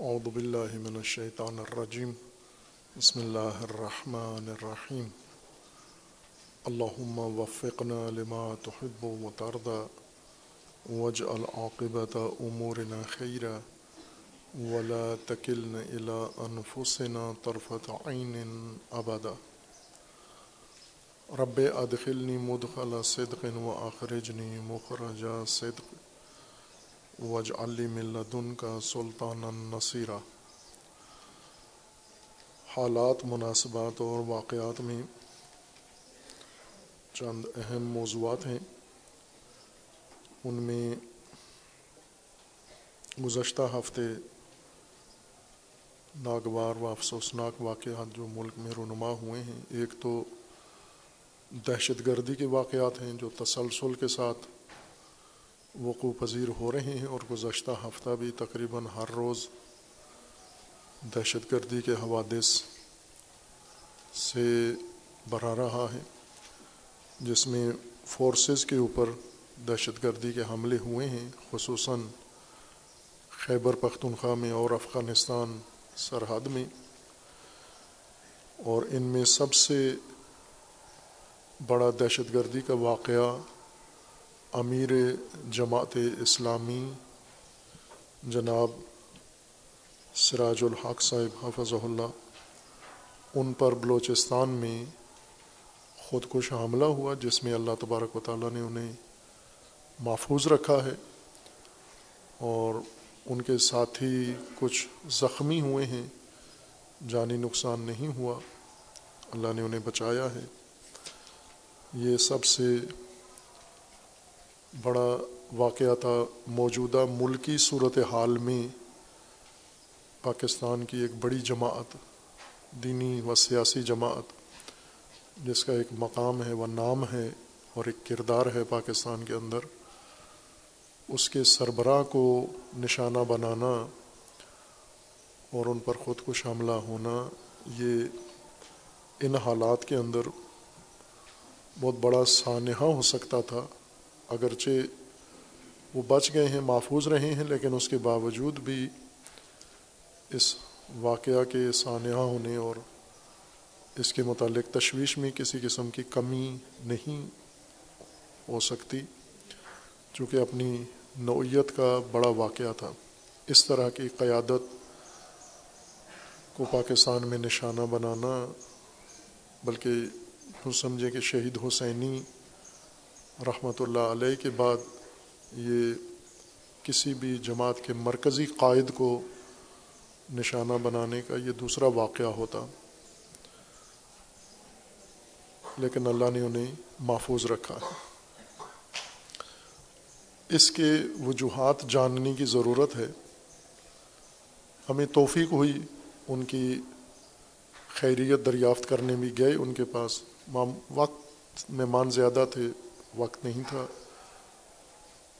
اعوذ باللہ من الشیطان الرجیم بسم اللہ الرحمن الرحیم اللہم وفقنا لما تحب و ترضى واجعل عاقبت امورنا خیرا ولا تکلنا الى انفسنا طرفت عین ابدا رب ادخلنی مدخل صدق و اخرجنی مخرج صدق. وج علی ملدن کا سلطان نصیرہ حالات، مناسبات اور واقعات میں چند اہم موضوعات ہیں۔ ان میں گزشتہ ہفتے ناگوار و افسوسناک واقعات جو ملک میں رونما ہوئے ہیں۔ ایک تو دہشت گردی کے واقعات ہیں جو تسلسل کے ساتھ وقوع پذیر ہو رہے ہیں اور گزشتہ ہفتہ بھی تقریباً ہر روز دہشت گردی کے حوادث سے بھرا رہا ہے، جس میں فورسز کے اوپر دہشت گردی کے حملے ہوئے ہیں، خصوصاً خیبر پختونخوا میں اور افغانستان سرحد میں۔ اور ان میں سب سے بڑا دہشت گردی کا واقعہ امیر جماعت اسلامی جناب سراج الحق صاحب حفظ اللہ، ان پر بلوچستان میں خود کش حملہ ہوا، جس میں اللہ تبارک و تعالیٰ نے انہیں محفوظ رکھا ہے اور ان کے ساتھی کچھ زخمی ہوئے ہیں، جانی نقصان نہیں ہوا، اللہ نے انہیں بچایا ہے۔ یہ سب سے بڑا واقعہ تھا، موجودہ ملکی صورت حال میں پاکستان کی ایک بڑی جماعت، دینی و سیاسی جماعت، جس کا ایک مقام ہے و نام ہے اور ایک کردار ہے پاکستان کے اندر، اس کے سربراہ کو نشانہ بنانا اور ان پر خود کش حملہ ہونا، یہ ان حالات کے اندر بہت بڑا سانحہ ہو سکتا تھا۔ اگرچہ وہ بچ گئے ہیں، محفوظ رہے ہیں، لیکن اس کے باوجود بھی اس واقعہ کے سانحہ ہونے اور اس کے متعلق تشویش میں کسی قسم کی کمی نہیں ہو سکتی، چونکہ اپنی نوعیت کا بڑا واقعہ تھا۔ اس طرح کی قیادت کو پاکستان میں نشانہ بنانا، بلکہ یوں سمجھیں کہ شہید حسینی رحمۃ اللہ علیہ کے بعد یہ کسی بھی جماعت کے مرکزی قائد کو نشانہ بنانے کا یہ دوسرا واقعہ ہوتا۔ لیکن اللہ نے انہیں محفوظ رکھا۔ ہے اس کے وجوہات جاننے کی ضرورت ہے۔ ہمیں توفیق ہوئی ان کی خیریت دریافت کرنے بھی گئے۔ ان کے پاس وقت مہمان زیادہ تھے۔ وقت نہیں تھا۔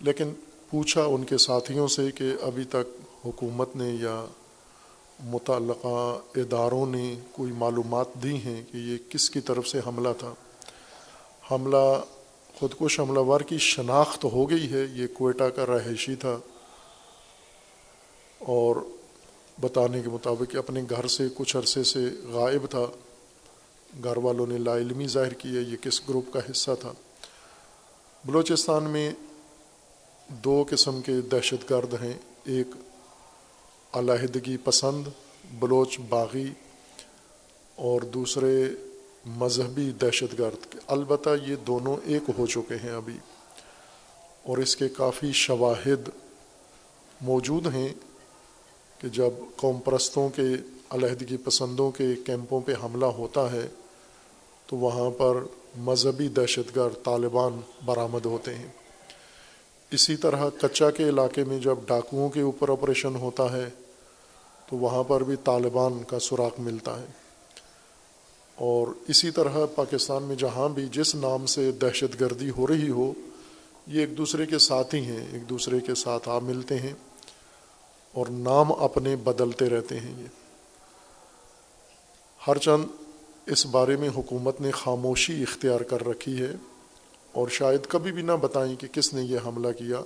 لیکن پوچھا ان کے ساتھیوں سے کہ ابھی تک حکومت نے یا متعلقہ اداروں نے کوئی معلومات دی ہیں کہ یہ کس کی طرف سے حملہ تھا۔ حملہ خود کش حملہ وار کی شناخت ہو گئی ہے، یہ کوئٹہ کا رہائشی تھا۔ اور بتانے کے مطابق اپنے گھر سے کچھ عرصے سے غائب تھا۔ گھر والوں نے لا علمی ظاہر کی ہے، یہ کس گروپ کا حصہ تھا۔ بلوچستان میں دو قسم کے دہشت گرد ہیں۔ ایک علیحدگی پسند بلوچ باغی اور دوسرے مذہبی دہشت گرد۔ البتہ یہ دونوں ایک ہو چکے ہیں ابھی۔ اور اس کے کافی شواہد موجود ہیں کہ جب قوم پرستوں کے علیحدگی پسندوں کے کیمپوں پہ حملہ ہوتا ہے تو وہاں پر مذہبی دہشت گرد طالبان برآمد ہوتے ہیں۔ اسی طرح کچا کے علاقے میں جب ڈاکوؤں کے اوپر آپریشن ہوتا ہے، تو وہاں پر بھی طالبان کا سراغ ملتا ہے۔ اور اسی طرح پاکستان میں جہاں بھی جس نام سے دہشت گردی ہو رہی ہو، یہ ایک دوسرے کے ساتھ ہی ہیں، ایک دوسرے کے ساتھ آ ملتے ہیں اور نام اپنے بدلتے رہتے ہیں۔ یہ ہر چند اس بارے میں حکومت نے خاموشی اختیار کر رکھی ہے اور شاید کبھی بھی نہ بتائیں کہ کس نے یہ حملہ کیا۔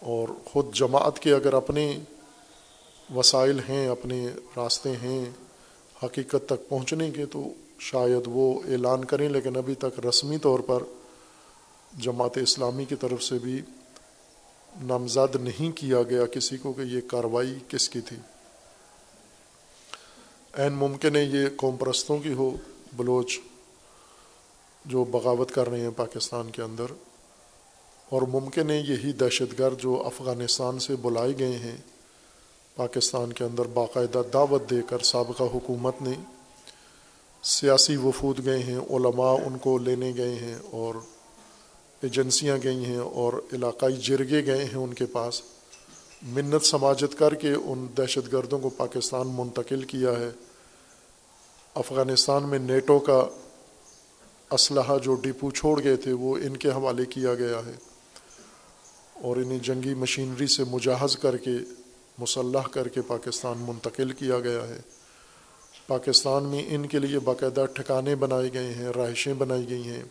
اور خود جماعت کے اگر اپنے وسائل ہیں، اپنے راستے ہیں حقیقت تک پہنچنے کے، تو شاید وہ اعلان کریں۔ لیکن ابھی تک رسمی طور پر جماعت اسلامی کی طرف سے بھی نامزد نہیں کیا گیا کسی کو کہ یہ کاروائی کس کی تھی۔ عین ممکن ہے یہ قوم پرستوں کی ہو، بلوچ جو بغاوت کر رہے ہیں پاکستان کے اندر۔ اور ممکن ہے یہی دہشت گرد جو افغانستان سے بلائے گئے ہیں، پاکستان کے اندر باقاعدہ دعوت دے کر سابقہ حکومت نے سیاسی وفود گئے ہیں، علماء ان کو لینے گئے ہیں اور ایجنسیاں گئی ہیں اور علاقائی جرگے گئے ہیں ان کے پاس۔ منت سماجت کر کے ان دہشت گردوں کو پاکستان منتقل کیا ہے۔ افغانستان میں نیٹو کا اسلحہ جو ڈپو چھوڑ گئے تھے، وہ ان کے حوالے کیا گیا ہے۔ اور انہیں جنگی مشینری سے مجاہز کر کے، مسلح کر کے پاکستان منتقل کیا گیا ہے۔ پاکستان میں ان کے لیے باقاعدہ ٹھکانے بنائے گئے ہیں، رہائشیں بنائی گئی ہیں۔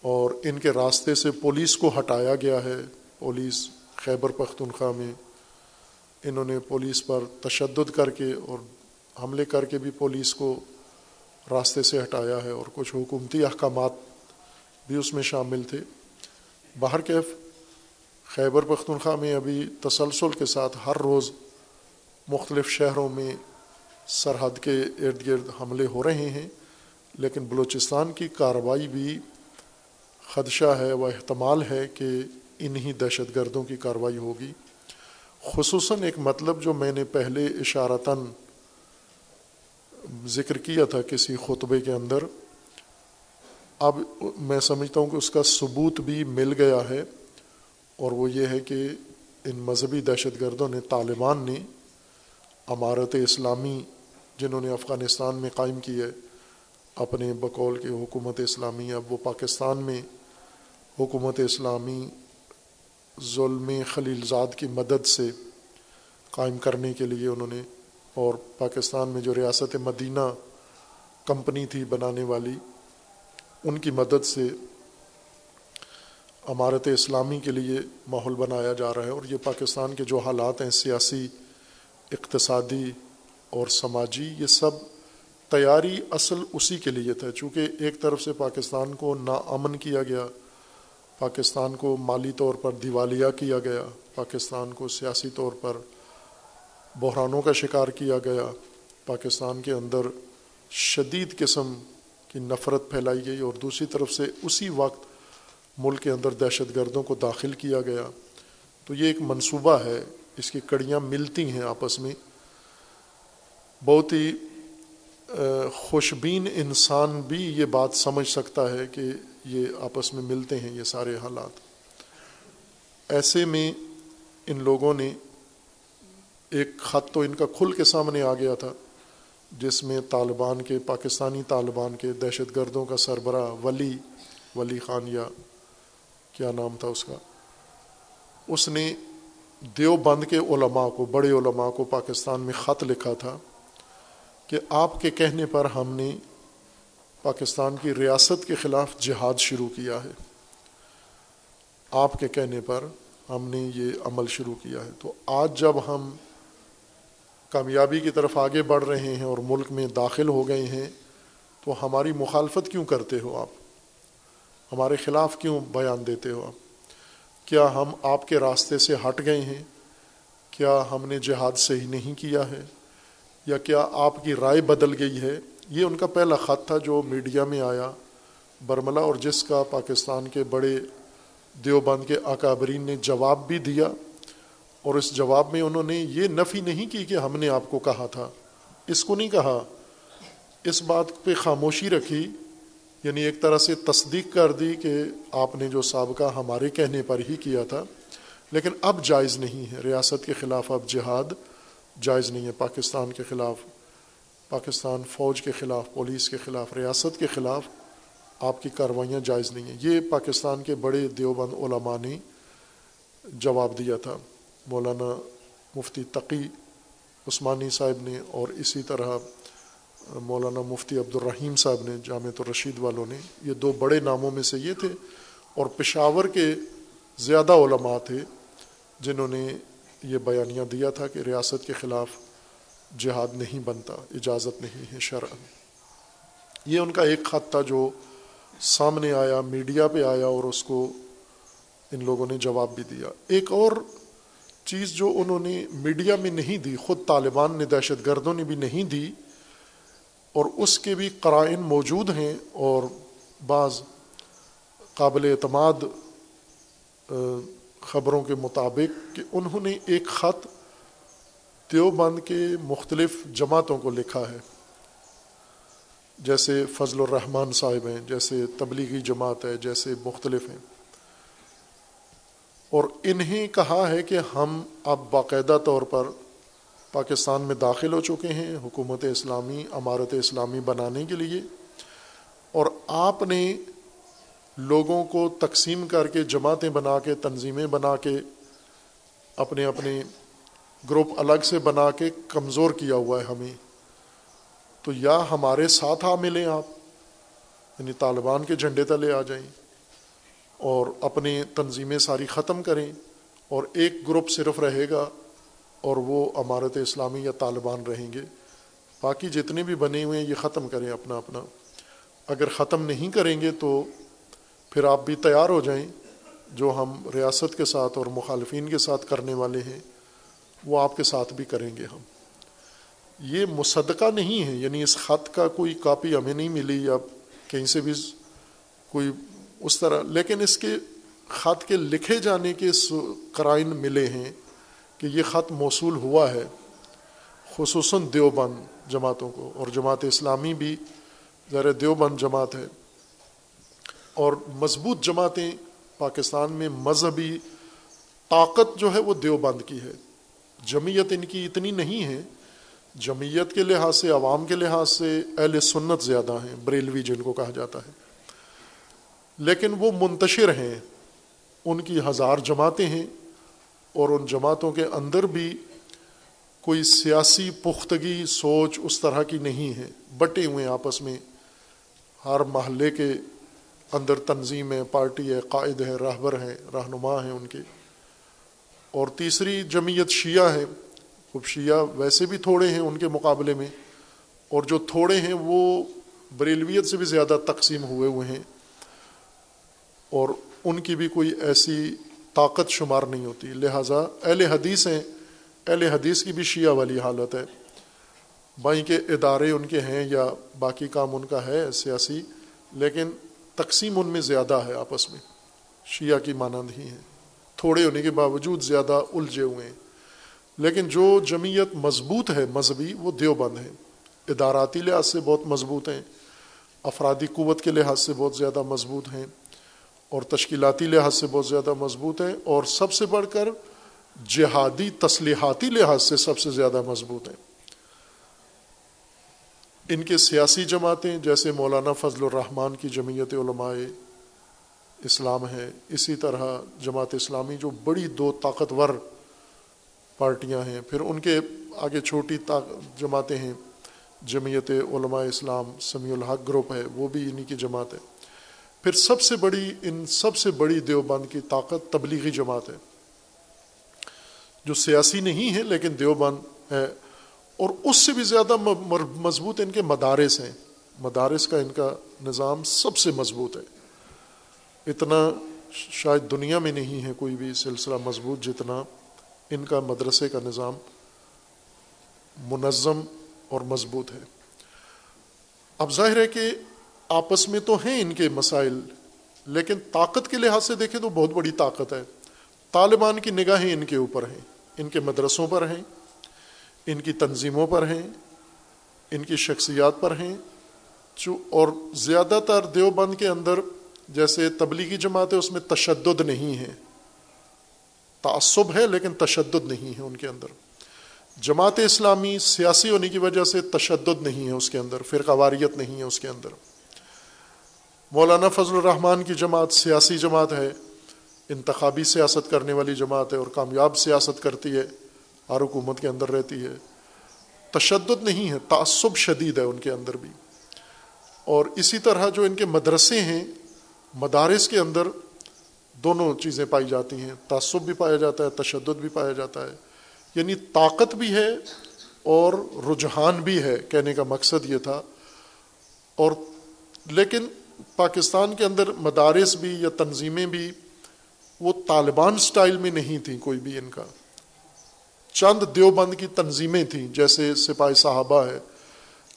اور ان کے راستے سے پولیس کو ہٹایا گیا ہے۔ پولیس خیبر پختونخوا میں انہوں نے پولیس پر تشدد کر کے اور حملے کر کے بھی پولیس کو راستے سے ہٹایا ہے اور کچھ حکومتی احکامات بھی اس میں شامل تھے۔ باہر کیف، خیبر پختونخوا میں ابھی تسلسل کے ساتھ ہر روز مختلف شہروں میں سرحد کے ارد گرد حملے ہو رہے ہیں، لیکن بلوچستان کی کارروائی بھی خدشہ ہے و احتمال ہے کہ انہی دہشت گردوں کی کارروائی ہوگی۔ خصوصاً ایک مطلب جو میں نے پہلے اشارتاً ذکر کیا تھا کسی خطبے کے اندر، اب میں سمجھتا ہوں کہ اس کا ثبوت بھی مل گیا ہے اور وہ یہ ہے کہ ان مذہبی دہشت گردوں نے، طالبان نے، امارت اسلامی جنہوں نے افغانستان میں قائم کی ہے، اپنے بقول کے حکومت اسلامی، اب وہ پاکستان میں حکومت اسلامی ظلم خلیل زاد کی مدد سے قائم کرنے کے لیے انہوں نے اور پاکستان میں جو ریاست مدینہ کمپنی تھی بنانے والی، ان کی مدد سے امارت اسلامی کے لیے ماحول بنایا جا رہا ہے اور یہ پاکستان کے جو حالات ہیں، سیاسی، اقتصادی اور سماجی، یہ سب تیاری اصل اسی کے لیے تھا چونکہ ایک طرف سے پاکستان کو ناامن کیا گیا پاکستان کو مالی طور پر دیوالیہ کیا گیا، پاکستان کو سیاسی طور پر بحرانوں کا شکار کیا گیا، پاکستان کے اندر شدید قسم کی نفرت پھیلائی گئی اور دوسری طرف سے اسی وقت ملک کے اندر دہشت گردوں کو داخل کیا گیا۔ تو یہ ایک منصوبہ ہے، اس کی کڑیاں ملتی ہیں آپس میں۔ بہت ہی خوشبین انسان بھی یہ بات سمجھ سکتا ہے کہ یہ آپس میں ملتے ہیں یہ سارے حالات۔ ایسے میں ان لوگوں نے ایک خط تو ان کا کھل کے سامنے آ گیا تھا، جس میں طالبان کے، پاکستانی طالبان کے دہشت گردوں کا سربراہ ولی ولی خان یا کیا نام تھا اس کا، اس نے دیوبند کے علماء کو، بڑے علماء کو پاکستان میں خط لکھا تھا کہ آپ کے کہنے پر ہم نے پاکستان کی ریاست کے خلاف جہاد شروع کیا ہے۔ آپ کے کہنے پر ہم نے یہ عمل شروع کیا ہے۔ تو آج جب ہم کامیابی کی طرف آگے بڑھ رہے ہیں اور ملک میں داخل ہو گئے ہیں، تو ہماری مخالفت کیوں کرتے ہو آپ؟ ہمارے خلاف کیوں بیان دیتے ہو آپ؟ کیا ہم آپ کے راستے سے ہٹ گئے ہیں؟ کیا ہم نے جہاد صحیح نہیں کیا ہے؟ یا کیا آپ کی رائے بدل گئی ہے؟ یہ ان کا پہلا خط تھا جو میڈیا میں آیا برملا اور جس کا پاکستان کے بڑے دیوبند کے اکابرین نے جواب بھی دیا اور اس جواب میں انہوں نے یہ نفی نہیں کی کہ ہم نے آپ کو کہا تھا۔ اس کو نہیں کہا، اس بات پہ خاموشی رکھی یعنی ایک طرح سے تصدیق کر دی کہ آپ نے جو سابقہ ہمارے کہنے پر ہی کیا تھا۔ لیکن اب جائز نہیں ہے، ریاست کے خلاف اب جہاد جائز نہیں ہے، پاکستان کے خلاف پاکستان فوج کے خلاف، پولیس کے خلاف، ریاست کے خلاف آپ کی کاروائیاں جائز نہیں ہیں۔ یہ پاکستان کے بڑے دیوبند علماء نے جواب دیا تھا۔ مولانا مفتی تقی عثمانی صاحب نے اور اسی طرح، مولانا مفتی عبد الرحیم صاحب نے جامع الرشید والوں نے، یہ دو بڑے ناموں میں سے یہ تھے اور پشاور کے زیادہ علماء تھے جنہوں نے یہ بیانیہ دیا تھا کہ ریاست کے خلاف جہاد نہیں بنتا، اجازت نہیں ہے شرع یہ ان کا ایک خط تھا جو سامنے آیا، میڈیا پہ آیا اور اس کو ان لوگوں نے جواب بھی دیا۔ ایک اور چیز جو انہوں نے میڈیا میں نہیں دی، خود طالبان نے دہشت گردوں نے بھی نہیں دی، اور اس کے بھی قرائن موجود ہیں اور بعض قابل اعتماد خبروں کے مطابق کہ انہوں نے ایک خط دیوبند کے مختلف جماعتوں کو لکھا ہے۔ جیسے فضل الرحمان صاحب ہیں، جیسے تبلیغی جماعت ہے، جیسے مختلف ہیں۔ اور انہیں کہا ہے کہ ہم اب باقاعدہ طور پر پاکستان میں داخل ہو چکے ہیں حکومت اسلامی، امارت اسلامی بنانے کے لیے۔ اور آپ نے لوگوں کو تقسیم کر کے جماعتیں بنا کے، تنظیمیں بنا کے اپنے اپنے گروپ الگ سے بنا کے کمزور کیا ہوا ہے ہمیں۔ تو یا ہمارے ساتھ آ ملیں آپ یعنی طالبان کے جھنڈے تلے آ جائیں اور اپنے تنظیمیں ساری ختم کریں اور ایک گروپ صرف رہے گا اور وہ امارت اسلامی یا طالبان رہیں گے۔ باقی جتنے بھی بنے ہوئے ہیں، یہ ختم کریں اپنا اپنا۔ اگر ختم نہیں کریں گے تو پھر آپ بھی تیار ہو جائیں، جو ہم ریاست کے ساتھ اور مخالفین کے ساتھ کرنے والے ہیں۔ وہ آپ کے ساتھ بھی کریں گے ہم۔ یہ مصدقہ نہیں ہے یعنی اس خط کا کوئی کاپی ہمیں نہیں ملی یا کہیں سے بھی کوئی اس طرح، لیکن اس کے خط کے لکھے جانے کے قرائن ملے ہیں کہ یہ خط موصول ہوا ہے، خصوصاً دیوبند جماعتوں کو، اور جماعت اسلامی بھی ذرا دیوبند جماعت ہے۔ اور مضبوط جماعتیں پاکستان میں مذہبی طاقت جو ہے وہ دیوبند کی ہے۔ جمعیت ان کی اتنی نہیں ہے، جمعیت کے لحاظ سے، عوام کے لحاظ سے اہل سنت زیادہ ہیں، بریلوی جن کو کہا جاتا ہے۔ لیکن وہ منتشر ہیں، ان کی ہزار جماعتیں ہیں اور ان جماعتوں کے اندر بھی کوئی سیاسی پختگی، سوچ اس طرح کی نہیں ہے۔ بٹے ہوئے آپس میں، ہر محلے کے اندر تنظیم ہے، پارٹی ہے، قائد ہے، رہبر ہیں رہنما ہیں ان کے۔ اور تیسری جمعیت شیعہ ہے خوب شیعہ ویسے بھی تھوڑے ہیں ان کے مقابلے میں، اور جو تھوڑے ہیں وہ بریلویت سے بھی زیادہ تقسیم ہوئے ہوئے ہیں، اور ان کی بھی کوئی ایسی طاقت شمار نہیں ہوتی۔ لہٰذا اہل حدیث ہیں، اہل حدیث کی بھی شیعہ والی حالت ہے۔ بائیں کے ادارے ان کے ہیں یا باقی کام ان کا ہے، سیاسی، لیکن تقسیم ان میں زیادہ ہے آپس میں، شیعہ کی مانند ہی ہیں۔ تھوڑے ہونے کے باوجود زیادہ الجھے ہوئے ہیں۔ لیکن جو جمعیت مضبوط ہے، مذہبی، وہ دیوبند ہے اداراتی لحاظ سے بہت مضبوط ہیں۔ افرادی قوت کے لحاظ سے بہت زیادہ مضبوط ہیں۔ اور تشکیلاتی لحاظ سے بہت زیادہ مضبوط ہیں۔ اور سب سے بڑھ کر جہادی، تسلیحاتی لحاظ سے سب سے زیادہ مضبوط ہیں۔ ان کے سیاسی جماعتیں، جیسے مولانا فضل الرحمان کی جمعیت علماء اسلام ہے۔ اسی طرح جماعت اسلامی جو بڑی دو طاقتور پارٹیاں ہیں، پھر ان کے آگے چھوٹی جماعتیں ہیں۔ جمعیت علماء اسلام، سمیع الحق گروپ ہے، وہ بھی انہی کی جماعت ہے۔ پھر سب سے بڑی، ان سب سے بڑی دیوبند کی طاقت تبلیغی جماعت ہے۔ جو سیاسی نہیں ہے، لیکن دیوبند ہے۔ اور اس سے بھی زیادہ مضبوط ان کے مدارس ہیں۔ مدارس کا ان کا نظام سب سے مضبوط ہے۔ اتنا شاید دنیا میں نہیں ہے کوئی بھی سلسلہ مضبوط جتنا ان کا مدرسے کا نظام منظم اور مضبوط ہے۔ اب ظاہر ہے کہ آپس میں تو ہیں ان کے مسائل، لیکن طاقت کے لحاظ سے دیکھیں تو بہت بڑی طاقت ہے۔ طالبان کی نگاہیں ان کے اوپر ہیں، ان کے مدرسوں پر ہیں، ان کی تنظیموں پر ہیں، ان کی شخصیات پر ہیں۔ جو اور زیادہ تر دیوبند کے اندر جیسے تبلیغی جماعت ہے اس میں تشدد نہیں ہے تعصب ہے لیکن تشدد نہیں ہے ان کے اندر۔ جماعت اسلامی سیاسی ہونے کی وجہ سے تشدد نہیں ہے اس کے اندر، فرقہ واریت نہیں ہے اس کے اندر۔ مولانا فضل الرحمان کی جماعت سیاسی جماعت ہے، انتخابی سیاست کرنے والی جماعت ہے اور کامیاب سیاست کرتی ہے ہر حکومت کے اندر رہتی ہے۔ تشدد نہیں ہے، تعصب شدید ہے ان کے اندر بھی۔ اور اسی طرح جو ان کے مدرسے ہیں مدارس کے اندر دونوں چیزیں پائی جاتی ہیں، تعصب بھی پایا جاتا ہے، تشدد بھی پایا جاتا ہے۔ یعنی طاقت بھی ہے اور رجحان بھی ہے، کہنے کا مقصد یہ تھا۔ اور لیکن پاکستان کے اندر مدارس بھی یا تنظیمیں بھی وہ طالبان سٹائل میں نہیں تھیں کوئی بھی ان کا۔ چند دیوبند کی تنظیمیں تھیں، جیسے سپاہی صحابہ ہے،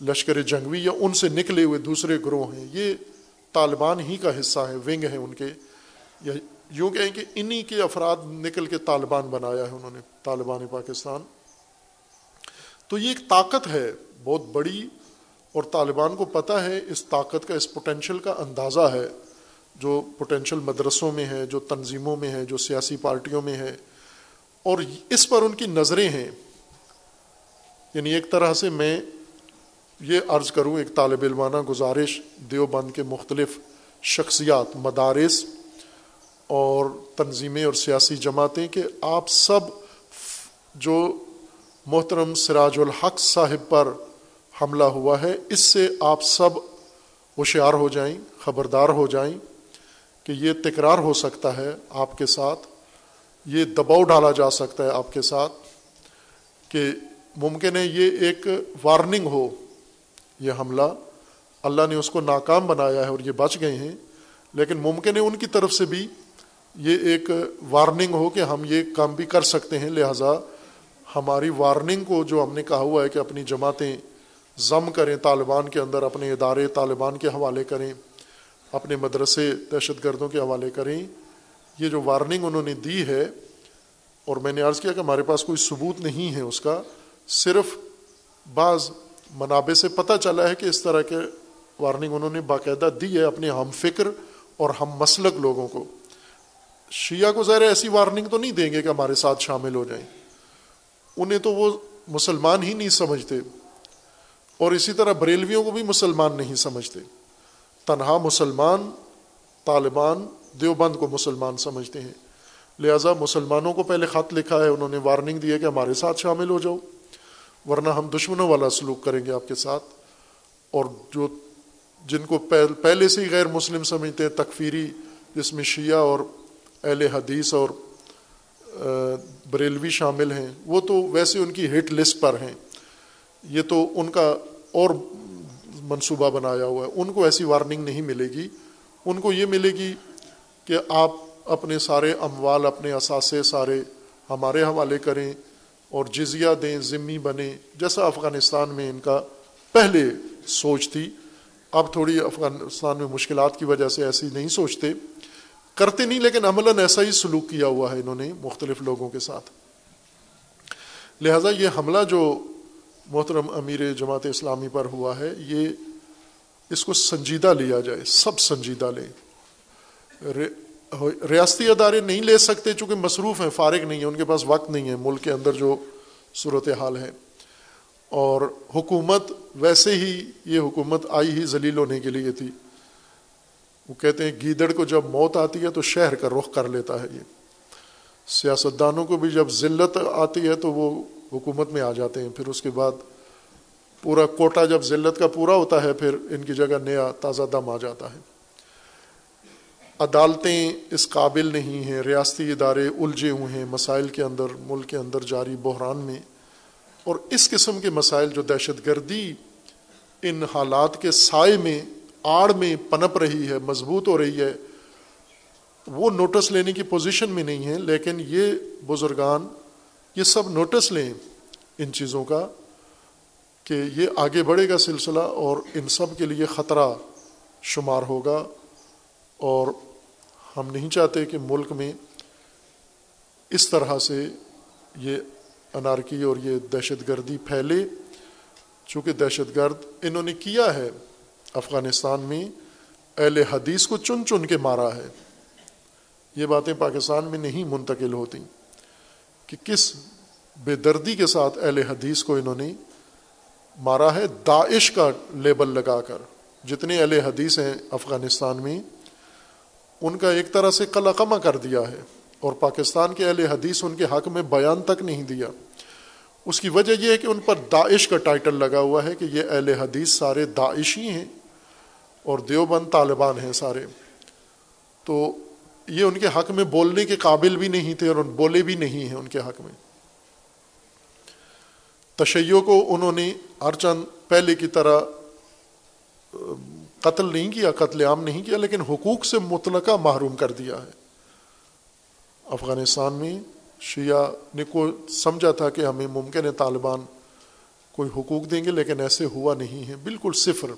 لشکر جنگوی یا ان سے نکلے ہوئے دوسرے گروہ ہیں۔ یہ طالبان ہی کا حصہ ہے ونگ ہیں ان کے۔ یا یوں کہیں کہ انہی کے افراد نکل کے طالبان بنایا ہے انہوں نے، طالبان پاکستان۔ تو یہ ایک طاقت ہے، بہت بڑی۔ اور طالبان کو پتہ ہے، اس طاقت کا، اس پوٹینشیل کا اندازہ ہے۔ جو پوٹینشیل مدرسوں میں ہے جو تنظیموں میں ہے جو سیاسی پارٹیوں میں ہے اور اس پر ان کی نظریں ہیں۔ یعنی ایک طرح سے میں یہ عرض کروں، ایک طالب علمانہ گزارش، دیوبند کے مختلف شخصیات، مدارس اور تنظیمیں اور سیاسی جماعتیں کہ آپ سب جو محترم سراج الحق صاحب پر حملہ ہوا ہے، اس سے آپ سب ہوشیار ہو جائیں، خبردار ہو جائیں کہ یہ تکرار ہو سکتا ہے آپ کے ساتھ، یہ دباؤ ڈالا جا سکتا ہے آپ کے ساتھ کہ ممکن ہے یہ ایک وارننگ ہو۔ یہ حملہ اللہ نے اس کو ناکام بنایا ہے اور یہ بچ گئے ہیں، لیکن ممکن ہے ان کی طرف سے بھی یہ ایک وارننگ ہو کہ ہم یہ کام بھی کر سکتے ہیں۔ لہٰذا ہماری وارننگ کو جو ہم نے کہا ہوا ہے کہ اپنی جماعتیں ضم کریں، طالبان کے اندر اپنے ادارے طالبان کے حوالے کریں، اپنے مدرسے دہشت گردوں کے حوالے کریں، یہ جو وارننگ انہوں نے دی ہے، اور میں نے عرض کیا کہ ہمارے پاس کوئی ثبوت نہیں ہے اس کا، صرف بعض منابع سے پتہ چلا ہے کہ اس طرح کے وارننگ انہوں نے باقاعدہ دی ہے اپنے ہم فکر اور ہم مسلک لوگوں کو۔ شیعہ کو ظاہر ایسی وارننگ تو نہیں دیں گے کہ ہمارے ساتھ شامل ہو جائیں۔ انہیں تو وہ مسلمان ہی نہیں سمجھتے۔ اور اسی طرح بریلویوں کو بھی مسلمان نہیں سمجھتے۔ تنہا مسلمان، طالبان، دیوبند کو مسلمان سمجھتے ہیں۔ لہٰذا مسلمانوں کو پہلے خط لکھا ہے، انہوں نے وارننگ دی ہے کہ ہمارے ساتھ شامل ہو جاؤ۔ ورنہ ہم دشمنوں والا سلوک کریں گے آپ کے ساتھ۔ اور جو جن کو پہلے سے ہی غیر مسلم سمجھتے ہیں، تکفیری، جس میں شیعہ اور اہل حدیث اور بریلوی شامل ہیں، وہ تو ویسے ان کی ہٹ لسٹ پر ہیں۔ یہ تو ان کا اور منصوبہ بنایا ہوا ہے۔ ان کو ایسی وارننگ نہیں ملے گی۔ ان کو یہ ملے گی کہ آپ اپنے سارے اموال، اپنے اثاثے سارے ہمارے حوالے کریں۔ اور جزیہ دیں ذمی بنیں۔ جیسا افغانستان میں ان کا پہلے سوچ تھی، اب تھوڑی افغانستان میں مشکلات کی وجہ سے ایسی نہیں سوچتے۔ کرتے نہیں، لیکن عملاً ایسا ہی سلوک کیا ہوا ہے انہوں نے مختلف لوگوں کے ساتھ۔ لہٰذا یہ حملہ جو محترم امیر جماعت اسلامی پر ہوا ہے، یہ اس کو سنجیدہ لیا جائے، سب سنجیدہ لیں۔ ریاستی ادارے نہیں لے سکتے چونکہ مصروف ہیں، فارغ نہیں ہیں، ان کے پاس وقت نہیں ہے، ملک کے اندر جو صورت حال ہے اور حکومت ویسے ہی یہ حکومت آئی ہی ذلیل ہونے کے لیے تھی۔ وہ کہتے ہیں، گیدڑ کو جب موت آتی ہے تو شہر کا رخ کر لیتا ہے یہ۔ سیاستدانوں کو بھی جب ذلت آتی ہے تو وہ حکومت میں آ جاتے ہیں۔ پھر اس کے بعد پورا کوٹا جب ذلت کا پورا ہوتا ہے، پھر ان کی جگہ نیا تازہ دم آ جاتا ہے۔ عدالتیں اس قابل نہیں ہیں، ریاستی ادارے الجھے ہوئے ہیں مسائل کے اندر، ملک کے اندر جاری بحران میں۔ اور اس قسم کے مسائل جو دہشت گردی ان حالات کے سائے میں، آڑ میں پنپ رہی ہے، مضبوط ہو رہی ہے، وہ نوٹس لینے کی پوزیشن میں نہیں ہے۔ لیکن یہ بزرگان، یہ سب نوٹس لیں ان چیزوں کا کہ یہ آگے بڑھے گا سلسلہ اور ان سب کے لیے خطرہ شمار ہوگا۔ اور ہم نہیں چاہتے کہ ملک میں اس طرح سے یہ انارکی اور یہ دہشت گردی پھیلے۔ چونکہ دہشت گرد انہوں نے کیا ہے، افغانستان میں اہل حدیث کو چن چن کے مارا ہے۔ یہ باتیں پاکستان میں نہیں منتقل ہوتی کہ کس بے دردی کے ساتھ اہل حدیث کو انہوں نے مارا ہے۔ داعش کا لیبل لگا کر، جتنے اہل حدیث ہیں افغانستان میں ان کا ایک طرح سے قلقمہ کر دیا ہے اور پاکستان کے اہل حدیث ان کے حق میں بیان تک نہیں دیا۔ اس کی وجہ یہ ہے کہ ان پر داعش کا ٹائٹل لگا ہوا ہے کہ یہ اہل حدیث سارے داعشی ہیں اور دیوبند طالبان ہیں سارے۔ تو یہ ان کے حق میں بولنے کے قابل بھی نہیں تھے اور بولے بھی نہیں ہیں ان کے حق میں۔ تشیع کو انہوں نے ہر چند پہلے کی طرح قتل نہیں کیا، قتل عام نہیں کیا، لیکن حقوق سے مطلقہ محروم کر دیا ہے۔ افغانستان میں شیعہ نے کو سمجھا تھا کہ ہمیں ممکن ہے طالبان کوئی حقوق دیں گے، لیکن ایسے ہوا نہیں ہے۔ بالکل صفر۔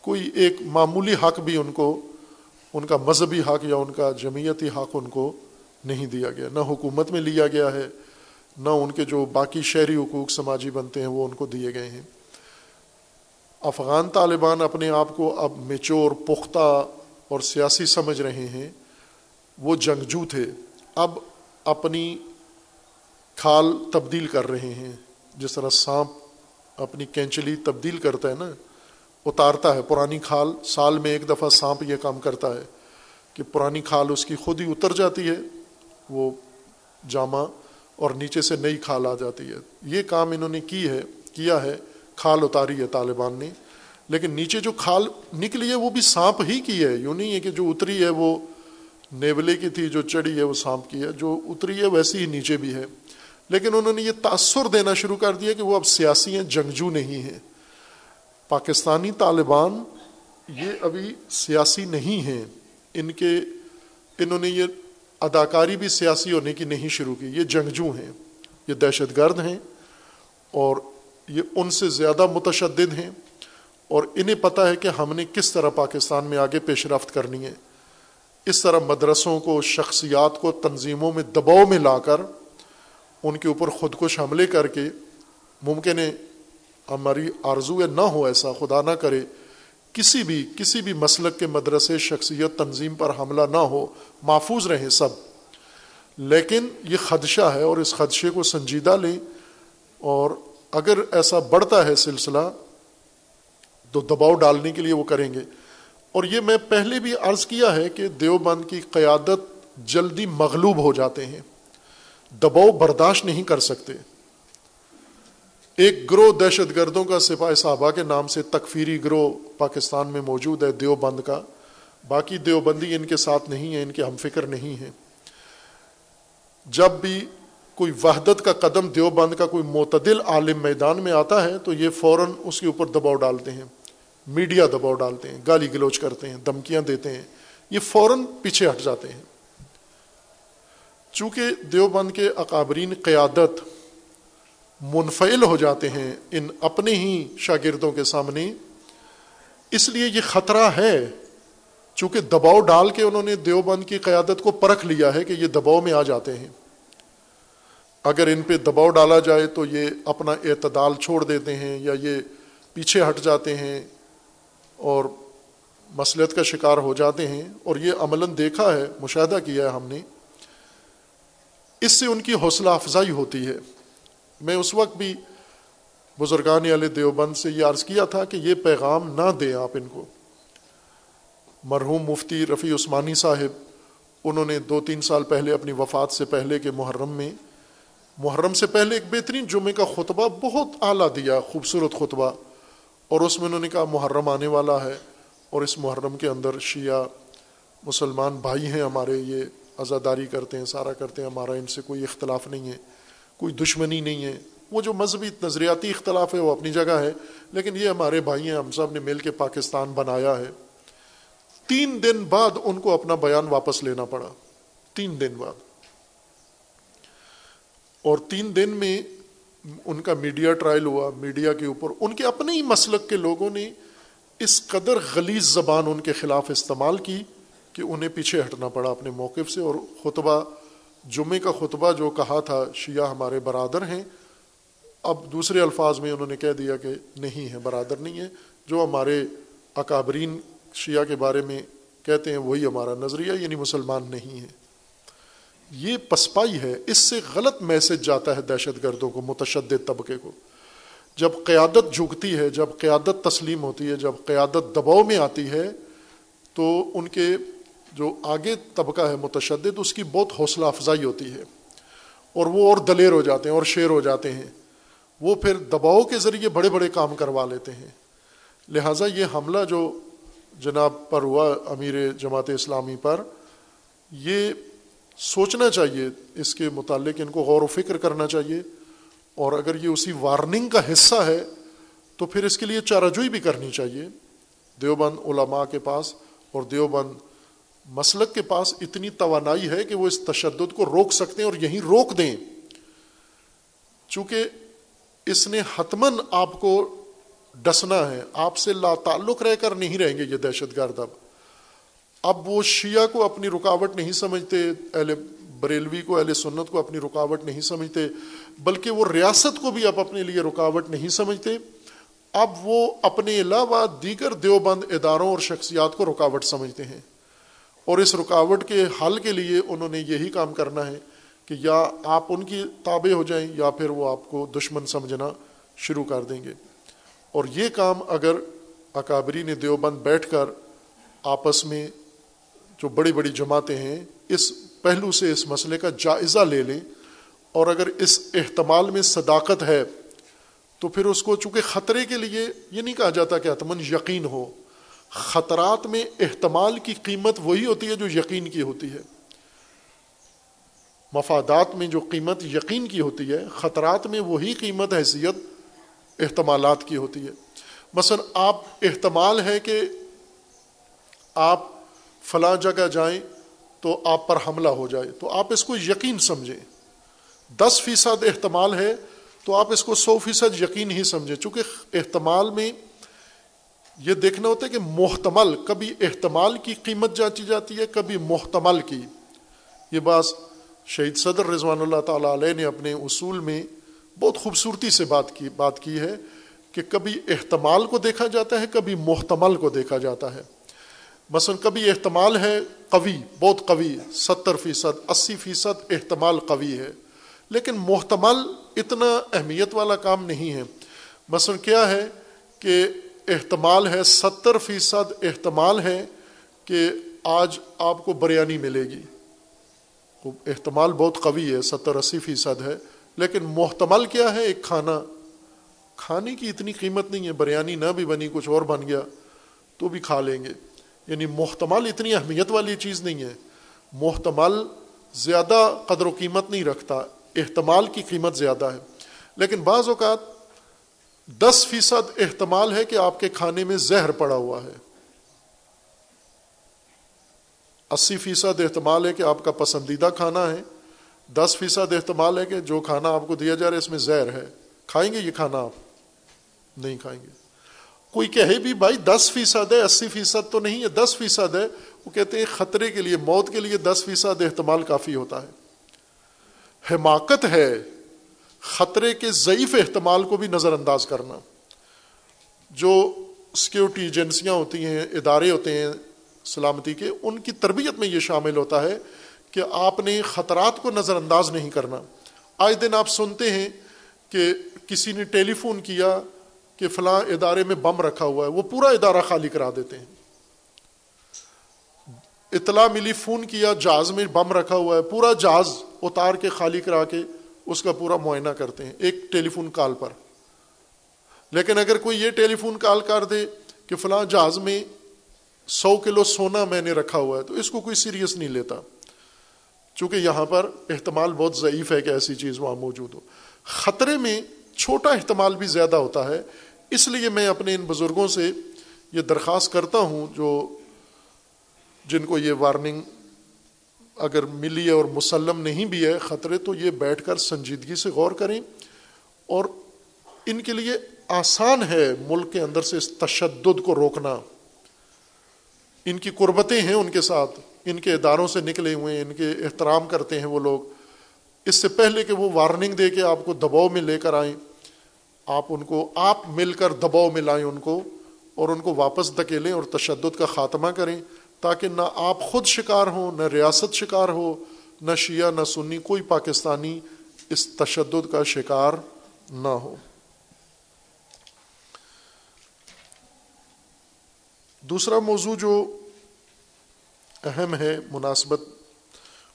کوئی ایک معمولی حق بھی ان کو، ان کا مذہبی حق یا ان کا جمعیتی حق ان کو نہیں دیا گیا۔ نہ حکومت میں لیا گیا ہے، نہ ان کے جو باقی شہری حقوق سماجی بنتے ہیں وہ ان کو دیے گئے ہیں۔ افغان طالبان اپنے آپ کو اب میچور پختہ اور سیاسی سمجھ رہے ہیں۔ وہ جنگجو تھے۔ اب اپنی کھال تبدیل کر رہے ہیں۔ جس طرح سانپ اپنی کینچلی تبدیل کرتا ہے نا، اتارتا ہے۔ پرانی کھال سال میں ایک دفعہ سانپ یہ کام کرتا ہے کہ پرانی کھال اس کی خود ہی اتر جاتی ہے، وہ جامع اور نیچے سے نئی کھال آ جاتی ہے۔ یہ کام انہوں نے کی ہے، کیا ہے۔ کھال اتاری ہے طالبان نے۔ لیکن نیچے جو کھال نکلی ہے وہ بھی سانپ ہی کی ہے۔ یوں نہیں ہے کہ جو اتری ہے وہ نیولے کی تھی، جو چڑھی ہے وہ سانپ کی ہے۔ جو اتری ہے ویسی ہی نیچے بھی ہے۔ لیکن انہوں نے یہ تاثر دینا شروع کر دیا کہ وہ اب سیاسی ہیں، جنگجو نہیں ہیں۔ پاکستانی طالبان یہ ابھی سیاسی نہیں ہیں۔ ان کے، انہوں نے یہ اداکاری بھی سیاسی ہونے کی نہیں شروع کی۔ یہ جنگجو ہیں۔ یہ دہشت گرد ہیں۔ اور یہ ان سے زیادہ متشدد ہیں اور انہیں پتہ ہے کہ ہم نے کس طرح پاکستان میں آگے پیش رفت کرنی ہے۔ اس طرح مدرسوں کو، شخصیات کو تنظیموں میں دباؤ میں لا کر ان کے اوپر خود کش حملے کر کے ممکن ہے ہماری آرزو نہ ہو ایسا، خدا نہ کرے، کسی بھی کسی بھی مسلک کے مدرسے، شخصیت تنظیم پر حملہ نہ ہو، محفوظ رہیں سب۔ لیکن یہ خدشہ ہے اور اس خدشے کو سنجیدہ لیں اور اگر ایسا بڑھتا ہے سلسلہ، تو دباؤ ڈالنے کے لیے وہ کریں گے۔ اور یہ میں پہلے بھی عرض کیا ہے کہ دیوبند کی قیادت جلدی مغلوب ہو جاتے ہیں۔ دباؤ برداشت نہیں کر سکتے۔ ایک گروہ دہشت گردوں کا سپاہی صحابہ کے نام سے تکفیری گروہ پاکستان میں موجود ہے، دیوبند کا۔ باقی دیوبندی ان کے ساتھ نہیں ہے ان کے ہم فکر نہیں ہے جب بھی کوئی وحدت کا قدم دیوبند کا کوئی معتدل عالم میدان میں آتا ہے تو یہ فوراً اس کے اوپر دباؤ ڈالتے ہیں، میڈیا دباؤ ڈالتے ہیں، گالی گلوچ کرتے ہیں، دھمکیاں دیتے ہیں، یہ فوراً پیچھے ہٹ جاتے ہیں۔ چونکہ دیوبند کے اکابرین قیادت منفعل ہو جاتے ہیں ان اپنے ہی شاگردوں کے سامنے، اس لیے یہ خطرہ ہے۔ چونکہ دباؤ ڈال کے انہوں نے دیوبند کی قیادت کو پرکھ لیا ہے کہ یہ دباؤ میں آ جاتے ہیں۔ اگر ان پہ دباؤ ڈالا جائے تو یہ اپنا اعتدال چھوڑ دیتے ہیں یا یہ پیچھے ہٹ جاتے ہیں اور مسلط کا شکار ہو جاتے ہیں اور یہ عملاً دیکھا ہے، مشاہدہ کیا ہے ہم نے۔ اس سے ان کی حوصلہ افزائی ہوتی ہے۔ میں اس وقت بھی بزرگان علیہ دیوبند سے یہ عرض کیا تھا کہ یہ پیغام نہ دیں آپ ان کو۔ مرحوم مفتی رفیع عثمانی صاحب، انہوں نے دو تین سال پہلے اپنی وفات سے پہلے کے محرم میں محرم سے پہلے ایک بہترین جمعے کا خطبہ بہت اعلیٰ دیا، خوبصورت خطبہ۔ اور اس میں انہوں نے کہا محرم آنے والا ہے اور اس محرم کے اندر شیعہ مسلمان بھائی ہیں ہمارے، یہ عزاداری کرتے ہیں، سارا کرتے ہیں، ہمارا ان سے کوئی اختلاف نہیں ہے، کوئی دشمنی نہیں ہے۔ وہ جو مذہبی نظریاتی اختلاف ہے وہ اپنی جگہ ہے، لیکن یہ ہمارے بھائی ہیں، ہم سب نے مل کے پاکستان بنایا ہے۔ تین دن بعد ان کو اپنا بیان واپس لینا پڑا۔ تین دن بعد۔ اور تین دن میں ان کا میڈیا ٹرائل ہوا، میڈیا کے اوپر۔ ان کے اپنے ہی مسلک کے لوگوں نے اس قدر غلیظ زبان ان کے خلاف استعمال کی کہ انہیں پیچھے ہٹنا پڑا اپنے موقف سے۔ اور خطبہ، جمعے کا خطبہ جو کہا تھا، شیعہ ہمارے برادر ہیں۔ اب دوسرے الفاظ میں انہوں نے کہہ دیا کہ نہیں ہے، برادر نہیں ہے۔ جو ہمارے اکابرین شیعہ کے بارے میں کہتے ہیں، وہی ہمارا نظریہ یعنی مسلمان نہیں ہے۔ یہ پسپائی ہے، اس سے غلط میسج جاتا ہے دہشت گردوں کو، متشدد طبقے کو۔ جب قیادت جھکتی ہے، جب قیادت تسلیم ہوتی ہے، جب قیادت دباؤ میں آتی ہے، تو ان کے جو آگے طبقہ ہے متشدد، اس کی بہت حوصلہ افزائی ہوتی ہے۔ اور وہ اور دلیر ہو جاتے ہیں، اور شیر ہو جاتے ہیں۔ وہ پھر دباؤ کے ذریعے بڑے بڑے کام کروا لیتے ہیں۔ لہٰذا یہ حملہ جو جناب پر ہوا امیر جماعت اسلامی پر، یہ سوچنا چاہیے، اس کے متعلق ان کو غور و فکر کرنا چاہیے۔ اور اگر یہ اسی وارننگ کا حصہ ہے، تو پھر اس کے لیے چارجوئی بھی کرنی چاہیے۔ دیوبند علماء کے پاس اور دیوبند مسلک کے پاس اتنی توانائی ہے کہ وہ اس تشدد کو روک سکتے ہیں اور یہیں روک دیں۔ چونکہ اس نے حتمن آپ کو ڈسنا ہے، آپ سے لا تعلق رہ کر نہیں رہیں گے یہ دہشت گرد اب۔ اب وہ شیعہ کو اپنی رکاوٹ نہیں سمجھتے، اہل بریلوی کو، اہل سنت کو اپنی رکاوٹ نہیں سمجھتے، بلکہ وہ ریاست کو بھی اب اپنے لیے رکاوٹ نہیں سمجھتے۔ اب وہ اپنے علاوہ دیگر دیوبند اداروں اور شخصیات کو رکاوٹ سمجھتے ہیں۔ اور اس رکاوٹ کے حل کے لیے انہوں نے یہی کام کرنا ہے کہ یا آپ ان کی تابع ہو جائیں یا پھر وہ آپ کو دشمن سمجھنا شروع کر دیں گے۔ اور یہ کام اگر اکابری نے دیوبند بیٹھ کر آپس میں جو بڑی بڑی جماعتیں ہیں، اس پہلو سے اس مسئلے کا جائزہ لے لیں۔ اور اگر اس احتمال میں صداقت ہے، تو پھر اس کو چونکہ خطرے کے لیے یہ نہیں کہا جاتا کہ اتمن یقین ہو، خطرات میں احتمال کی قیمت وہی ہوتی ہے جو یقین کی ہوتی ہے۔ مفادات میں جو قیمت یقین کی ہوتی ہے، خطرات میں وہی قیمت، حیثیت، احتمالات کی ہوتی ہے۔ مثلا آپ احتمال ہے کہ آپ فلاں جگہ جائیں تو آپ پر حملہ ہو جائے، تو آپ اس کو یقین سمجھیں۔ دس فیصد احتمال ہے تو آپ اس کو سو فیصد یقین ہی سمجھیں۔ چونکہ احتمال میں یہ دیکھنا ہوتا ہے کہ محتمل، کبھی احتمال کی قیمت جانچی جاتی ہے، کبھی محتمل کی۔ یہ بات شہید صدر رضوان اللہ تعالیٰ علیہ نے اپنے اصول میں بہت خوبصورتی سے بات کی بات کی ہے کہ کبھی احتمال کو دیکھا جاتا ہے، کبھی محتمل کو دیکھا جاتا ہے۔ مثلا کبھی احتمال ہے قوی، بہت قوی، ستر فیصد، اسی فیصد احتمال قوی ہے۔ لیکن محتمل اتنا اہمیت والا کام نہیں ہے۔ مثلا کیا ہے کہ احتمال ہے، ستر فیصد احتمال ہے کہ آج آپ کو بریانی ملے گی۔ احتمال بہت قوی ہے، ستر، اسی فیصد ہے۔ لیکن محتمل کیا ہے؟ ایک کھانا۔ کھانے کی اتنی قیمت نہیں ہے، بریانی نہ بھی بنی، کچھ اور بن گیا، تو بھی کھا لیں گے۔ یعنی محتمل اتنی اہمیت والی چیز نہیں ہے۔ محتمل زیادہ قدر و قیمت نہیں رکھتا، احتمال کی قیمت زیادہ ہے۔ لیکن بعض اوقات دس فیصد احتمال ہے کہ آپ کے کھانے میں زہر پڑا ہوا ہے۔ اسی فیصد احتمال ہے کہ آپ کا پسندیدہ کھانا ہے۔ دس فیصد احتمال ہے کہ جو کھانا آپ کو دیا جا رہا ہے اس میں زہر ہے۔ کھائیں گے یہ کھانا آپ؟ نہیں کھائیں گے۔ کوئی کہے بھی بھائی دس فیصد ہے، اسی فیصد تو نہیں ہے، دس فیصد ہے، وہ کہتے ہیں خطرے کے لیے، موت کے لیے دس فیصد احتمال کافی ہوتا ہے۔ حماقت ہے خطرے کے ضعیف احتمال کو بھی نظر انداز کرنا۔ جو سیکورٹی ایجنسیاں ہوتی ہیں، ادارے ہوتے ہیں سلامتی کے، ان کی تربیت میں یہ شامل ہوتا ہے کہ آپ نے خطرات کو نظر انداز نہیں کرنا۔ آج دن آپ سنتے ہیں کہ کسی نے ٹیلی فون کیا کہ فلاں ادارے میں بم رکھا ہوا ہے، وہ پورا ادارہ خالی کرا دیتے ہیں۔ اطلاع ملی، فون کیا، جہاز میں بم رکھا ہوا ہے، پورا جہاز اتار کے خالی کرا کے اس کا پورا معائنہ کرتے ہیں، ایک ٹیلی فون کال پر۔ لیکن اگر کوئی یہ ٹیلی فون کال کر دے کہ فلاں جہاز میں سو کلو سونا میں نے رکھا ہوا ہے، تو اس کو کوئی سیریس نہیں لیتا۔ چونکہ یہاں پر احتمال بہت ضعیف ہے کہ ایسی چیز وہاں موجود ہو۔ خطرے میں چھوٹا احتمال بھی زیادہ ہوتا ہے اس لیے میں اپنے ان بزرگوں سے یہ درخواست کرتا ہوں جو جن کو یہ وارننگ اگر ملی ہے اور مسلم نہیں بھی ہے خطرے، تو یہ بیٹھ کر سنجیدگی سے غور کریں۔ اور ان کے لیے آسان ہے ملک کے اندر سے اس تشدد کو روکنا۔ ان کی قربتیں ہیں ان کے ساتھ، ان کے اداروں سے نکلے ہوئے ہیں ان کے احترام کرتے ہیں وہ لوگ۔ اس سے پہلے کہ وہ وارننگ دے کے آپ کو دباؤ میں لے کر آئیں۔ آپ ان کو، آپ مل کر دباؤ میں لائیں ان کو اور ان کو واپس دھکیلیں اور تشدد کا خاتمہ کریں تاکہ نہ آپ خود شکار ہوں، نہ ریاست شکار ہو، نہ شیعہ، نہ سنی، کوئی پاکستانی اس تشدد کا شکار نہ ہو۔ دوسرا موضوع جو اہم ہے مناسبت،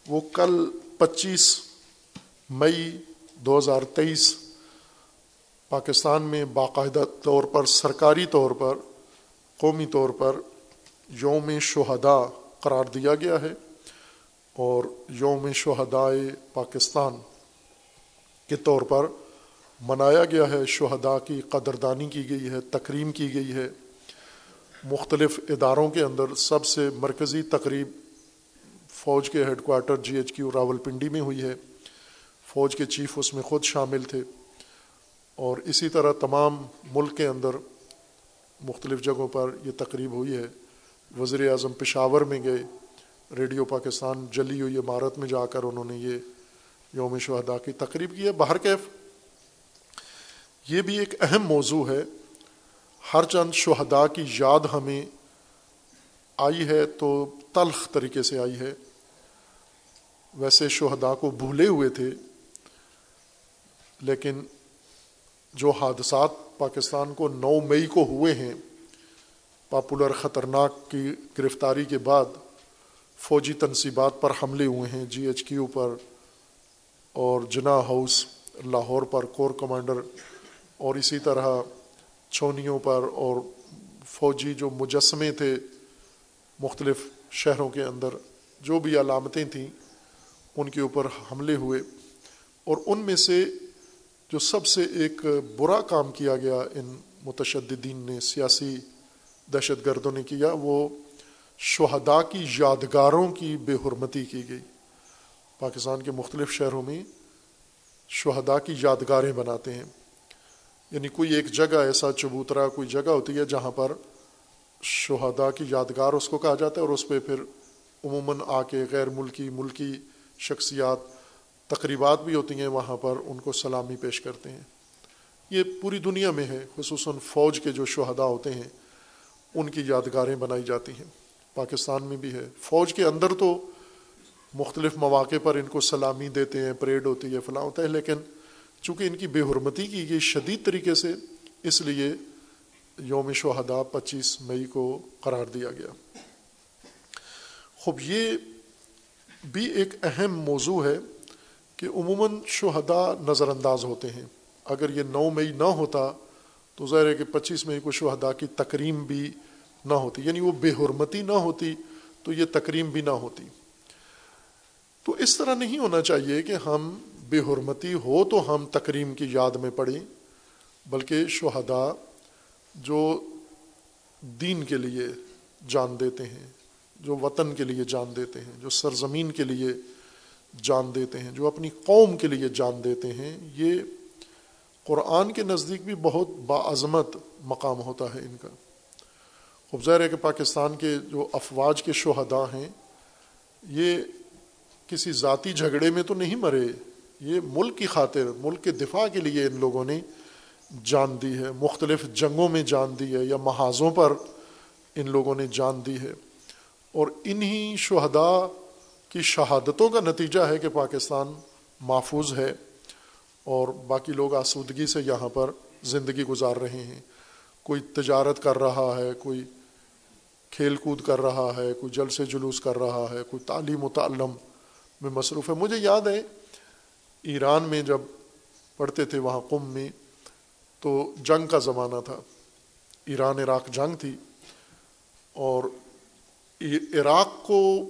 وہ کل پچیس مئی دو ہزار تیئیس پاکستان میں باقاعدہ طور پر، سرکاری طور پر، قومی طور پر یوم شہداء قرار دیا گیا ہے اور یوم شہدائے پاکستان کے طور پر منایا گیا ہے۔ شہداء کی قدردانی کی گئی ہے، تقریم کی گئی ہے۔ مختلف اداروں کے اندر سب سے مرکزی تقریب فوج کے headquarter G H Q Rawalpindi میں ہوئی ہے۔ فوج کے چیف اس میں خود شامل تھے۔ اور اسی طرح تمام ملک کے اندر مختلف جگہوں پر یہ تقریب ہوئی ہے۔ وزیر اعظم پشاور میں گئے، ریڈیو پاکستان جلی ہوئی عمارت میں جا کر انہوں نے یہ یوم شہدا کی تقریب کی ہے۔ باہر کیف، یہ بھی ایک اہم موضوع ہے۔ ہر چند شہداء کی یاد ہمیں آئی ہے تو تلخ طریقے سے آئی ہے۔ ویسے شہداء کو بھولے ہوئے تھے، لیکن جو حادثات پاکستان کو نو مئی کو ہوئے ہیں پاپولر خطرناک کی گرفتاری کے بعد فوجی تنصیبات پر حملے ہوئے ہیں جی ایچ کیو پر اور جنا ہاؤس لاہور پر، کور کمانڈر اور اسی طرح چھونیوں پر اور فوجی جو مجسمے تھے مختلف شہروں کے اندر، جو بھی علامتیں تھیں ان کے اوپر حملے ہوئے اور ان میں سے جو سب سے ایک برا کام کیا گیا ان متشددین نے، سیاسی دہشت گردوں نے کیا، وہ شہداء کی یادگاروں کی بے حرمتی کی گئی۔ پاکستان کے مختلف شہروں میں شہداء کی یادگاریں بناتے ہیں۔ یعنی کوئی ایک جگہ ایسا چبوترا، کوئی جگہ ہوتی ہے جہاں پر شہداء کی یادگار اس کو کہا جاتا ہے اور اس پہ پھر عموماً آ کے غیر ملکی ملکی شخصیات تقریبات بھی ہوتی ہیں وہاں پر، ان کو سلامی پیش کرتے ہیں۔ یہ پوری دنیا میں ہے، خصوصاً فوج کے جو شہداء ہوتے ہیں، ان کی یادگاریں بنائی جاتی ہیں۔ پاکستان میں بھی ہے۔ فوج کے اندر تو مختلف مواقع پر ان کو سلامی دیتے ہیں، پریڈ ہوتی ہے، فلاں ہوتا ہے، لیکن چونکہ ان کی بے حرمتی کی گئی شدید طریقے سے، اس لیے یوم شہدا پچیس مئی کو قرار دیا گیا۔ خوب، یہ بھی ایک اہم موضوع ہے۔ کہ عموماً شہدا نظر انداز ہوتے ہیں۔ اگر یہ نو مئی نہ ہوتا تو ظاہر ہے کہ پچیس مئی کو شہدا کی تکریم بھی نہ ہوتی یعنی وہ بے حرمتی نہ ہوتی تو یہ تکریم بھی نہ ہوتی۔ تو اس طرح نہیں ہونا چاہیے کہ ہم بے حرمتی ہو تو ہم تکریم کی یاد میں پڑھیں بلکہ شہداء جو دین کے لیے جان دیتے ہیں، جو وطن کے لیے جان دیتے ہیں، جو سرزمین کے لیے جان دیتے ہیں، جو اپنی قوم کے لیے جان دیتے ہیں، یہ قرآن کے نزدیک بھی بہت باعظمت مقام ہوتا ہے ان کا۔ خوب ظاہر ہے کہ پاکستان کے جو افواج کے شہداء ہیں، یہ کسی ذاتی جھگڑے میں تو نہیں مرے، یہ ملک کی خاطر، ملک کے دفاع کے لیے ان لوگوں نے جان دی ہے، مختلف جنگوں میں جان دی ہے یا محاذوں پر ان لوگوں نے جان دی ہے۔ اور انہی شہداء کی شہادتوں کا نتیجہ ہے کہ پاکستان محفوظ ہے اور باقی لوگ آسودگی سے یہاں پر زندگی گزار رہے ہیں۔ کوئی تجارت کر رہا ہے، کوئی کھیل کود کر رہا ہے، کوئی جل سے جلوس کر رہا ہے، کوئی تعلیم و تعلم میں مصروف ہے۔ مجھے یاد ہے ایران میں جب پڑھتے تھے وہاں قم میں، تو جنگ کا زمانہ تھا۔ ایران عراق جنگ تھی اور عراق کو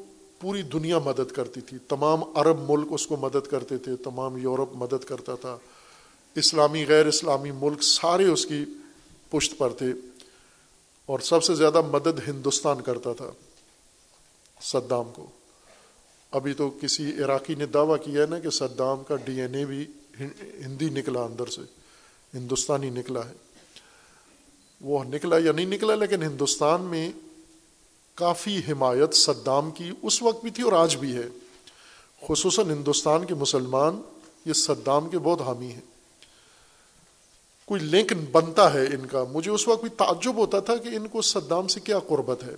پوری دنیا مدد کرتی تھی۔ تمام عرب ملک اس کو مدد کرتے تھے، تمام یورپ مدد کرتا تھا۔ اسلامی، غیر اسلامی ملک سارے اس کی پشت پر تھے اور سب سے زیادہ مدد ہندوستان کرتا تھا صدام کو۔ ابھی تو کسی عراقی نے دعویٰ کیا ہے نا کہ صدام کا ڈی این اے بھی ہندی نکلا اندر سے، ہندوستانی نکلا ہے۔ وہ نکلا یا نہیں نکلا، لیکن ہندوستان میں کافی حمایت صدام کی اس وقت بھی تھی اور آج بھی ہے۔ خصوصاً ہندوستان کے مسلمان یہ صدام کے بہت حامی ہیں۔ کوئی لنک بنتا ہے ان کا، مجھے اس وقت بھی تعجب ہوتا تھا کہ ان کو صدام سے کیا قربت ہے۔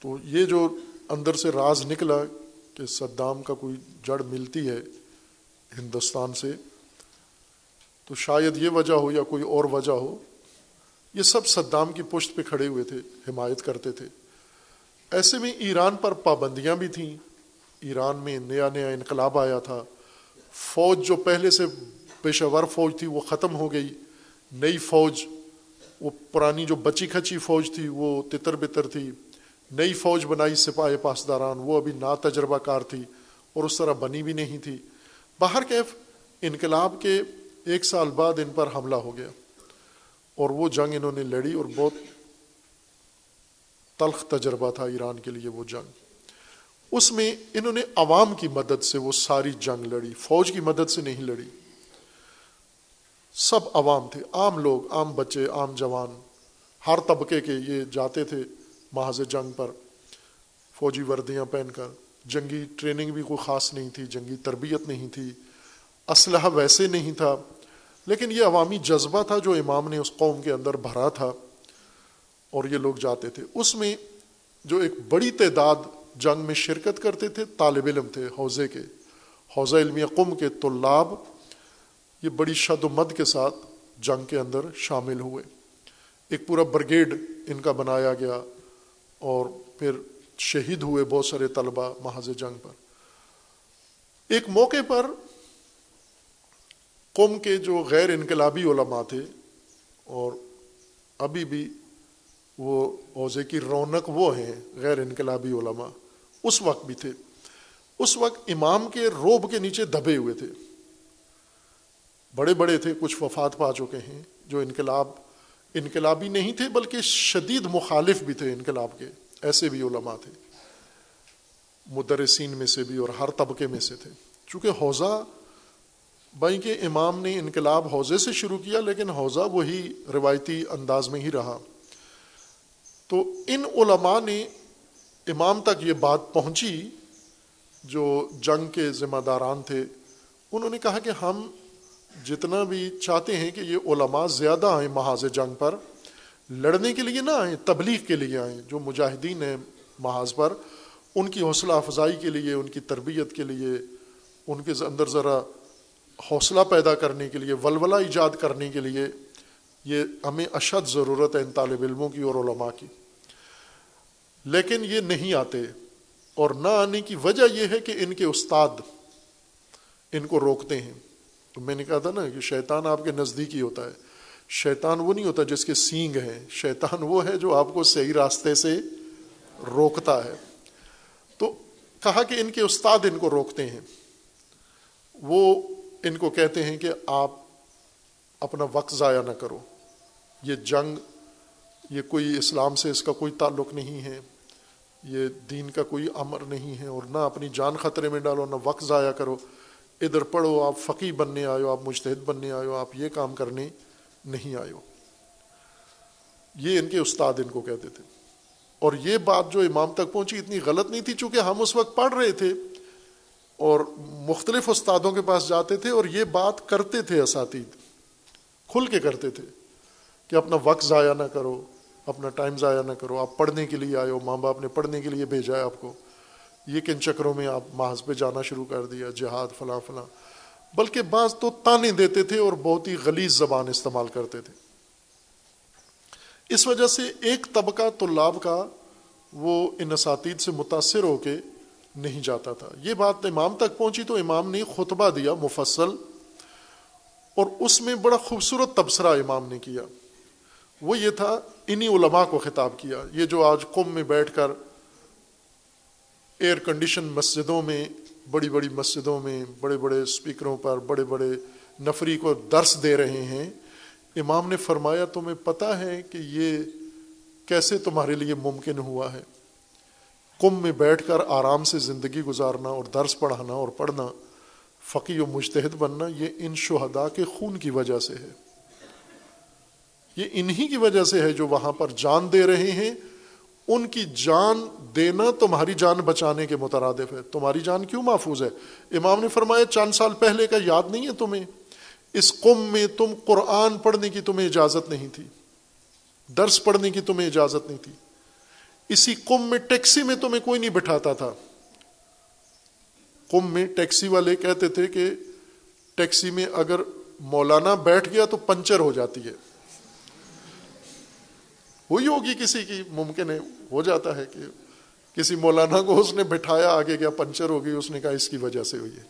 تو یہ جو اندر سے راز نکلا کہ صدام کا کوئی جڑ ملتی ہے ہندوستان سے، تو شاید یہ وجہ ہو یا کوئی اور وجہ ہو۔ یہ سب صدام کی پشت پہ کھڑے ہوئے تھے، حمایت کرتے تھے۔ ایسے میں ایران پر پابندیاں بھی تھیں۔ ایران میں نیا نیا انقلاب آیا تھا۔ فوج جو پہلے سے پیشہ ور فوج تھی، وہ ختم ہو گئی۔ نئی فوج، وہ پرانی جو بچی کھچی فوج تھی، وہ تتر بتر تھی۔ نئی فوج بنائی سپاہی پاسداران، وہ ابھی نا تجربہ کار تھی اور اس طرح بنی بھی نہیں تھی۔ باہر کیف انقلاب کے ایک سال بعد ان پر حملہ ہو گیا۔ اور وہ جنگ انہوں نے لڑی اور بہت تلخ تجربہ تھا ایران کے لیے وہ جنگ۔ اس میں انہوں نے عوام کی مدد سے وہ ساری جنگ لڑی، فوج کی مدد سے نہیں لڑی۔ سب عوام تھے، عام لوگ، عام بچے، عام جوان۔ ہر طبقے کے یہ جاتے تھے محاذ جنگ پر۔ فوجی وردیاں پہن کر۔ جنگی ٹریننگ بھی کوئی خاص نہیں تھی، جنگی تربیت نہیں تھی۔ اسلحہ ویسے نہیں تھا۔ لیکن یہ عوامی جذبہ تھا جو امام نے اس قوم کے اندر بھرا تھا اور یہ لوگ جاتے تھے۔ اس میں جو ایک بڑی تعداد جنگ میں شرکت کرتے تھے، طالب علم تھے حوضے کے حوضہ علمیہ قم کے طلاب، یہ بڑی شد و مد کے ساتھ جنگ کے اندر شامل ہوئے۔ ایک پورا برگیڈ ان کا بنایا گیا اور پھر شہید ہوئے بہت سارے طلبہ محاذ جنگ پر۔ ایک موقع پر قوم کے جو غیر انقلابی علماء تھے اور ابھی بھی وہ عوضے کی رونق وہ ہیں، غیر انقلابی علماء، اس وقت بھی تھے۔ اس وقت امام کے روب کے نیچے دبے ہوئے تھے۔ بڑے بڑے تھے، کچھ وفات پا چکے ہیں جو انقلاب، انقلابی نہیں تھے بلکہ شدید مخالف بھی تھے انقلاب کے، ایسے بھی علماء تھے۔ مدرسین میں سے بھی اور ہر طبقے میں سے تھے۔ چونکہ حوضہ بھائی کے امام نے انقلاب حوضے سے شروع کیا، لیکن حوضہ وہی روایتی انداز میں ہی رہا۔ تو ان علماء نے امام تک یہ بات پہنچی جو جنگ کے ذمہ داران تھے۔ انہوں نے کہا کہ ہم جتنا بھی چاہتے ہیں کہ یہ علماء زیادہ آئیں محاذ جنگ پر، لڑنے کے لیے نہ آئیں، تبلیغ کے لیے آئیں۔ جو مجاہدین ہیں محاذ پر، ان کی حوصلہ افزائی کے لیے، ان کی تربیت کے لیے، ان کے اندر ذرا حوصلہ پیدا کرنے کے لیے، ولولہ ایجاد کرنے کے لیے یہ ہمیں اشد ضرورت ہے ان طالب علموں کی اور علماء کی۔ لیکن یہ نہیں آتے اور نہ آنے کی وجہ یہ ہے کہ ان کے استاد ان کو روکتے ہیں۔ تو میں نے کہا تھا نا کہ شیطان آپ کے نزدیک ہی ہوتا ہے۔ شیطان وہ نہیں ہوتا جس کے سینگ ہیں۔ شیطان وہ ہے جو آپ کو صحیح راستے سے روکتا ہے۔ تو کہا کہ ان کے استاد ان کو روکتے ہیں۔ وہ ان کو کہتے ہیں کہ آپ اپنا وقت ضائع نہ کرو۔ یہ جنگ، یہ کوئی اسلام سے اس کا کوئی تعلق نہیں ہے۔ یہ دین کا کوئی امر نہیں ہے اور نہ اپنی جان خطرے میں ڈالو، نہ وقت ضائع کرو۔ ادھر پڑھو، آپ فقی بننے آئے ہو، آپ مشتحد بننے آئے ہو، آپ یہ کام کرنے نہیں آئے ہو۔ یہ ان کے استاد ان کو کہتے تھے۔ اور یہ بات جو امام تک پہنچی اتنی غلط نہیں تھی، چونکہ ہم اس وقت پڑھ رہے تھے۔ اور مختلف استادوں کے پاس جاتے تھے اور یہ بات کرتے تھے اساتید، کھل کے کرتے تھے کہ اپنا وقت ضائع نہ کرو، اپنا ٹائم ضائع نہ کرو، آپ پڑھنے کے لیے آئے ہو، ماں باپ نے پڑھنے کے لیے بھیجا ہے آپ کو، یہ کن چکروں میں آپ محض پہ جانا شروع کر دیا، جہاد، فلاں فلاں۔ بلکہ بعض تو تانے دیتے تھے اور بہت ہی غلیظ زبان استعمال کرتے تھے۔ اس وجہ سے ایک طبقہ طلاب کا وہ ان اساتید سے متاثر ہو کے نہیں جاتا تھا۔ یہ بات امام تک پہنچی تو امام نے خطبہ دیا مفصل، اور اس میں بڑا خوبصورت تبصرہ امام نے کیا۔ وہ یہ تھا، انہی علماء کو خطاب کیا۔ یہ جو آج قم میں بیٹھ کر ایئر کنڈیشن مسجدوں میں، بڑی بڑی مسجدوں میں، بڑے بڑے اسپیکروں پر، بڑے بڑے نفری کو درس دے رہے ہیں، امام نے فرمایا، تمہیں پتہ ہے کہ یہ کیسے تمہارے لیے ممکن ہوا ہے؟ کم میں بیٹھ کر آرام سے زندگی گزارنا اور درس پڑھانا اور پڑھنا فقی و مجتہد بننا، یہ ان شہدا کے خون کی وجہ سے ہے۔ یہ انہی کی وجہ سے ہے جو وہاں پر جان دے رہے ہیں۔ ان کی جان دینا تمہاری جان بچانے کے مترادف ہے۔ تمہاری جان کیوں محفوظ ہے؟ امام نے فرمایا، چند سال پہلے کا یاد نہیں ہے تمہیں؟ اس قم میں تم قرآن پڑھنے کی تمہیں اجازت نہیں تھی۔ درس پڑھنے کی تمہیں اجازت نہیں تھی۔ اسی قم میں ٹیکسی میں تمہیں کوئی نہیں بٹھاتا تھا۔ قم میں ٹیکسی والے کہتے تھے کہ ٹیکسی میں اگر مولانا بیٹھ گیا تو پنچر ہو جاتی ہے۔ ہوئی ہوگی کسی کی، ممکن ہے، ہو جاتا ہے کہ کسی مولانا کو اس نے بٹھایا، آگے گیا، پنچر ہو گئی، اس نے کہا اس کی وجہ سے ہوئی ہے۔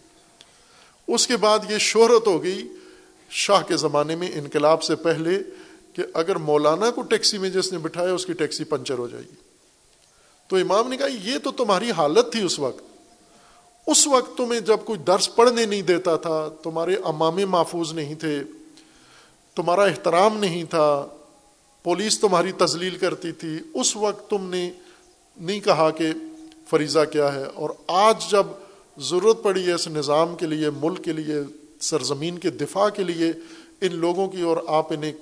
اس کے بعد یہ شہرت ہو گئی شاہ کے زمانے میں انقلاب سے پہلے کہ اگر مولانا کو ٹیکسی میں جس نے بٹھایا، اس کی ٹیکسی پنچر ہو جائے گی۔ تو امام نے کہا، یہ تو تمہاری حالت تھی اس وقت۔ اس وقت تمہیں جب کوئی درس پڑھنے نہیں دیتا تھا، تمہارے امام محفوظ نہیں تھے، تمہارا احترام نہیں تھا، پولیس تمہاری تزلیل کرتی تھی، اس وقت تم نے نہیں کہا کہ فریضہ کیا ہے۔ اور آج جب ضرورت پڑی ہے اس نظام کے لیے، ملک کے لیے، سرزمین کے دفاع کے لیے، ان لوگوں کی، اور آپ انہیں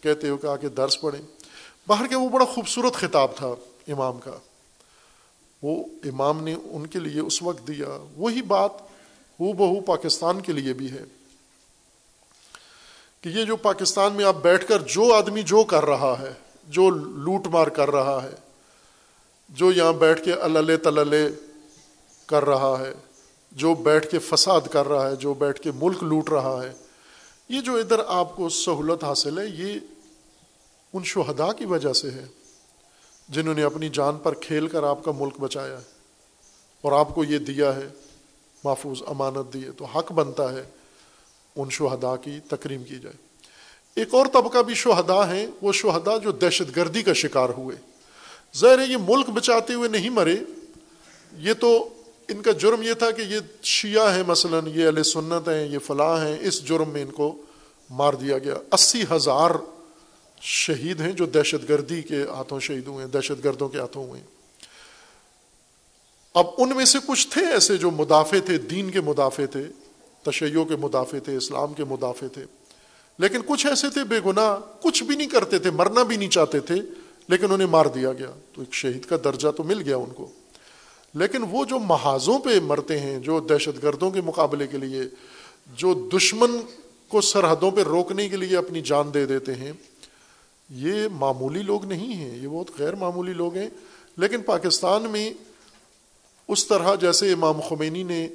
کہتے ہو کہ آ کے درس پڑھیں۔ باہر کے وہ بڑا خوبصورت خطاب تھا امام کا۔ وہ امام نے ان کے لیے اس وقت دیا۔ وہی بات ہو بہو پاکستان کے لیے بھی ہے کہ یہ جو پاکستان میں آپ بیٹھ کر جو آدمی جو کر رہا ہے، جو لوٹ مار کر رہا ہے، جو یہاں بیٹھ کے اللہ تللے کر رہا ہے، جو بیٹھ کے فساد کر رہا ہے، جو بیٹھ کے ملک لوٹ رہا ہے، یہ جو ادھر آپ کو سہولت حاصل ہے، یہ ان شہدا کی وجہ سے ہے۔ جنہوں نے اپنی جان پر کھیل کر آپ کا ملک بچایا ہے اور آپ کو یہ دیا ہے، محفوظ امانت دی ہے، تو حق بنتا ہے ان شہدا کی تکریم کی جائے۔ ایک اور طبقہ بھی شہدا ہیں، وہ شہدا جو دہشت گردی کا شکار ہوئے۔ ظاہر ہے یہ ملک بچاتے ہوئے نہیں مرے، یہ تو ان کا جرم یہ تھا کہ یہ شیعہ ہیں مثلا، یہ علیہ سنت ہیں، یہ فلاں ہیں، اس جرم میں ان کو مار دیا گیا۔ اسی ہزار شہید ہیں جو دہشت گردی کے ہاتھوں شہید ہوئے ہیں، دہشت گردوں کے ہاتھوں ہوئے ہیں۔ اب ان میں سے کچھ تھے ایسے جو مدافع تھے، دین کے مدافع تھے، تشیعوں کے مدافع تھے، اسلام کے مدافع تھے۔ لیکن کچھ ایسے تھے بے گناہ، کچھ بھی نہیں کرتے تھے، مرنا بھی نہیں چاہتے تھے، لیکن انہیں مار دیا گیا۔ تو ایک شہید کا درجہ تو مل گیا ان کو۔ لیکن وہ جو محاذوں پہ مرتے ہیں، جو دہشت گردوں کے مقابلے کے لیے، جو دشمن کو سرحدوں پہ روکنے کے لیے اپنی جان دے دیتے ہیں یہ معمولی لوگ نہیں ہیں، یہ بہت غیر معمولی لوگ ہیں۔ لیکن پاکستان میں اس طرح جیسے امام خمینی نے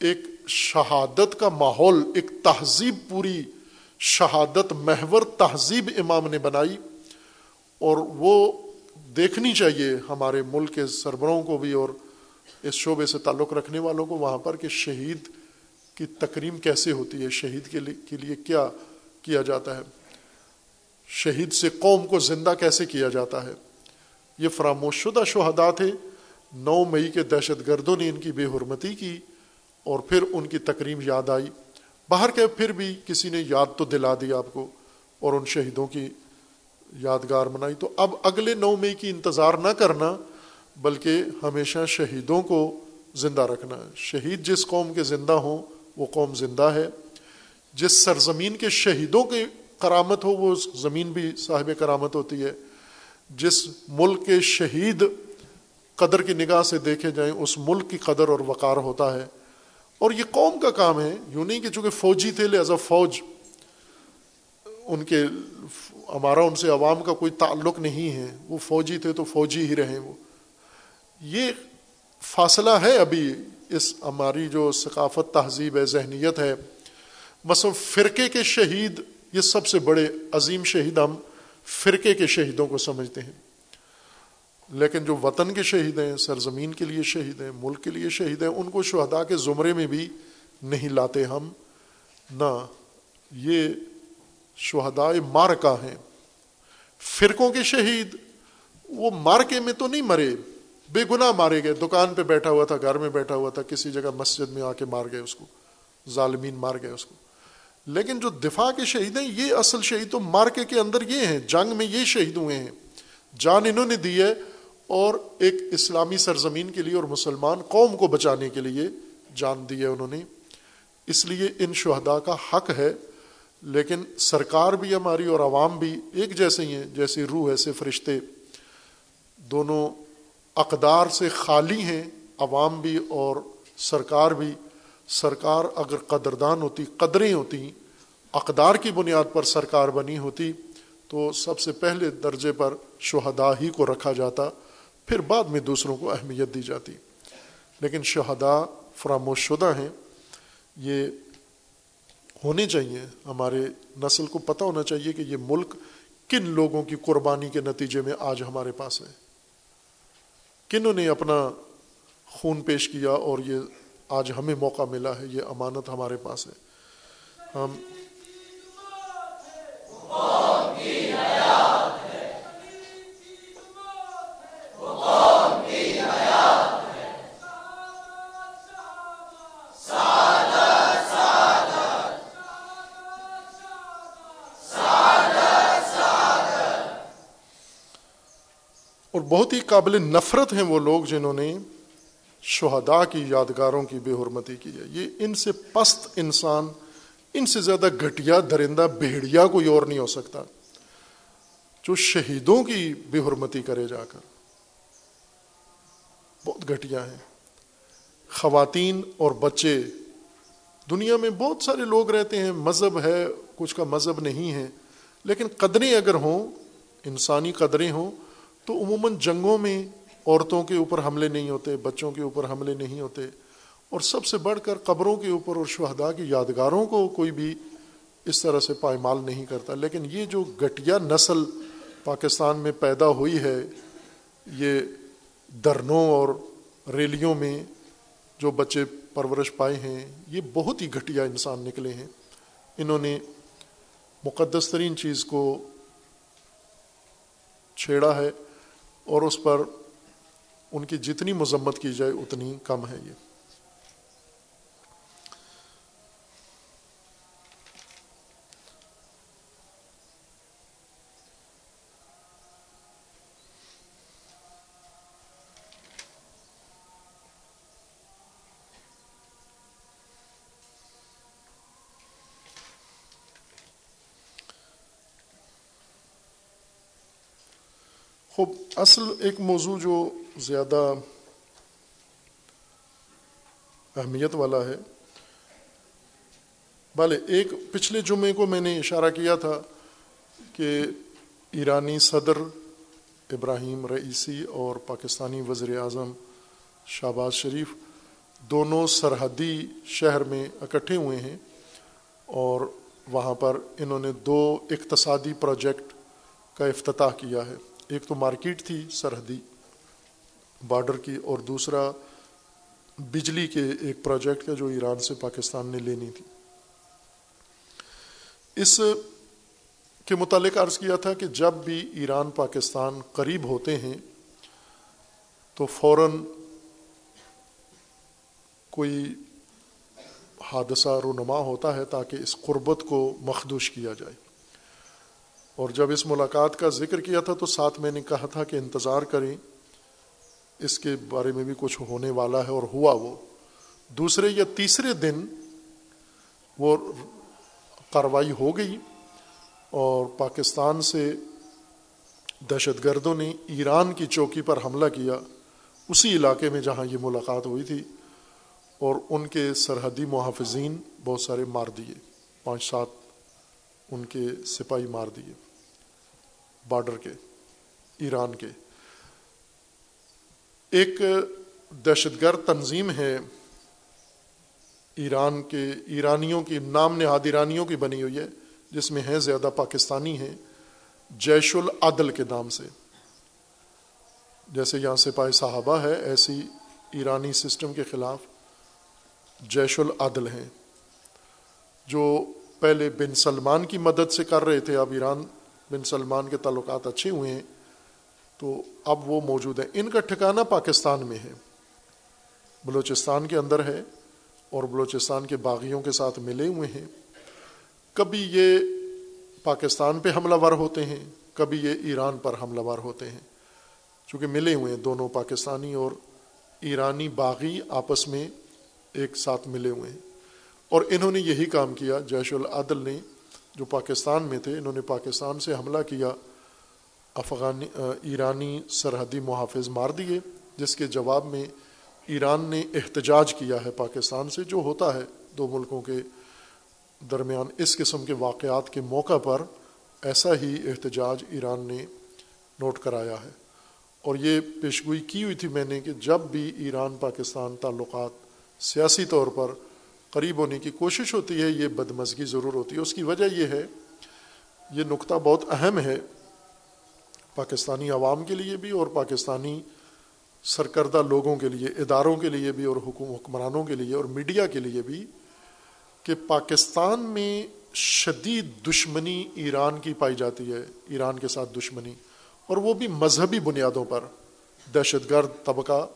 ایک شہادت کا ماحول، ایک تہذیب پوری شہادت محور تہذیب امام نے بنائی، اور وہ دیکھنی چاہیے ہمارے ملک کے سربراہوں کو بھی اور اس شعبے سے تعلق رکھنے والوں کو وہاں پر کہ شہید کی تکریم کیسے ہوتی ہے، شہید کے لیے کیا کیا جاتا ہے۔ شہید سے قوم کو زندہ کیسے کیا جاتا ہے؟ یہ فراموش شدہ شہدا تھے۔ نو مئی کے دہشت گردوں نے ان کی بے حرمتی کی اور پھر ان کی تکریم یاد آئی۔ باہر کے پھر بھی کسی نے یاد تو دلا دی آپ کو اور ان شہیدوں کی یادگار منائی۔ تو اب اگلے نو مئی کی انتظار نہ کرنا، بلکہ ہمیشہ شہیدوں کو زندہ رکھنا۔ شہید جس قوم کے زندہ ہوں، وہ قوم زندہ ہے۔ جس سرزمین کے شہیدوں کی کرامت ہو، وہ زمین بھی صاحب کرامت ہوتی ہے۔ جس ملک کے شہید قدر کی نگاہ سے دیکھے جائیں، اس ملک کی قدر اور وقار ہوتا ہے۔ اور یہ قوم کا کام ہے، یوں نہیں کہ چونکہ فوجی تھے، لہذا فوج ان کے ہمارا، ان سے عوام کا کوئی تعلق نہیں ہے۔ وہ فوجی تھے تو فوجی ہی رہے وہ۔ یہ فاصلہ ہے ابھی اس ہماری جو ثقافت تہذیب ہے، ذہنیت ہے۔ مثلا فرقے کے شہید یہ سب سے بڑے عظیم شہید ہم فرقے کے شہیدوں کو سمجھتے ہیں۔ لیکن جو وطن کے شہید ہیں، سرزمین کے لیے شہید ہیں، ملک کے لیے شہید ہیں، ان کو شہدا کے زمرے میں بھی نہیں لاتے ہم۔ نہ، یہ شہدائے مارکا ہیں۔ فرقوں کے شہید، وہ مارکے میں تو نہیں مرے۔ بے گناہ مارے گئے۔ دکان پہ بیٹھا ہوا تھا، گھر میں بیٹھا ہوا تھا، کسی جگہ مسجد میں آ کے مار گئے اس کو۔ ظالمین مار گئے اس کو۔ لیکن جو دفاع کے شہید ہیں، یہ اصل شہید تو مارکے کے اندر یہ ہیں، جنگ میں یہ شہید ہوئے ہیں۔ جان انہوں نے دی ہے اور ایک اسلامی سرزمین کے لیے اور مسلمان قوم کو بچانے کے لیے جان دی ہے انہوں نے۔ اس لیے ان شہدا کا حق ہے، لیکن سرکار بھی ہماری اور عوام بھی ایک جیسے ہی ہیں، جیسے روح، ایسے فرشتے۔ دونوں اقدار سے خالی ہیں، عوام بھی اور سرکار بھی۔ سرکار اگر قدردان ہوتی، قدریں ہوتی، اقدار کی بنیاد پر سرکار بنی ہوتی، تو سب سے پہلے درجے پر شہدا ہی کو رکھا جاتا، پھر بعد میں دوسروں کو اہمیت دی جاتی۔ لیکن شہدا فراموش شدہ ہیں۔ یہ ہونے چاہیے۔ ہمارے نسل کو پتہ ہونا چاہیے کہ یہ ملک کن لوگوں کی قربانی کے نتیجے میں آج ہمارے پاس ہے۔ کنہوں نے اپنا خون پیش کیا اور یہ آج ہمیں موقع ملا ہے، یہ امانت ہمارے پاس ہے۔ ہم اور بہت ہی قابل نفرت ہیں وہ لوگ جنہوں نے شہداء کی یادگاروں کی بے حرمتی کی ہے یہ ان سے پست انسان، ان سے زیادہ گھٹیا، درندہ، بھیڑیا کوئی اور نہیں ہو سکتا۔ جو شہیدوں کی بے حرمتی کرے جا کر۔ بہت گھٹیا ہیں۔ خواتین اور بچے۔ دنیا میں بہت سارے لوگ رہتے ہیں۔ مذہب ہے، کچھ کا مذہب نہیں ہے۔ لیکن قدریں اگر ہوں، انسانی قدریں ہوں، تو عموماً جنگوں میں عورتوں کے اوپر حملے نہیں ہوتے، بچوں کے اوپر حملے نہیں ہوتے۔ اور سب سے بڑھ کر قبروں کے اوپر اور شہداء کی یادگاروں کو کوئی بھی اس طرح سے پائمال نہیں کرتا۔ لیکن یہ جو گٹیا نسل پاکستان میں پیدا ہوئی ہے، یہ درنوں اور ریلیوں میں جو بچے پرورش پائے ہیں، یہ بہت ہی گھٹیا انسان نکلے ہیں۔ انہوں نے مقدس ترین چیز کو چھیڑا ہے اور اس پر ان کی جتنی مذمت کی جائے اتنی کم ہے یہ۔ خوب، اصل ایک موضوع جو زیادہ اہمیت والا ہے۔ بھلے ایک پچھلے جمعے کو میں نے اشارہ کیا تھا کہ ایرانی صدر ابراہیم رئیسی اور پاکستانی وزیر اعظم شہباز شریف دونوں سرحدی شہر میں اکٹھے ہوئے ہیں اور وہاں پر انہوں نے دو اقتصادی پروجیکٹ کا افتتاح کیا ہے۔ ایک تو مارکیٹ تھی سرحدی۔ بارڈر کی اور دوسرا بجلی کے ایک پروجیکٹ کا جو ایران سے پاکستان نے لینی تھی۔ اس کے متعلق عرض کیا تھا کہ جب بھی ایران پاکستان قریب ہوتے ہیں تو فوراً کوئی حادثہ رونما ہوتا ہے تاکہ اس قربت کو مخدوش کیا جائے۔ اور جب اس ملاقات کا ذکر کیا تھا تو ساتھ میں نے کہا تھا کہ انتظار کریں۔ اس کے بارے میں بھی کچھ ہونے والا ہے اور ہوا وہ۔ دوسرے یا تیسرے دن وہ کاروائی ہو گئی اور پاکستان سے دہشت گردوں نے ایران کی چوکی پر حملہ کیا۔ اسی علاقے میں جہاں یہ ملاقات ہوئی تھی اور ان کے سرحدی محافظین بہت سارے مار دیے۔ پانچ سات ان کے سپاہی مار دیے۔ بارڈر کے، ایران کے۔ ایک دہشت گرد تنظیم ہے ایران کے، ایرانیوں کی، نام نہاد ایرانیوں کی بنی ہوئی ہے، جس میں ہیں زیادہ پاکستانی ہیں، جیش العدل کے نام سے۔ جیسے یہاں سپاہی صحابہ ہے، ایسی ایرانی سسٹم کے خلاف جیش العدل ہیں۔ جو پہلے بن سلمان کی مدد سے کر رہے تھے، اب ایران بن سلمان کے تعلقات اچھے ہوئے ہیں۔ تو اب وہ موجود ہیں۔ ان کا ٹھکانہ پاکستان میں ہے۔ بلوچستان کے اندر ہے اور بلوچستان کے باغیوں کے ساتھ ملے ہوئے ہیں۔ کبھی یہ پاکستان پہ حملہ ور ہوتے ہیں، کبھی یہ ایران پر حملہ ور ہوتے ہیں۔ چونکہ ملے ہوئے ہیں دونوں پاکستانی اور ایرانی باغی آپس میں ایک ساتھ ملے ہوئے ہیں۔ اور انہوں نے یہی کام کیا۔ جیش العدل نے جو پاکستان میں تھے، انہوں نے پاکستان سے حملہ کیا۔ افغانی ایرانی سرحدی محافظ مار دیے، جس کے جواب میں ایران نے احتجاج کیا ہے پاکستان سے، جو ہوتا ہے دو ملکوں کے درمیان اس قسم کے واقعات کے موقع پر ایسا ہی احتجاج ایران نے نوٹ کرایا ہے۔ اور یہ پیشگوئی کی ہوئی تھی میں نے کہ جب بھی ایران پاکستان تعلقات سیاسی طور پر قریب ہونے کی کوشش ہوتی ہے، یہ بدمزگی ضرور ہوتی ہے۔ اس کی وجہ یہ ہے، یہ نقطہ بہت اہم ہے پاکستانی عوام کے لیے بھی اور پاکستانی سرکردہ لوگوں کے لیے، اداروں کے لیے بھی اور حکمرانوں کے لیے اور میڈیا کے لیے بھی کہ پاکستان میں شدید دشمنی ایران کی پائی جاتی ہے، ایران کے ساتھ دشمنی، اور وہ بھی مذہبی بنیادوں پر۔ دہشت گرد طبقہ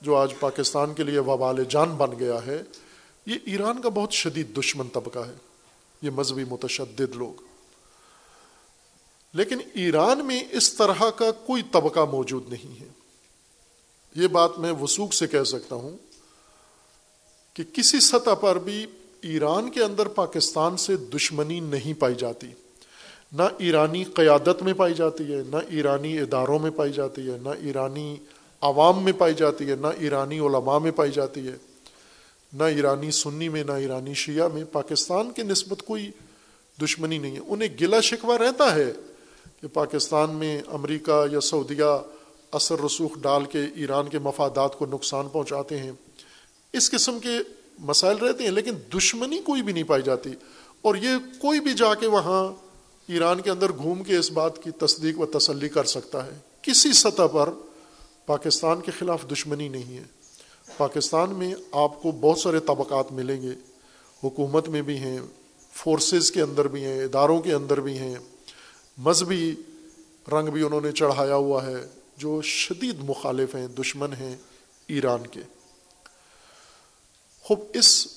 جو آج پاکستان کے لیے وبال جان بن گیا ہے، یہ ایران کا بہت شدید دشمن طبقہ ہے۔ یہ مذہبی متشدد لوگ۔ لیکن ایران میں اس طرح کا کوئی طبقہ موجود نہیں ہے۔ یہ بات میں وسوخ سے کہہ سکتا ہوں کہ کسی سطح پر بھی ایران کے اندر پاکستان سے دشمنی نہیں پائی جاتی۔ نہ ایرانی قیادت میں پائی جاتی ہے، نہ ایرانی اداروں میں پائی جاتی ہے، نہ ایرانی عوام میں پائی جاتی ہے، نہ ایرانی علماء میں پائی جاتی ہے۔ نہ ایرانی سنی میں، نہ ایرانی شیعہ میں پاکستان کے نسبت کوئی دشمنی نہیں ہے۔ انہیں گلا شکوہ رہتا ہے کہ پاکستان میں امریکہ یا سعودیہ اثر رسوخ ڈال کے ایران کے مفادات کو نقصان پہنچاتے ہیں۔ اس قسم کے مسائل رہتے ہیں، لیکن دشمنی کوئی بھی نہیں پائی جاتی۔ اور یہ کوئی بھی جا کے وہاں ایران کے اندر گھوم کے اس بات کی تصدیق و تسلی کر سکتا ہے۔ کسی سطح پر پاکستان کے خلاف دشمنی نہیں ہے۔ پاکستان میں آپ کو بہت سارے طبقات ملیں گے۔ حکومت میں بھی ہیں، فورسز کے اندر بھی ہیں، اداروں کے اندر بھی ہیں۔ مذہبی رنگ بھی انہوں نے چڑھایا ہوا ہے، جو شدید مخالف ہیں، دشمن ہیں ایران کے۔ خوب، اس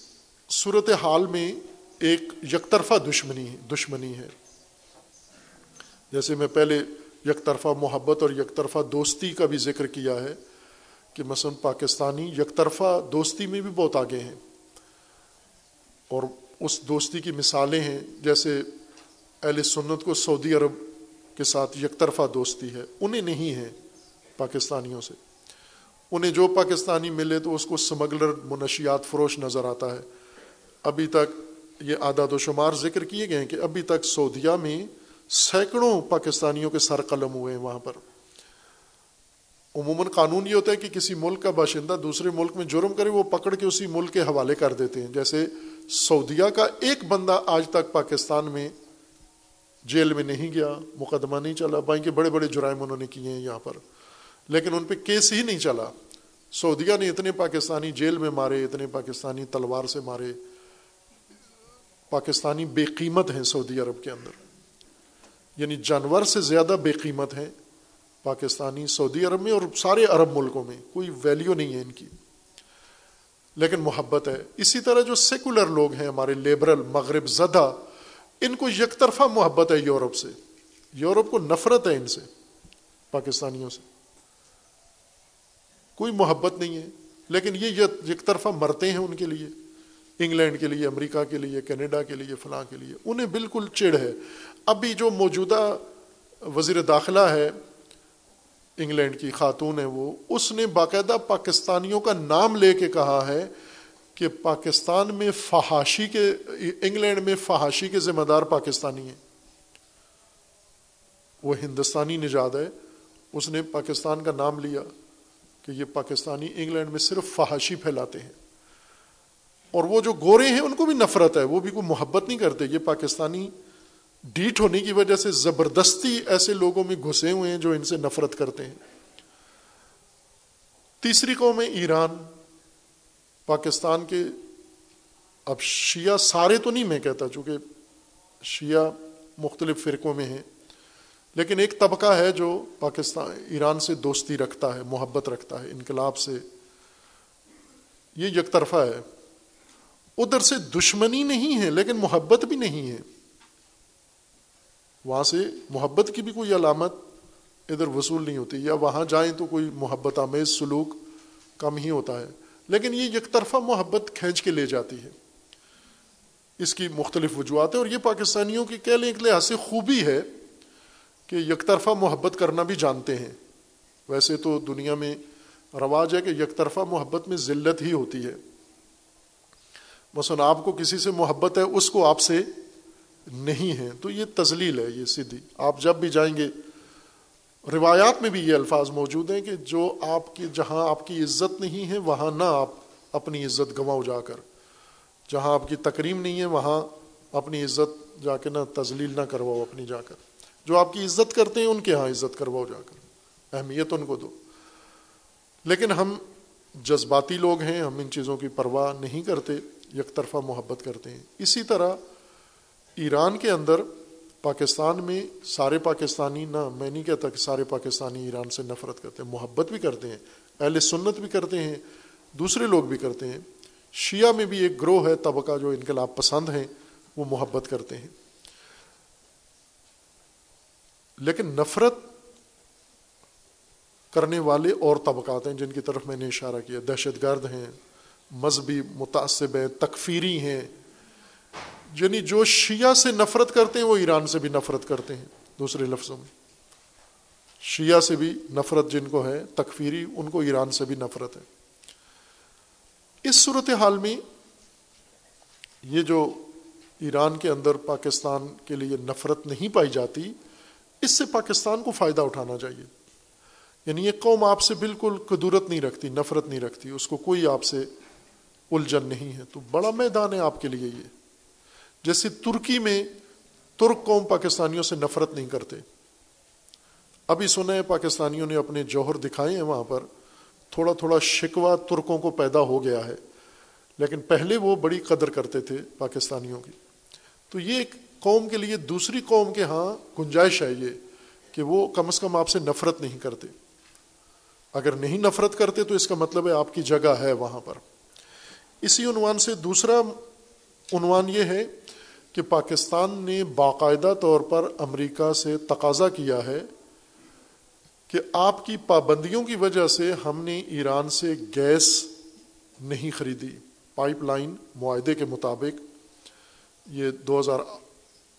صورت حال میں ایک یک طرفہ دشمنی دشمنی ہے۔ جیسے میں پہلے یک طرفہ محبت اور یک طرفہ دوستی کا بھی ذکر کیا ہے کہ مثلا پاکستانی یک طرفہ دوستی میں بھی بہت آگے ہیں۔ اور اس دوستی کی مثالیں ہیں، جیسے اہل سنت کو سعودی عرب کے ساتھ یک طرفہ دوستی ہے، انہیں نہیں ہے پاکستانیوں سے۔ انہیں جو پاکستانی ملے تو اس کو سمگلر منشیات فروش نظر آتا ہے۔ ابھی تک یہ اعداد و شمار ذکر کیے گئے ہیں کہ ابھی تک سعودیہ میں سینکڑوں پاکستانیوں کے سر قلم ہوئے ہیں وہاں پر۔ عموماً قانون یہ ہوتا ہے کہ کسی ملک کا باشندہ دوسرے ملک میں جرم کرے، وہ پکڑ کے اسی ملک کے حوالے کر دیتے ہیں۔ جیسے سعودیہ کا ایک بندہ آج تک پاکستان میں جیل میں نہیں گیا، مقدمہ نہیں چلا بائیں کے بڑے بڑے جرائم انہوں نے کیے ہیں یہاں پر۔ لیکن ان پہ کیس ہی نہیں چلا۔ سعودیہ نے اتنے پاکستانی جیل میں مارے، اتنے پاکستانی تلوار سے مارے۔ پاکستانی بے قیمت ہیں سعودی عرب کے اندر۔ یعنی جانور سے زیادہ بے قیمت ہیں پاکستانی سعودی عرب میں اور سارے عرب ملکوں میں۔ کوئی ویلیو نہیں ہے ان کی۔ لیکن محبت ہے۔ اسی طرح جو سیکولر لوگ ہیں، ہمارے لیبرل مغرب زدہ ان کو یک طرفہ محبت ہے یورپ سے۔ یورپ کو نفرت ہے ان سے، پاکستانیوں سے۔ کوئی محبت نہیں ہے، لیکن یہ یک طرفہ مرتے ہیں ان کے لیے۔ انگلینڈ کے لیے، امریکہ کے لیے، کینیڈا کے لیے، فلاں کے لیے۔ انہیں بالکل چڑ ہے۔ ابھی جو موجودہ وزیر داخلہ ہے، انگلینڈ کی خاتون ہے وہ، اس نے باقاعدہ پاکستانیوں کا نام لے کے کہا ہے کہ پاکستان میں فحاشی کے، انگلینڈ میں فحاشی کے ذمہ دار پاکستانی ہیں۔ وہ ہندوستانی نجات ہے۔ اس نے پاکستان کا نام لیا کہ یہ پاکستانی انگلینڈ میں صرف فحاشی پھیلاتے ہیں۔ اور وہ جو گورے ہیں، ان کو بھی نفرت ہے۔ وہ بھی کوئی محبت نہیں کرتے۔ یہ پاکستانی ڈیٹ ہونے کی وجہ سے زبردستی ایسے لوگوں میں گھسے ہوئے ہیں جو ان سے نفرت کرتے ہیں۔ تیسری قوم ہے ایران۔ پاکستان کے اب شیعہ سارے تو نہیں میں کہتا، چونکہ شیعہ مختلف فرقوں میں ہیں۔ لیکن ایک طبقہ ہے جو پاکستان، ایران سے دوستی رکھتا ہے، محبت رکھتا ہے، انقلاب سے۔ یہ یک طرفہ ہے۔ ادھر سے دشمنی نہیں ہے، لیکن محبت بھی نہیں ہے۔ وہاں سے محبت کی بھی کوئی علامت ادھر وصول نہیں ہوتی، یا وہاں جائیں تو کوئی محبت آمیز سلوک کم ہی ہوتا ہے۔ لیکن یہ یک طرفہ محبت کھینچ کے لے جاتی ہے۔ اس کی مختلف وجوہات ہیں اور یہ پاکستانیوں کی کہہ لیں ایک لحاظ سے خوبی ہے کہ یک طرفہ محبت کرنا بھی جانتے ہیں۔ ویسے تو دنیا میں رواج ہے کہ یک طرفہ محبت میں ذلت ہی ہوتی ہے۔ مثلاً آپ کو کسی سے محبت ہے، اس کو آپ سے نہیں ہے۔ تو یہ تزلیل ہے، یہ سیدھی آپ جب بھی جائیں گے روایات میں بھی یہ الفاظ موجود ہیں کہ جو آپ کی جہاں آپ کی عزت نہیں ہے، وہاں نہ آپ اپنی عزت گنواؤ جا کر۔ جہاں آپ کی تکریم نہیں ہے، وہاں اپنی عزت جا کے نہ تزلیل نہ کرواؤ اپنی جا کر۔ جو آپ کی عزت کرتے ہیں، ان کے ہاں عزت کرواؤ جا کر۔ اہمیت ان کو دو۔ لیکن ہم جذباتی لوگ ہیں، ہم ان چیزوں کی پرواہ نہیں کرتے، یک طرفہ محبت کرتے ہیں۔ اسی طرح ایران کے اندر پاکستان میں سارے پاکستانی نہ، میں نہیں کہتا کہ سارے پاکستانی ایران سے نفرت کرتے ہیں، محبت بھی کرتے ہیں، اہل سنت بھی کرتے ہیں، دوسرے لوگ بھی کرتے ہیں۔ شیعہ میں بھی ایک گروہ ہے، طبقہ جو انقلاب پسند ہیں، وہ محبت کرتے ہیں۔ لیکن نفرت کرنے والے اور طبقات ہیں جن کی طرف میں نے اشارہ کیا۔ دہشت گرد ہیں، مذہبی متاثب ہیں، تکفیری ہیں۔ یعنی جو شیعہ سے نفرت کرتے ہیں وہ ایران سے بھی نفرت کرتے ہیں، دوسرے لفظوں میں۔ شیعہ سے بھی نفرت جن کو ہے، تکفیری، ان کو ایران سے بھی نفرت ہے۔ اس صورت حال میں یہ جو ایران کے اندر پاکستان کے لیے نفرت نہیں پائی جاتی، اس سے پاکستان کو فائدہ اٹھانا چاہیے۔ یعنی یہ قوم آپ سے بالکل قدورت نہیں رکھتی، نفرت نہیں رکھتی، اس کو کوئی آپ سے الجھن نہیں ہے۔ تو بڑا میدان ہے آپ کے لیے یہ۔ جیسے ترکی میں ترک قوم پاکستانیوں سے نفرت نہیں کرتے۔ ابھی سنے پاکستانیوں نے اپنے جوہر دکھائے ہیں وہاں پر۔ تھوڑا تھوڑا شکوہ ترکوں کو پیدا ہو گیا ہے۔ لیکن پہلے وہ بڑی قدر کرتے تھے پاکستانیوں کی۔ تو یہ ایک قوم کے لیے دوسری قوم کے ہاں گنجائش ہے یہ کہ وہ کم از کم آپ سے نفرت نہیں کرتے۔ اگر نہیں نفرت کرتے تو اس کا مطلب ہے آپ کی جگہ ہے وہاں پر۔ اسی عنوان سے دوسرا عنوان یہ ہے کہ پاکستان نے باقاعدہ طور پر امریکہ سے تقاضا کیا ہے کہ آپ کی پابندیوں کی وجہ سے ہم نے ایران سے گیس نہیں خریدی۔ پائپ لائن معاہدے کے مطابق یہ دو ہزار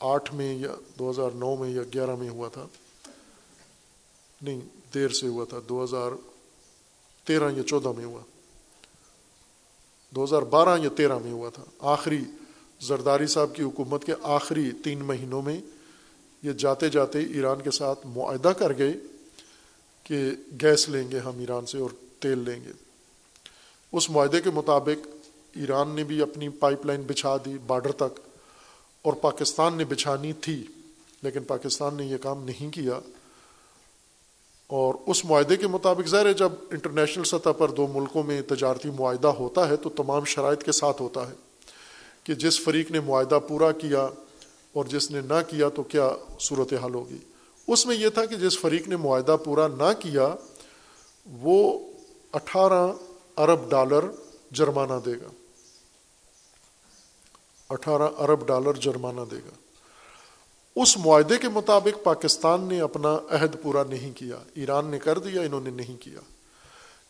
آٹھ میں یا دو ہزار نو میں یا گیارہ میں ہوا تھا۔ نہیں، دیر سے ہوا تھا۔ دو ہزار تیرہ یا چودہ میں ہوا۔ دو ہزار بارہ یا تیرہ میں ہوا تھا۔ آخری زرداری صاحب کی حکومت کے آخری تین مہینوں میں یہ جاتے جاتے ایران کے ساتھ معاہدہ کر گئے کہ گیس لیں گے ہم ایران سے اور تیل لیں گے۔ اس معاہدے کے مطابق ایران نے بھی اپنی پائپ لائن بچھا دی بارڈر تک اور پاکستان نے بچھانی تھی، لیکن پاکستان نے یہ کام نہیں کیا۔ اور اس معاہدے کے مطابق ظاہر ہے جب انٹرنیشنل سطح پر دو ملکوں میں تجارتی معاہدہ ہوتا ہے تو تمام شرائط کے ساتھ ہوتا ہے۔ کہ جس فریق نے معاہدہ پورا کیا اور جس نے نہ کیا تو کیا صورت حال ہوگی؟ اس میں یہ تھا کہ جس فریق نے معاہدہ پورا نہ کیا، وہ اٹھارہ ارب ڈالر جرمانہ دے گا۔ اٹھارہ ارب ڈالر جرمانہ دے گا۔ اس معاہدے کے مطابق پاکستان نے اپنا عہد پورا نہیں کیا، ایران نے کر دیا، انہوں نے نہیں کیا۔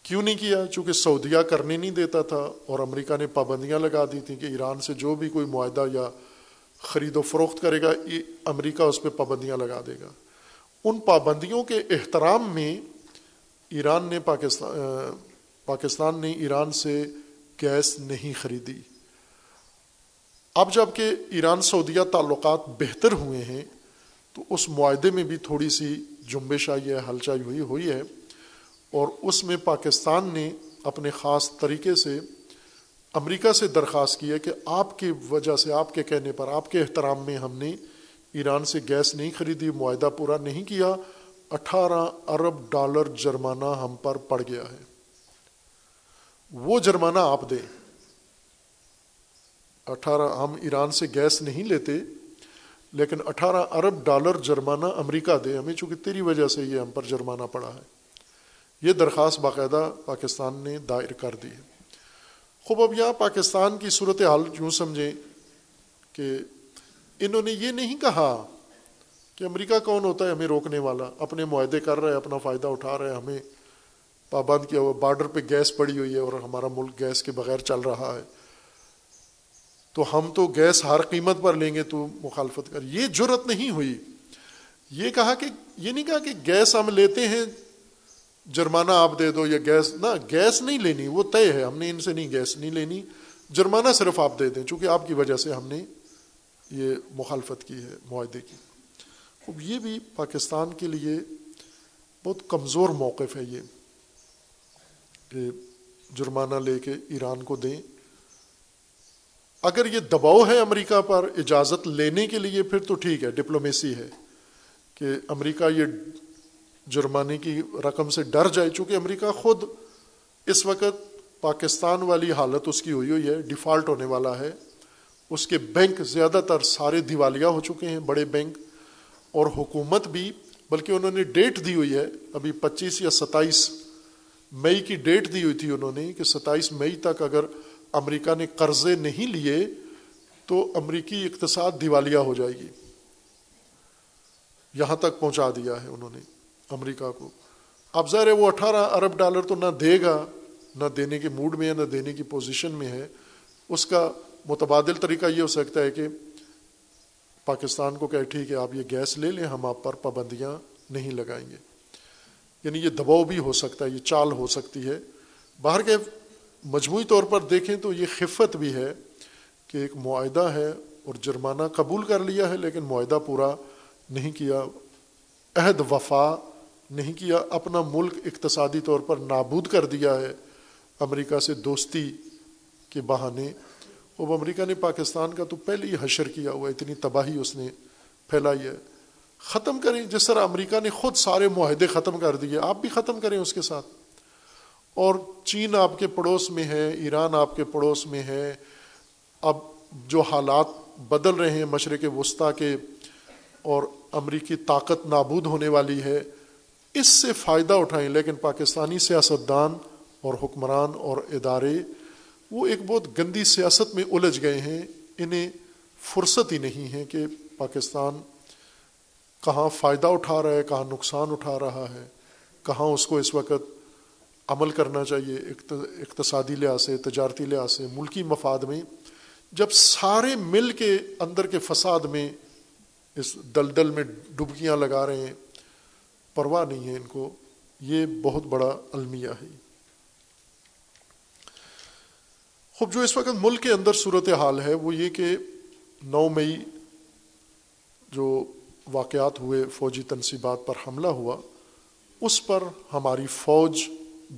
کیوں نہیں کیا؟ چونکہ سعودیہ کرنے نہیں دیتا تھا اور امریکہ نے پابندیاں لگا دی تھیں کہ ایران سے جو بھی کوئی معاہدہ یا خرید و فروخت کرے گا امریکہ اس پہ پابندیاں لگا دے گا۔ ان پابندیوں کے احترام میں ایران نے پاکستان پاکستان نے ایران سے گیس نہیں خریدی۔ اب جبکہ ایران سعودیہ تعلقات بہتر ہوئے ہیں، تو اس معاہدے میں بھی تھوڑی سی جنبش آئی ہے، ہلچائی ہوئی ہوئی ہے۔ اور اس میں پاکستان نے اپنے خاص طریقے سے امریکہ سے درخواست کی ہے کہ آپ کی وجہ سے آپ کے کہنے پر، آپ کے احترام میں ہم نے ایران سے گیس نہیں خریدی، معاہدہ پورا نہیں کیا، اٹھارہ ارب ڈالر جرمانہ ہم پر پڑ گیا ہے۔ وہ جرمانہ آپ دیں۔ اٹھارہ، ہم ایران سے گیس نہیں لیتے، لیکن اٹھارہ ارب ڈالر جرمانہ امریکہ دے۔ ہمیں چونکہ تیری وجہ سے یہ ہم پر جرمانہ پڑا ہے۔ یہ درخواست باقاعدہ پاکستان نے دائر کر دی ہے۔ خوب، اب یہاں پاکستان کی صورت حال یوں سمجھیں کہ انہوں نے یہ نہیں کہا کہ امریکہ کون ہوتا ہے، ہمیں روکنے والا، اپنے معاہدے کر رہا ہے، اپنا فائدہ اٹھا رہا ہے، ہمیں پابند کیا ہوا، بارڈر پہ گیس پڑی ہوئی ہے اور ہمارا ملک گیس کے بغیر چل رہا ہے۔ تو ہم تو گیس ہر قیمت پر لیں گے تو مخالفت کر، یہ جرت نہیں ہوئی۔ یہ کہا کہ، یہ نہیں کہا کہ گیس ہم لیتے ہیں جرمانہ آپ دے دو یا گیس، نہ، گیس نہیں لینی، وہ طے ہے، ہم نے ان سے نہیں گیس نہیں لینی۔ جرمانہ صرف آپ دے دیں، چونکہ آپ کی وجہ سے ہم نے یہ مخالفت کی ہے، معاہدے کی۔ اب یہ بھی پاکستان کے لیے بہت کمزور موقف ہے یہ، کہ جرمانہ لے کے ایران کو دیں۔ اگر یہ دباؤ ہے امریکہ پر اجازت لینے کے لیے، پھر تو ٹھیک ہے، ڈپلومیسی ہے کہ امریکہ یہ جرمانے کی رقم سے ڈر جائے چونکہ امریکہ خود اس وقت پاکستان والی حالت اس کی ہوئی ہوئی ہے، ڈیفالٹ ہونے والا ہے۔ اس کے بینک زیادہ تر سارے دیوالیہ ہو چکے ہیں، بڑے بینک۔ اور حکومت بھی، بلکہ انہوں نے ڈیٹ دی ہوئی ہے، ابھی پچیس یا ستائیس مئی کی ڈیٹ دی ہوئی تھی انہوں نے کہ ستائیس مئی تک اگر امریکہ نے قرضے نہیں لیے تو امریکی اقتصاد دیوالیہ ہو جائے گی۔ یہاں تک پہنچا دیا ہے انہوں نے۔ امریکہ کو۔ اب ظاہر ہے وہ اٹھارہ ارب ڈالر تو نہ دے گا، نہ دینے کے موڈ میں ہے، نہ دینے کی پوزیشن میں ہے۔ اس کا متبادل طریقہ یہ ہو سکتا ہے کہ پاکستان کو کہ ٹھیک ہے، آپ یہ گیس لے لیں، ہم آپ پر پابندیاں نہیں لگائیں گے۔ یعنی یہ دباؤ بھی ہو سکتا ہے، یہ چال ہو سکتی ہے۔ باہر کے مجموعی طور پر دیکھیں تو یہ خفت بھی ہے کہ ایک معاہدہ ہے اور جرمانہ قبول کر لیا ہے، لیکن معاہدہ پورا نہیں کیا۔ عہد وفا نہیں کیا، اپنا ملک اقتصادی طور پر نابود کر دیا ہے۔ امریکہ سے دوستی کے بہانے۔ اب امریکہ نے پاکستان کا تو پہلے ہی حشر کیا ہوا، اتنی تباہی اس نے پھیلائی ہے۔ ختم کریں، جس طرح امریکہ نے خود سارے معاہدے ختم کر دیے، آپ بھی ختم کریں اس کے ساتھ۔ اور چین آپ کے پڑوس میں ہے، ایران آپ کے پڑوس میں ہے۔ اب جو حالات بدل رہے ہیں، مشرق وسطیٰ کے، اور امریکی طاقت نابود ہونے والی ہے۔ اس سے فائدہ اٹھائیں، لیکن پاکستانی سیاستدان اور حکمران اور ادارے وہ ایک بہت گندی سیاست میں الجھ گئے ہیں، انہیں فرصت ہی نہیں ہے کہ پاکستان کہاں فائدہ اٹھا رہا ہے، کہاں نقصان اٹھا رہا ہے، کہاں اس کو اس وقت عمل کرنا چاہیے اقتصادی لحاظ سے، تجارتی لحاظ سے، ملکی مفاد میں، جب سارے مل کے اندر کے فساد میں اس دلدل میں ڈبکیاں لگا رہے ہیں۔ پرواہ نہیں ہے ان کو۔ یہ بہت بڑا المیہ ہے۔ خوب، جو اس وقت ملک کے اندر صورت حال ہے، وہ یہ کہ نو مئی جو واقعات ہوئے فوجی تنصیبات پر حملہ ہوا، اس پر ہماری فوج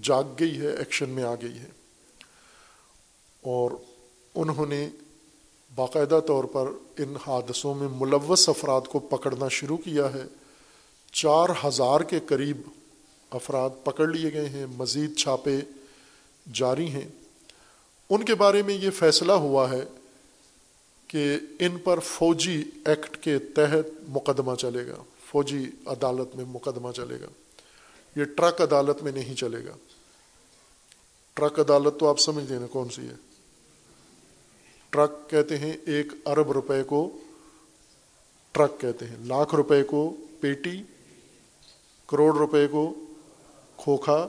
جاگ گئی ہے، ایکشن میں آ گئی ہے۔ اور انہوں نے باقاعدہ طور پر ان حادثوں میں ملوث افراد کو پکڑنا شروع کیا ہے۔ چار ہزار کے قریب افراد پکڑ لیے گئے ہیں، مزید چھاپے جاری ہیں۔ ان کے بارے میں یہ فیصلہ ہوا ہے کہ ان پر فوجی ایکٹ کے تحت مقدمہ چلے گا۔ فوجی عدالت میں مقدمہ چلے گا۔ یہ ٹرک عدالت میں نہیں چلے گا۔ ٹرک عدالت تو آپ سمجھتے ہیں کون سی ہے۔ ٹرک کہتے ہیں ایک ارب روپے کو ٹرک کہتے ہیں، لاکھ روپے کو پیٹی کروڑ روپے کو کھوکھا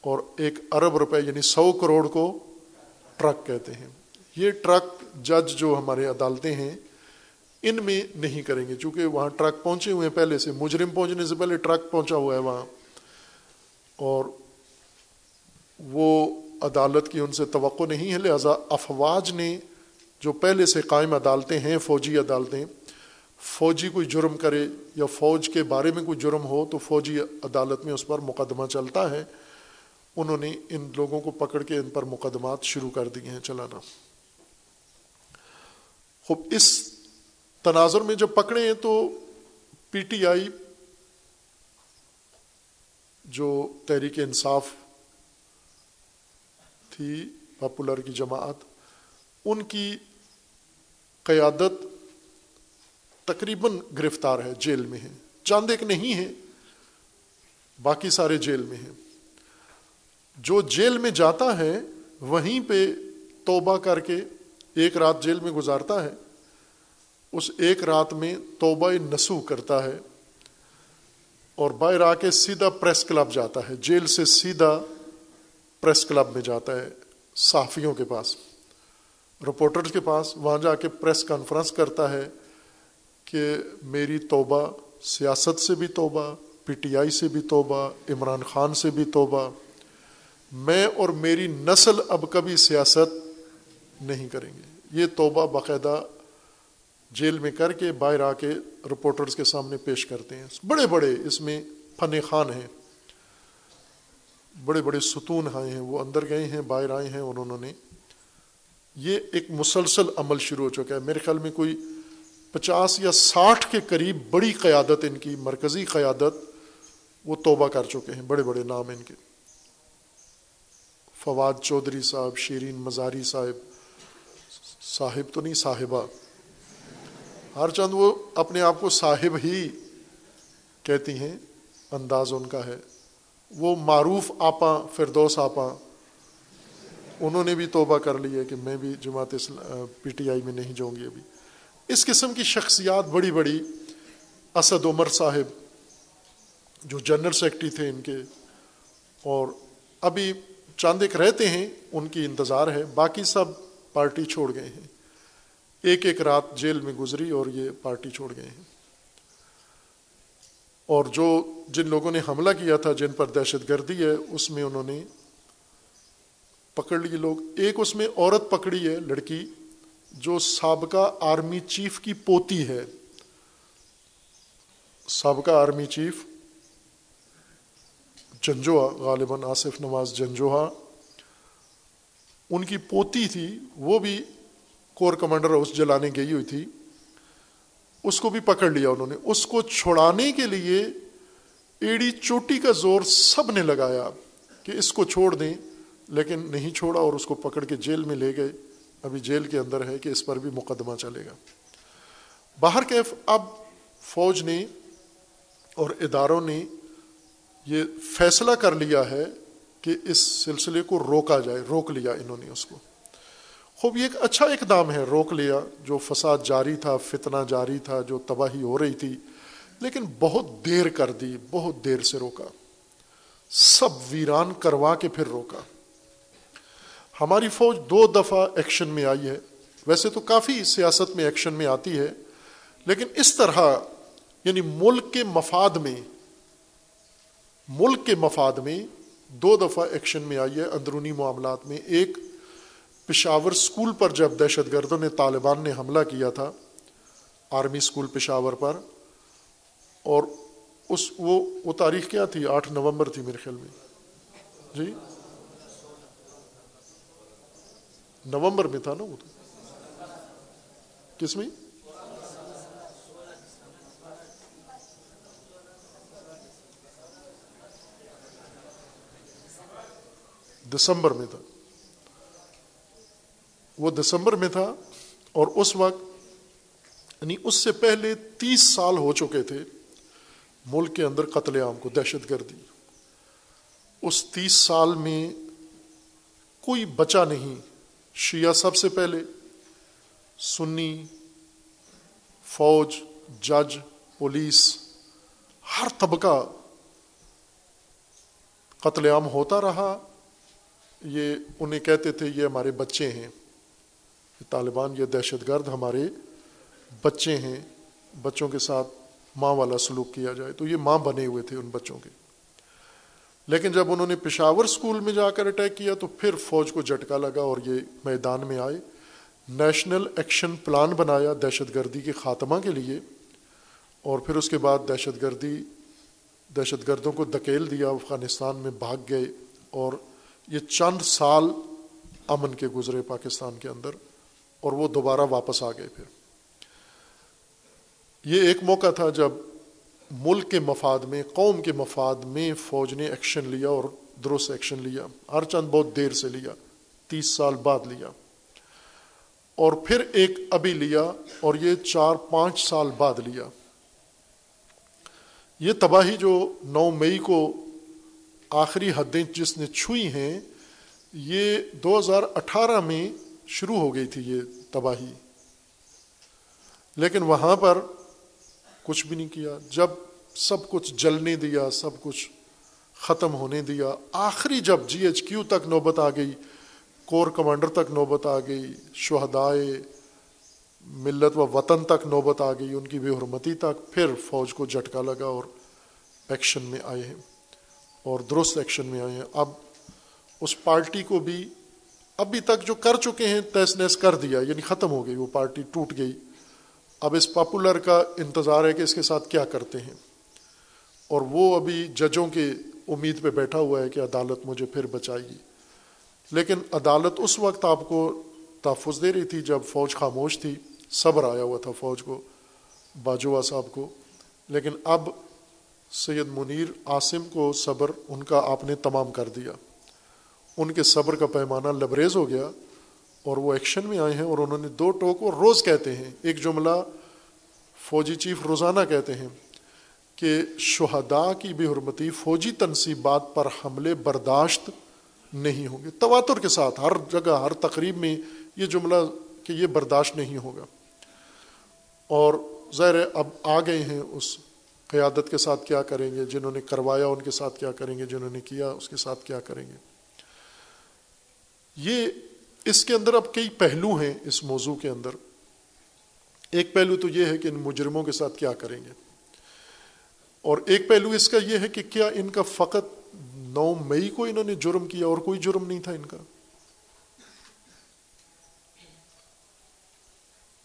اور ایک ارب روپے یعنی سو کروڑ کو ٹرک کہتے ہیں۔ یہ ٹرک جج جو ہمارے عدالتیں ہیں، ان میں نہیں کریں گے، چونکہ وہاں ٹرک پہنچے ہوئے ہیں پہلے سے۔ مجرم پہنچنے سے پہلے ٹرک پہنچا ہوا ہے وہاں۔ اور وہ عدالت کی ان سے توقع نہیں ہے، لہذا افواج نے جو پہلے سے قائم عدالتیں ہیں، فوجی عدالتیں فوجی کوئی جرم کرے یا فوج کے بارے میں کوئی جرم ہو تو فوجی عدالت میں اس پر مقدمہ چلتا ہے۔ انہوں نے ان لوگوں کو پکڑ کے ان پر مقدمات شروع کر دیے ہیں چلانا۔ خوب، اس تناظر میں جب پکڑے ہیں تو پی ٹی آئی جو تحریک انصاف تھی، پاپولر کی جماعت، ان کی قیادت تقریباً گرفتار ہے، جیل میں ہے۔ چاند ایک نہیں ہے، باقی سارے جیل میں ہیں۔ جو جیل میں جاتا ہے، وہیں پہ توبہ کر کے ایک رات جیل میں گزارتا ہے۔ اس ایک رات میں توبہ نسو کرتا ہے اور باہر آ کے سیدھا پریس کلب جاتا ہے۔ جیل سے سیدھا پریس کلب میں جاتا ہے صحافیوں کے پاس۔ رپورٹرز کے پاس، وہاں جا کے پریس کانفرنس کرتا ہے۔ کہ میری توبہ سیاست سے بھی توبہ، پی ٹی آئی سے بھی توبہ، عمران خان سے بھی توبہ۔ میں اور میری نسل اب کبھی سیاست نہیں کریں گے۔ یہ توبہ باقاعدہ جیل میں کر کے باہر آ کے رپورٹرز کے سامنے پیش کرتے ہیں۔ بڑے بڑے اس میں فن خان ہیں۔ بڑے بڑے ستون آئے ہیں۔ وہ اندر گئے ہیں، باہر آئے ہیں۔ اور انہوں نے یہ ایک مسلسل عمل شروع ہو چکا ہے۔ میرے خیال میں کوئی پچاس یا ساٹھ کے قریب بڑی قیادت ان کی، مرکزی قیادت، وہ توبہ کر چکے ہیں، بڑے بڑے نام ان کے۔ فواد چودھری صاحب، شیرین مزاری صاحب صاحب تو نہیں، صاحبہ۔ ہر چند وہ اپنے آپ کو صاحب ہی کہتی ہیں، انداز ان کا ہے۔ وہ معروف آپا فردوس آپا انہوں نے بھی توبہ کر لی ہے کہ میں بھی جماعت پی ٹی آئی میں نہیں جاؤں گی ابھی۔ اس قسم کی شخصیات بڑی بڑی اسد عمر صاحب جو جنرل سیکٹری تھے ان کے اور ابھی چاند ایک رہتے ہیں، ان کی انتظار ہے، باقی سب پارٹی چھوڑ گئے ہیں۔ ایک ایک رات جیل میں گزری اور یہ پارٹی چھوڑ گئے ہیں۔ اور جو جن لوگوں نے حملہ کیا تھا، جن پر دہشت گردی ہے، اس میں انہوں نے پکڑ لی۔ لوگ، ایک اس میں عورت پکڑی ہے، لڑکی۔ جو سابقہ آرمی چیف کی پوتی ہے۔ سابقہ آرمی چیف جنجوہا، غالباً آصف نواز جنجوہا۔ ان کی پوتی تھی، وہ بھی کور کمانڈر ہاؤس جلانے گئی ہوئی تھی۔ اس کو بھی پکڑ لیا انہوں نے۔ اس کو چھوڑانے کے لیے ایڑی چوٹی کا زور سب نے لگایا کہ اس کو چھوڑ دیں، لیکن نہیں چھوڑا اور اس کو پکڑ کے جیل میں لے گئے۔ ابھی جیل کے اندر ہے کہ اس پر بھی مقدمہ چلے گا۔ باہر کیف اب فوج نے اور اداروں نے یہ فیصلہ کر لیا ہے کہ اس سلسلے کو روکا جائے، روک لیا انہوں نے اس کو۔ خوب، یہ ایک اچھا اقدام ہے، روک لیا۔ جو فساد جاری تھا، فتنہ جاری تھا، جو تباہی ہو رہی تھی، لیکن بہت دیر کر دی، بہت دیر سے روکا۔ سب ویران کروا کے پھر روکا۔ ہماری فوج دو دفعہ ایکشن میں آئی ہے۔ ویسے تو کافی سیاست میں ایکشن میں آتی ہے، لیکن اس طرح یعنی ملک کے مفاد میں، ملک کے مفاد میں دو دفعہ ایکشن میں آئی ہے اندرونی معاملات میں۔ ایک، پشاور اسکول پر جب دہشت گردوں نے طالبان نے حملہ کیا تھا، آرمی اسکول پشاور پر، اور اس وہ وہ تاریخ کیا تھی؟ آٹھ نومبر تھی میرے خیال میں۔ جی؟ نومبر میں تھا نا وہ تو۔ کس میں؟ دسمبر میں تھا۔ وہ دسمبر میں تھا اور اس وقت یعنی اس سے پہلے تیس سال ہو چکے تھے، ملک کے اندر قتل عام کو دہشت گردی۔ اس تیس سال میں کوئی بچا نہیں۔ شیعہ سب سے پہلے، سنی، فوج، جج، پولیس، ہر طبقہ قتل عام ہوتا رہا۔ یہ انہیں کہتے تھے، یہ ہمارے بچے ہیں۔ طالبان، یہ دہشت گرد ہمارے بچے ہیں۔ بچوں کے ساتھ ماں والا سلوک کیا جائے۔ تو یہ ماں بنے ہوئے تھے ان بچوں کے۔ لیکن جب انہوں نے پشاور اسکول میں جا کر اٹیک کیا تو پھر فوج کو جھٹکا لگا اور یہ میدان میں آئے۔ نیشنل ایکشن پلان بنایا دہشت گردی کے خاتمہ کے لیے اور پھر اس کے بعد دہشت گردی، دہشت گردوں کو دھکیل دیا، افغانستان میں بھاگ گئے اور یہ چند سال امن کے گزرے پاکستان کے اندر اور وہ دوبارہ واپس آ گئے پھر۔ یہ ایک موقع تھا جب ملک کے مفاد میں، قوم کے مفاد میں فوج نے ایکشن لیا اور درست ایکشن لیا۔ ہر چند بہت دیر سے لیا، تیس سال بعد لیا۔ اور پھر ایک ابھی لیا اور یہ چار پانچ سال بعد لیا۔ یہ تباہی جو نو مئی کو آخری حدیں جس نے چھوئی ہیں، یہ دو ہزار اٹھارہ میں شروع ہو گئی تھی یہ تباہی۔ لیکن وہاں پر کچھ بھی نہیں کیا۔ جب سب کچھ جلنے دیا، سب کچھ ختم ہونے دیا۔ آخری جب جی ایچ کیو تک نوبت آ گئی، کور کمانڈر تک نوبت آ گئی، شہدائے ملت و وطن تک نوبت آ گئی، ان کی بے حرمتی تک، پھر فوج کو جھٹکا لگا اور ایکشن میں آئے ہیں اور درست ایکشن میں آئے ہیں۔ اب اس پارٹی کو بھی ابھی تک جو کر چکے ہیں تیس نیس کر دیا یعنی ختم ہو گئی، وہ پارٹی ٹوٹ گئی۔ اب اس پاپولر کا انتظار ہے کہ اس کے ساتھ کیا کرتے ہیں۔ اور وہ ابھی ججوں کے امید پہ بیٹھا ہوا ہے کہ عدالت مجھے پھر بچائے گی۔ لیکن عدالت اس وقت آپ کو تحفظ دے رہی تھی جب فوج خاموش تھی، صبر آیا ہوا تھا فوج کو، باجوہ صاحب کو۔ لیکن اب سید منیر عاصم کو صبر ان کا آپ نے تمام کر دیا۔ ان کے صبر کا پیمانہ لبریز ہو گیا اور وہ ایکشن میں آئے ہیں اور انہوں نے دو ٹوک اور روز کہتے ہیں۔ ایک جملہ فوجی چیف روزانہ کہتے ہیں۔ کہ شہداء کی بے حرمتی فوجی تنصیبات پر حملے برداشت نہیں ہوں گے۔ تواتر کے ساتھ ہر جگہ، ہر تقریب میں یہ جملہ کہ یہ برداشت نہیں ہوگا۔ اور ظاہر ہے، اب آ گئے ہیں اس قیادت کے ساتھ کیا کریں گے؟ جنہوں نے کروایا ان کے ساتھ کیا کریں گے؟ جنہوں نے کیا اس کے ساتھ کیا کریں گے؟ یہ اس کے اندر اب کئی پہلو ہیں اس موضوع کے اندر۔ ایک پہلو تو یہ ہے کہ ان مجرموں کے ساتھ کیا کریں گے۔ اور ایک پہلو اس کا یہ ہے کہ کیا ان کا فقط نو مئی کو انہوں نے جرم کیا اور کوئی جرم نہیں تھا ان کا؟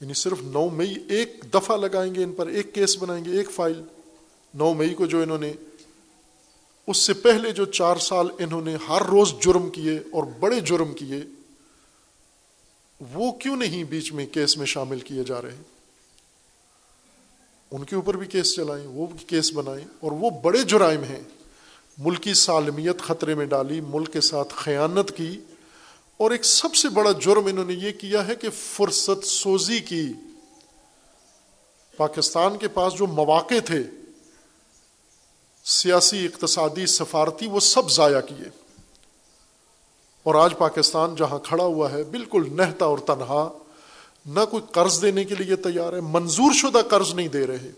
یعنی صرف نو مئی ایک دفعہ لگائیں گے ان پر، ایک کیس بنائیں گے، ایک فائل نو مئی کو جو انہوں نے، اس سے پہلے جو چار سال انہوں نے ہر روز جرم کیے اور بڑے جرم کیے، وہ کیوں نہیں بیچ میں کیس میں شامل کیے جا رہے ان کے اوپر بھی کیس چلائیں، وہ بھی کیس بنائیں، اور وہ بڑے جرائم ہیں۔ ملکی سالمیت خطرے میں ڈالی، ملک کے ساتھ خیانت کی، اور ایک سب سے بڑا جرم انہوں نے یہ کیا ہے کہ فرصت سوزی کی۔ پاکستان کے پاس جو مواقع تھے، سیاسی، اقتصادی، سفارتی، وہ سب ضائع کیے۔ اور آج پاکستان جہاں کھڑا ہوا ہے، بالکل نہتا اور تنہا۔ نہ کوئی قرض دینے کے لیے تیار ہے، منظور شدہ قرض نہیں دے رہے۔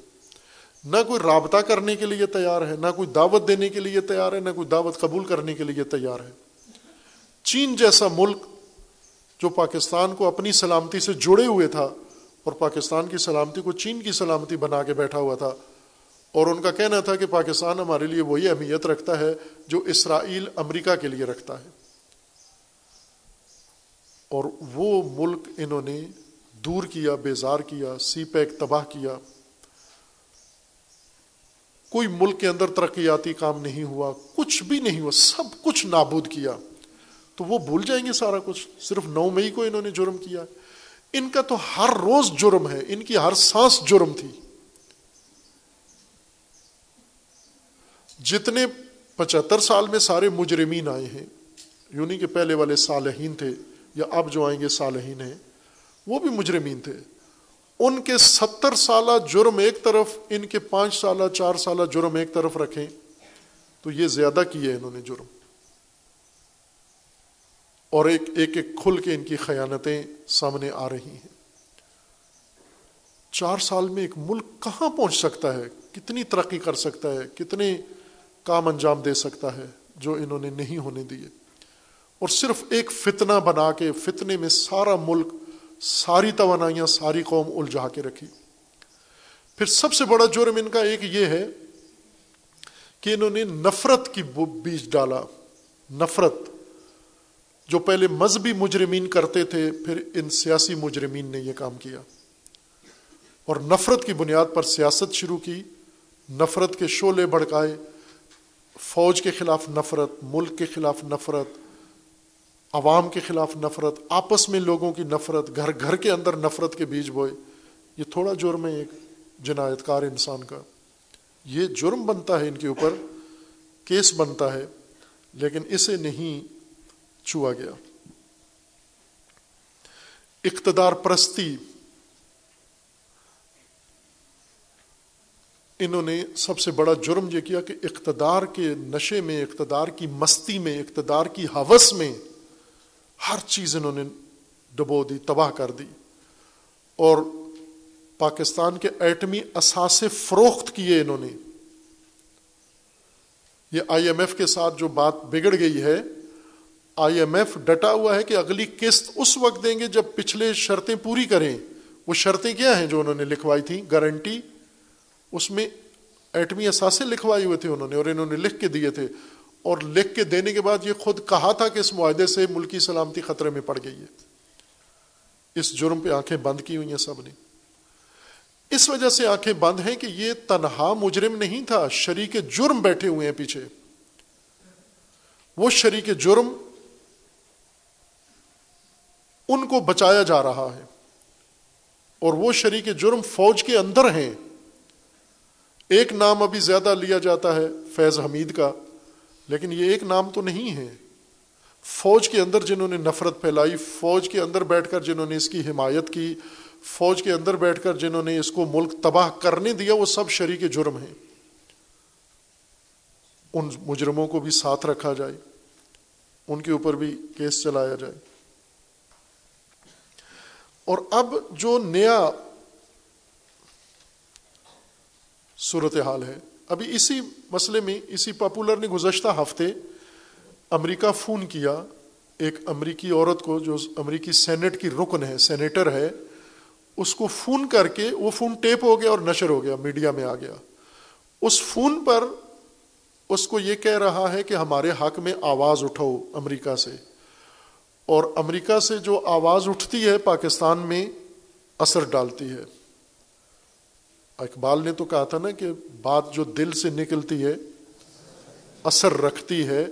نہ کوئی رابطہ کرنے کے لیے تیار ہے، نہ کوئی دعوت دینے کے لیے تیار ہے، نہ کوئی دعوت قبول کرنے کے لیے تیار ہے۔ چین جیسا ملک جو پاکستان کو اپنی سلامتی سے جڑے ہوئے تھا اور پاکستان کی سلامتی کو چین کی سلامتی بنا کے بیٹھا ہوا تھا، اور ان کا کہنا تھا کہ پاکستان ہمارے لیے وہی اہمیت رکھتا ہے جو اسرائیل امریکہ کے لیے رکھتا ہے۔ اور وہ ملک انہوں نے دور کیا، بیزار کیا، سی پیک تباہ کیا۔ کوئی ملک کے اندر ترقیاتی کام نہیں ہوا، کچھ بھی نہیں ہوا، سب کچھ نابود کیا۔ تو وہ بھول جائیں گے سارا کچھ۔ صرف نو مئی کو انہوں نے جرم کیا۔ ان کا تو ہر روز جرم ہے، ان کی ہر سانس جرم تھی۔ جتنے پچہتر سال میں سارے مجرمین آئے ہیں یونی کہ پہلے والے صالحین تھے یا اب جو آئیں گے صالحین ہیں وہ بھی مجرمین تھے۔ ان کے ستر سالہ جرم ایک طرف، ان کے پانچ سالہ، چار سالہ جرم ایک طرف رکھیں، تو یہ زیادہ کیے انہوں نے جرم۔ اور ایک ایک ایک کھل کے ان کی خیانتیں سامنے آ رہی ہیں۔ چار سال میں ایک ملک کہاں پہنچ سکتا ہے؟ کتنی ترقی کر سکتا ہے؟ کتنے کام انجام دے سکتا ہے جو انہوں نے نہیں ہونے دیے؟ اور صرف ایک فتنہ بنا کے، فتنے میں سارا ملک ساری توانائیاں ساری قوم الجھا کے رکھی۔ پھر سب سے بڑا جرم ان کا ایک یہ ہے کہ انہوں نے نفرت کی بیج ڈالا۔ نفرت۔ جو پہلے مذہبی مجرمین کرتے تھے، پھر ان سیاسی مجرمین نے یہ کام کیا۔ اور نفرت کی بنیاد پر سیاست شروع کی، نفرت کے شعلے بھڑکائے۔ فوج کے خلاف نفرت، ملک کے خلاف نفرت عوام کے خلاف نفرت، آپس میں لوگوں کی نفرت، گھر گھر کے اندر نفرت کے بیج بوئے، یہ تھوڑا جرم ہے ایک جنایت کار انسان کا۔ یہ جرم بنتا ہے ان کے اوپر، کیس بنتا ہے، لیکن اسے نہیں چھوا گیا۔ اقتدار پرستی، انہوں نے سب سے بڑا جرم یہ کیا کہ اقتدار کے نشے میں، اقتدار کی مستی میں، اقتدار کی حوث میں ہر چیز انہوں نے ڈبو دی، تباہ کر دی۔ اور پاکستان کے ایٹمی اثاثے فروخت کیے انہوں نے۔ یہ آئی ایم ایف کے ساتھ جو بات بگڑ گئی ہے، آئی ایم ایف ڈٹا ہوا ہے کہ اگلی قسط اس وقت دیں گے جب پچھلے شرطیں پوری کریں۔ وہ شرطیں کیا ہیں جو انہوں نے لکھوائی تھیں؟ گارنٹی۔ اس میں ایٹمی اثاثے لکھوائے ہوئے تھے انہوں نے اور انہوں نے لکھ کے دیے تھے۔ اور لکھ کے دینے کے بعد یہ خود کہا تھا کہ اس معاہدے سے ملکی سلامتی خطرے میں پڑ گئی ہے۔ اس جرم پہ آنکھیں بند کی ہوئی ہیں سب نے۔ اس وجہ سے آنکھیں بند ہیں کہ یہ تنہا مجرم نہیں تھا، شریک جرم بیٹھے ہوئے ہیں پیچھے۔ وہ شریک جرم ان کو بچایا جا رہا ہے۔ اور وہ شریک جرم فوج کے اندر ہیں۔ ایک نام ابھی زیادہ لیا جاتا ہے، فیض حمید کا۔ لیکن یہ ایک نام تو نہیں ہے۔ فوج کے اندر جنہوں نے نفرت پھیلائی، فوج کے اندر بیٹھ کر جنہوں نے اس کی حمایت کی، فوج کے اندر بیٹھ کر جنہوں نے اس کو ملک تباہ کرنے دیا، وہ سب شریک جرم ہیں۔ ان مجرموں کو بھی ساتھ رکھا جائے، ان کے اوپر بھی کیس چلایا جائے۔ اور اب جو نیا صورت حال ہے ابھی اسی مسئلے میں اسی پاپولر نے گزشتہ ہفتے امریکہ فون کیا ایک امریکی عورت کو جو امریکی سینٹ کی رکن ہے، سینیٹر ہے، اس کو فون کر کے وہ فون ٹیپ ہو گیا اور نشر ہو گیا، میڈیا میں آ گیا۔ اس فون پر اس کو یہ کہہ رہا ہے کہ ہمارے حق میں آواز اٹھاؤ امریکہ سے۔ اور امریکہ سے جو آواز اٹھتی ہے، پاکستان میں اثر ڈالتی ہے۔ اقبال نے تو کہا تھا نا کہ بات جو دل سے نکلتی ہے، اثر رکھتی ہے۔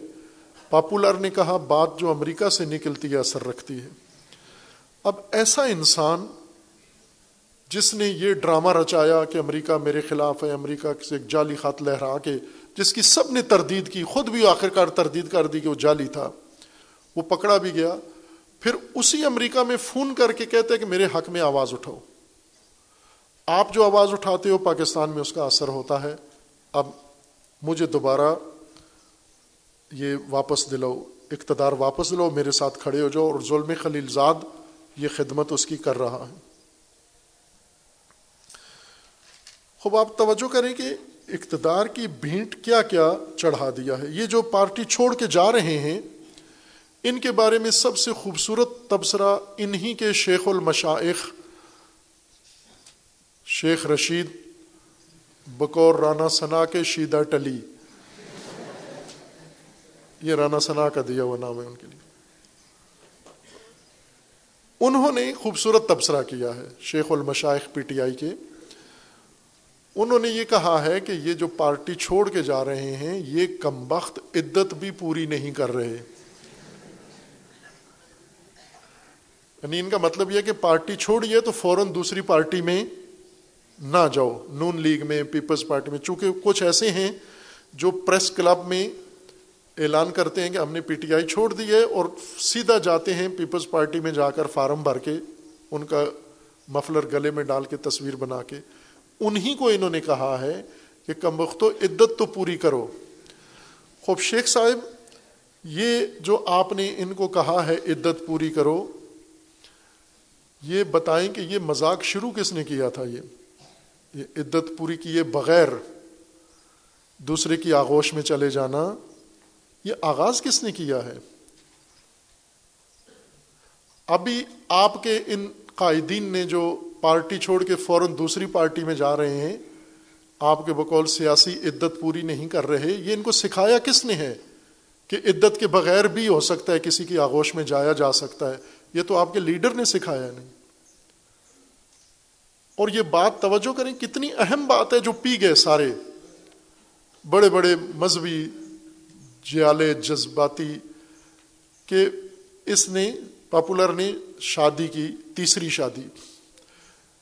پاپولر نے کہا بات جو امریکہ سے نکلتی ہے، اثر رکھتی ہے۔ اب ایسا انسان جس نے یہ ڈرامہ رچایا کہ امریکہ میرے خلاف ہے، امریکہ سے ایک جعلی خط لہرا کے، جس کی سب نے تردید کی، خود بھی آخر کار تردید کر دی کہ وہ جعلی تھا، وہ پکڑا بھی گیا۔ پھر اسی امریکہ میں فون کر کے کہتے کہ میرے حق میں آواز اٹھاؤ۔ آپ جو آواز اٹھاتے ہو پاکستان میں اس کا اثر ہوتا ہے، اب مجھے دوبارہ یہ واپس دلاؤ، اقتدار واپس دلاؤ، میرے ساتھ کھڑے ہو جاؤ اور ظلم خلیل زاد یہ خدمت اس کی کر رہا ہے۔ خوب، آپ توجہ کریں کہ اقتدار کی بھینٹ کیا کیا چڑھا دیا ہے۔ یہ جو پارٹی چھوڑ کے جا رہے ہیں، ان کے بارے میں سب سے خوبصورت تبصرہ انہی کے شیخ المشائخ شیخ رشید بکور رانا ثنا کے شیدہ ٹلی۔ یہ رانا ثنا کا دیا ہوا نام ہے ان کے لیے۔ انہوں نے خوبصورت تبصرہ کیا ہے شیخ المشائخ پی ٹی آئی کے۔ انہوں نے یہ کہا ہے کہ یہ جو پارٹی چھوڑ کے جا رہے ہیں، یہ کم بخت عدت بھی پوری نہیں کر رہے۔ یعنی ان کا مطلب یہ کہ پارٹی چھوڑیے تو فوراً دوسری پارٹی میں نہ جاؤ۔ نون لیگ میں، پیپلز پارٹی میں، چونکہ کچھ ایسے ہیں جو پریس کلب میں اعلان کرتے ہیں کہ ہم نے پی ٹی آئی چھوڑ دی ہے اور سیدھا جاتے ہیں پیپلز پارٹی میں جا کر فارم بھر کے ان کا مفلر گلے میں ڈال کے تصویر بنا کے۔ انہی کو انہوں نے کہا ہے کہ کم وقت عدت تو پوری کرو۔ خوب، شیخ صاحب، یہ جو آپ نے ان کو کہا ہے، عدت پوری کرو، یہ بتائیں کہ یہ مذاق شروع کس نے کیا تھا یہ؟ یہ عدت پوری کیے بغیر دوسرے کی آغوش میں چلے جانا، یہ آغاز کس نے کیا ہے؟ ابھی آپ کے ان قائدین نے جو پارٹی چھوڑ کے فوراً دوسری پارٹی میں جا رہے ہیں، آپ کے بقول سیاسی عدت پوری نہیں کر رہے، یہ ان کو سکھایا کس نے ہے کہ عدت کے بغیر بھی ہو سکتا ہے، کسی کی آغوش میں جایا جا سکتا ہے؟ یہ تو آپ کے لیڈر نے سکھایا نہیں؟ اور یہ بات توجہ کریں کتنی اہم بات ہے جو پی گئے سارے بڑے بڑے مذہبی جیالے جذباتی کہ اس نے پاپولر نے شادی کی، تیسری شادی۔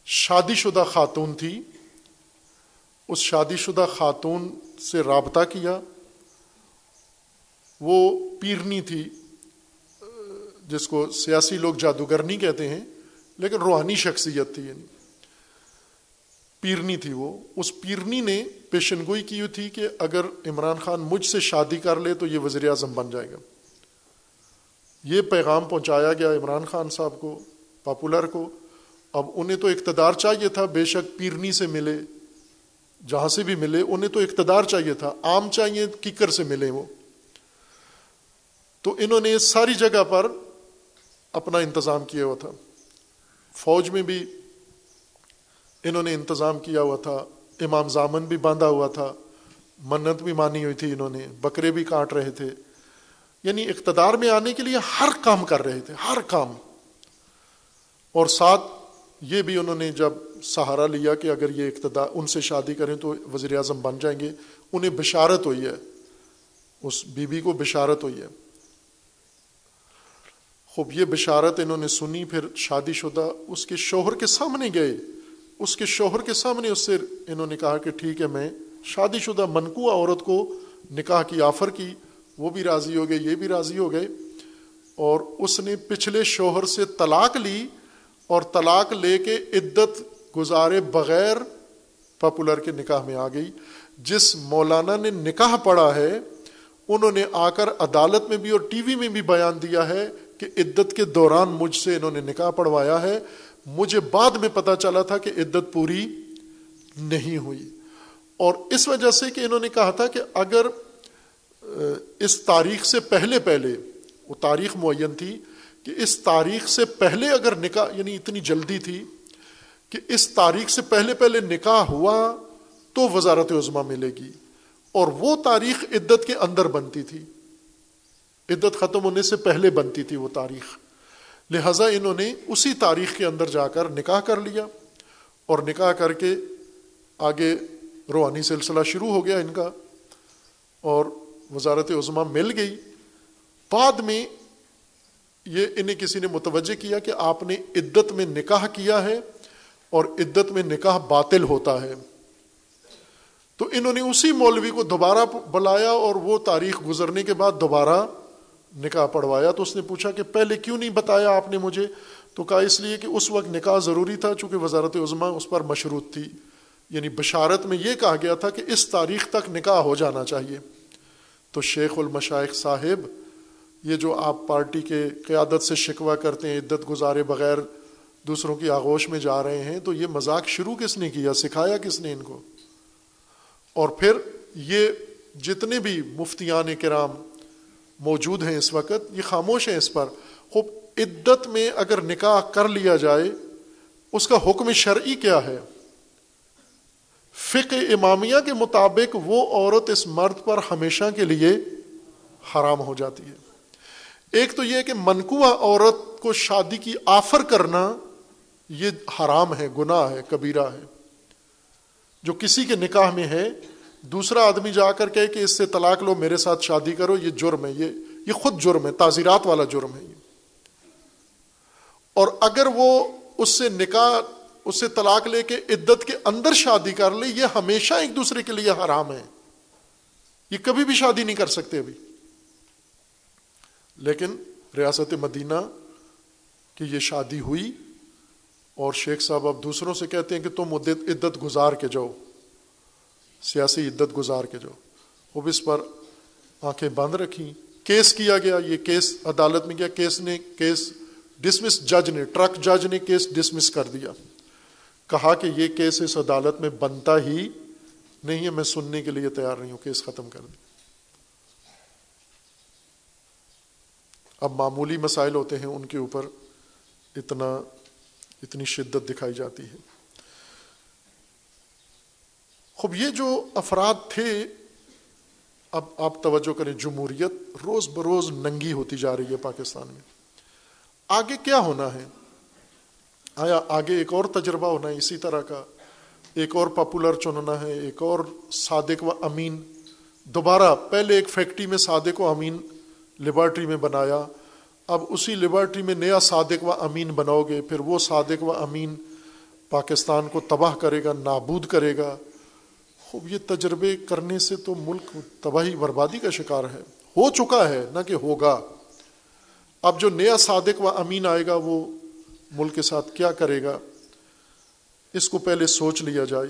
شادی شدہ خاتون تھی۔ اس شادی شدہ خاتون سے رابطہ کیا۔ وہ پیرنی تھی، جس کو سیاسی لوگ جادوگرنی کہتے ہیں، لیکن روحانی شخصیت تھی یعنی۔ پیرنی تھی وہ۔ اس پیرنی نے پیشن گوئی کی ہوئی تھی کہ اگر عمران خان مجھ سے شادی کر لے تو یہ وزیر اعظم بن جائے گا۔ یہ پیغام پہنچایا گیا عمران خان صاحب کو، پاپولر کو۔ اب انہیں تو اقتدار چاہیے تھا، بے شک پیرنی سے ملے، جہاں سے بھی ملے، انہیں تو اقتدار چاہیے تھا۔ عام چاہیے کیکر سے ملے وہ۔ تو انہوں نے ساری جگہ پر اپنا انتظام کیا ہوا تھا۔ فوج میں بھی انہوں نے انتظام کیا ہوا تھا، امام زامن بھی باندھا ہوا تھا، منت بھی مانی ہوئی تھی انہوں نے، بکرے بھی کاٹ رہے تھے۔ یعنی اقتدار میں آنے کے لیے ہر کام کر رہے تھے، ہر کام۔ اور ساتھ یہ بھی انہوں نے جب سہارا لیا کہ اگر یہ اقتدار ان سے شادی کریں تو وزیر اعظم بن جائیں گے، انہیں بشارت ہوئی ہے۔ اس بی بی کو بشارت ہوئی ہے۔ خوب، یہ بشارت انہوں نے سنی، پھر شادی شدہ اس کے شوہر کے سامنے گئے۔ اس کے شوہر کے سامنے اس سے انہوں نے کہا کہ ٹھیک ہے، میں شادی شدہ منقوع عورت کو نکاح کی آفر کی، وہ بھی راضی ہو گئے، یہ بھی راضی ہو گئے۔ اور اس نے پچھلے شوہر سے طلاق لی اور طلاق لے کے عدت گزارے بغیر پاپولر کے نکاح میں آ گئی۔ جس مولانا نے نکاح پڑھا ہے، انہوں نے آ کر عدالت میں بھی اور ٹی وی میں بھی بیان دیا ہے کہ عدت کے دوران مجھ سے انہوں نے نکاح پڑھوایا ہے۔ مجھے بعد میں پتا چلا تھا کہ عدت پوری نہیں ہوئی۔ اور اس وجہ سے کہ انہوں نے کہا تھا کہ اگر اس تاریخ سے پہلے پہلے، وہ تاریخ معین تھی کہ اس تاریخ سے پہلے اگر نکاح یعنی اتنی جلدی تھی کہ اس تاریخ سے پہلے پہلے نکاح ہوا تو وزارت عظما ملے گی۔ اور وہ تاریخ عدت کے اندر بنتی تھی۔ عدت ختم ہونے سے پہلے بنتی تھی وہ تاریخ۔ لہذا انہوں نے اسی تاریخ کے اندر جا کر نکاح کر لیا اور نکاح کر کے آگے روحانی سلسلہ شروع ہو گیا ان کا اور وزارت عظما مل گئی۔ بعد میں یہ انہیں کسی نے متوجہ کیا کہ آپ نے عدت میں نکاح کیا ہے اور عدت میں نکاح باطل ہوتا ہے۔ تو انہوں نے اسی مولوی کو دوبارہ بلایا اور وہ تاریخ گزرنے کے بعد دوبارہ نکاح پڑھوایا تو اس نے پوچھا کہ پہلے کیوں نہیں بتایا آپ نے مجھے؟ تو کہا اس لیے کہ اس وقت نکاح ضروری تھا چونکہ وزارت عظما اس پر مشروط تھی۔ یعنی بشارت میں یہ کہا گیا تھا کہ اس تاریخ تک نکاح ہو جانا چاہیے۔ تو شیخ المشائق صاحب، یہ جو آپ پارٹی کے قیادت سے شکوہ کرتے ہیں، عدت گزارے بغیر دوسروں کی آغوش میں جا رہے ہیں، تو یہ مذاق شروع کس نے کیا؟ سکھایا کس نے ان کو؟ اور پھر یہ جتنے بھی مفتیان کرام موجود ہیں اس وقت، یہ خاموش ہیں اس پر۔ خوب، عدت میں اگر نکاح کر لیا جائے، اس کا حکم شرعی کیا ہے؟ فقہ امامیہ کے مطابق وہ عورت اس مرد پر ہمیشہ کے لیے حرام ہو جاتی ہے۔ ایک تو یہ کہ منقوع عورت کو شادی کی آفر کرنا، یہ حرام ہے، گناہ ہے، کبیرہ ہے۔ جو کسی کے نکاح میں ہے دوسرا آدمی جا کر کہ اس سے طلاق لو، میرے ساتھ شادی کرو، یہ جرم ہے، یہ یہ خود جرم ہے، تعزیرات والا جرم ہے یہ۔ اور اگر وہ اس سے نکاح، اس سے طلاق لے کے عدت کے اندر شادی کر لے، یہ ہمیشہ ایک دوسرے کے لیے حرام ہے۔ یہ کبھی بھی شادی نہیں کر سکتے ابھی۔ لیکن ریاست مدینہ کی یہ شادی ہوئی اور شیخ صاحب اب دوسروں سے کہتے ہیں کہ تم عدت گزار کے جاؤ۔ سیاسی عدت گزار کے جاؤ وہ اس پر آنکھیں بند رکھی کیس کیا گیا، یہ کیس عدالت میں کیا کیس نے کیس ڈسمس جج نے، ٹرک جج نے کیس ڈسمس کر دیا۔ کہا کہ یہ کیس اس عدالت میں بنتا ہی نہیں ہے، میں سننے کے لیے تیار نہیں ہوں، کیس ختم کر دیا اب معمولی مسائل ہوتے ہیں، ان کے اوپر اتنا، اتنی شدت دکھائی جاتی ہے۔ خوب، یہ جو افراد تھے، اب آپ توجہ کریں، جمہوریت روز بروز ننگی ہوتی جا رہی ہے پاکستان میں۔ آگے کیا ہونا ہے؟ آیا آگے ایک اور تجربہ ہونا ہے اسی طرح کا؟ ایک اور پاپولر چننا ہے، ایک اور صادق و امین۔ دوبارہ پہلے ایک فیکٹری میں صادق و امین لیبارٹری میں بنایا، اب اسی لیبارٹری میں نیا صادق و امین بناؤ گے، پھر وہ صادق و امین پاکستان کو تباہ کرے گا، نابود کرے گا۔ خوب یہ تجربے کرنے سے تو ملک تباہی بربادی کا شکار ہے۔ ہو چکا ہے، نہ کہ ہوگا۔ اب جو نیا صادق و امین آئے گا، وہ ملک کے ساتھ کیا کرے گا؟ اس کو پہلے سوچ لیا جائے۔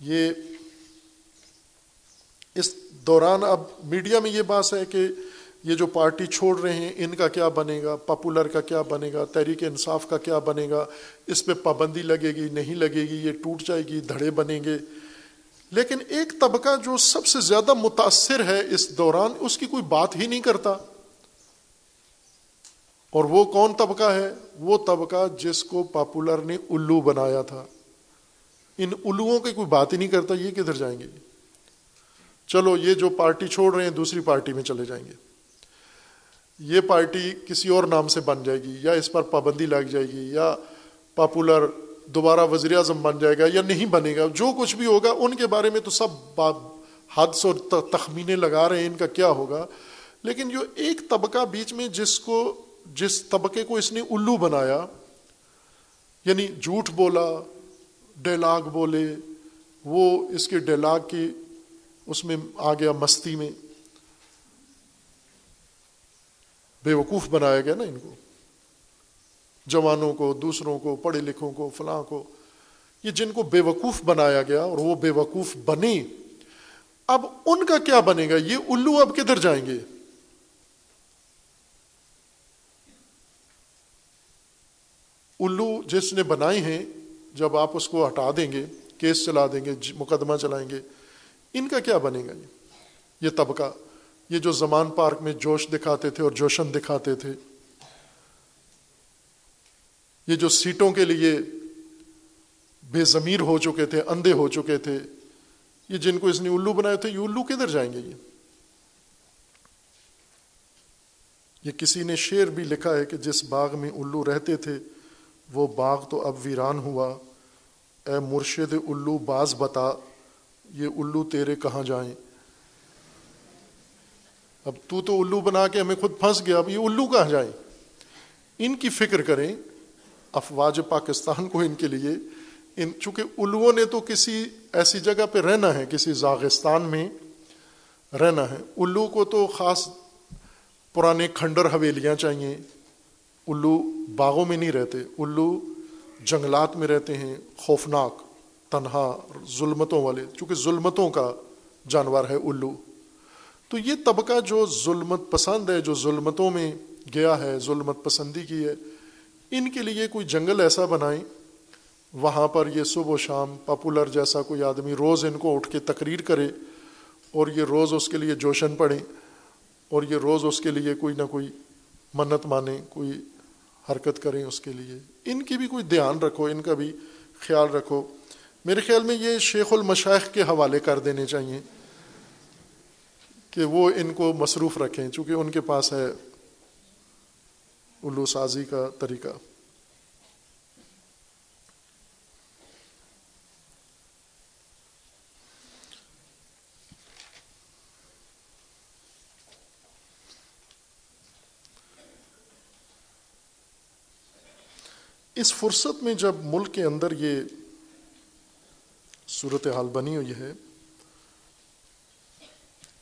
یہ اس دوران اب میڈیا میں یہ بات ہے کہ یہ جو پارٹی چھوڑ رہے ہیں، ان کا کیا بنے گا؟ پاپولر کا کیا بنے گا؟ تحریک انصاف کا کیا بنے گا؟ اس پہ پابندی لگے گی، نہیں لگے گی؟ یہ ٹوٹ جائے گی، دھڑے بنیں گے۔ لیکن ایک طبقہ جو سب سے زیادہ متاثر ہے اس دوران، اس کی کوئی بات ہی نہیں کرتا۔ اور وہ کون طبقہ ہے؟ وہ طبقہ جس کو پاپولر نے الو بنایا تھا۔ ان الوؤں کی کوئی بات ہی نہیں کرتا، یہ کدھر جائیں گے؟ چلو، یہ جو پارٹی چھوڑ رہے ہیں، دوسری پارٹی میں چلے جائیں گے۔ یہ پارٹی کسی اور نام سے بن جائے گی، یا اس پر پابندی لگ جائے گی، یا پاپولر دوبارہ وزیر اعظم بن جائے گا یا نہیں بنے گا، جو کچھ بھی ہوگا، ان کے بارے میں تو سب حدس اور تخمینے لگا رہے ہیں، ان کا کیا ہوگا؟ لیکن جو ایک طبقہ بیچ میں جس کو، جس طبقے کو اس نے الو بنایا یعنی جھوٹ بولا، ڈیلاگ بولے، وہ اس کے ڈیلاگ کی، اس میں آ گیا مستی میں، بے وقوف بنایا گیا نا ان کو۔ جوانوں کو، دوسروں کو، پڑھے لکھوں کو، فلاں کو۔ یہ جن کو بے وقوف بنایا گیا اور وہ بے وقوف بنے اب ان کا کیا بنے گا؟ یہ الو اب کدھر جائیں گے؟ الو جس نے بنائے ہیں، جب آپ اس کو ہٹا دیں گے، کیس چلا دیں گے جی، مقدمہ چلائیں گے، ان کا کیا بنے گا یہ؟ یہ طبقہ، یہ جو زمان پارک میں جوش دکھاتے تھے اور جوشن دکھاتے تھے۔ یہ جو سیٹوں کے لیے بے ضمیر ہو چکے تھے، اندھے ہو چکے تھے، یہ جن کو اس نے الو بنائے تھے، یہ الو کدھر جائیں گے یہ؟ یہ کسی نے شعر بھی لکھا ہے کہ جس باغ میں الو رہتے تھے، وہ باغ تو اب ویران ہوا۔ اے مرشد الو باز بتا، یہ الو تیرے کہاں جائیں؟ اب تو تو الو بنا کے ہمیں خود پھنس گیا، اب یہ الو کہاں جائیں؟ ان کی فکر کریں افواج پاکستان کو ان کے لیے، ان چونکہ الووں نے تو کسی ایسی جگہ پہ رہنا ہے، کسی زاغستان میں رہنا ہے۔ الو کو تو خاص پرانے کھنڈر حویلیاں چاہیے۔ الو باغوں میں نہیں رہتے۔ الو جنگلات میں رہتے ہیں۔ خوفناک، تنہا، ظلمتوں والے۔ چونکہ ظلمتوں کا جانور ہے الو۔ تو یہ طبقہ جو ظلمت پسند ہے، جو ظلمتوں میں گیا ہے، ظلمت پسندی کی ہے ان کے لیے کوئی جنگل ایسا بنائیں، وہاں پر یہ صبح و شام پاپولر جیسا کوئی آدمی روز ان کو اٹھ کے تقریر کرے اور یہ روز اس کے لیے جوشن پڑھیں اور یہ روز اس کے لیے کوئی نہ کوئی منت مانیں، کوئی حرکت کریں اس کے لیے۔ ان کی بھی کوئی دھیان رکھو، ان کا بھی خیال رکھو۔ میرے خیال میں یہ شیخ المشائخ کے حوالے کر دینے چاہیے کہ وہ ان کو مصروف رکھیں، چونکہ ان کے پاس ہے الو سازی کا طریقہ۔ اس فرصت میں جب ملک کے اندر یہ صورت حال بنی ہوئی ہے،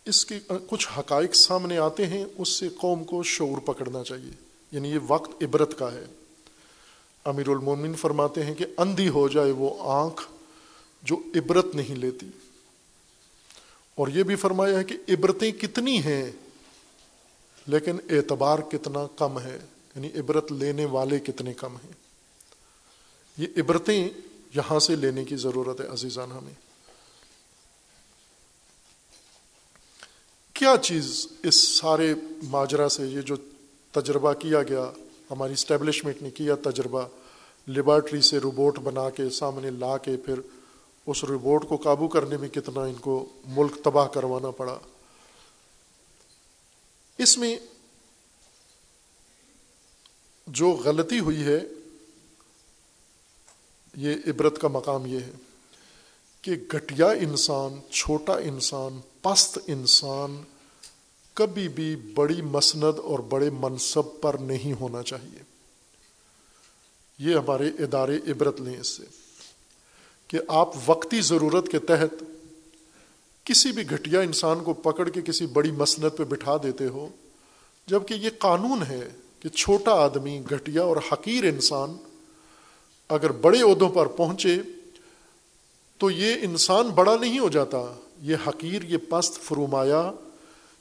اس کے کچھ حقائق سامنے آتے ہیں، اس سے قوم کو شعور پکڑنا چاہیے۔ یعنی یہ وقت عبرت کا ہے۔ امیر المومن فرماتے ہیں کہ اندھی ہو جائے وہ آنکھ جو عبرت نہیں لیتی۔ اور یہ بھی فرمایا ہے کہ عبرتیں کتنی ہیں، لیکن اعتبار کتنا کم ہے یعنی عبرت لینے والے کتنے کم ہیں۔ یہ عبرتیں یہاں سے لینے کی ضرورت ہے عزیزان ہمیں۔ کیا چیز اس سارے ماجرا سے، یہ جو تجربہ کیا گیا۔ ہماری اسٹیبلشمنٹ نے کیا تجربہ۔ لیبارٹری سے روبوٹ بنا کے سامنے لا کے پھر اس روبوٹ کو قابو کرنے میں کتنا ان کو ملک تباہ کروانا پڑا۔ اس میں جو غلطی ہوئی ہے، یہ عبرت کا مقام یہ ہے کہ گھٹیا انسان، چھوٹا انسان، پست انسان کبھی بھی بڑی مسند اور بڑے منصب پر نہیں ہونا چاہیے۔ یہ ہمارے ادارے عبرت لیں اس سے کہ آپ وقتی ضرورت کے تحت کسی بھی گھٹیا انسان کو پکڑ کے کسی بڑی مسند پہ بٹھا دیتے ہو جبکہ یہ قانون ہے کہ چھوٹا آدمی، گھٹیا اور حقیر انسان اگر بڑے عہدوں پر پہنچے تو یہ انسان بڑا نہیں ہو جاتا، یہ حقیر، یہ پست فرومایا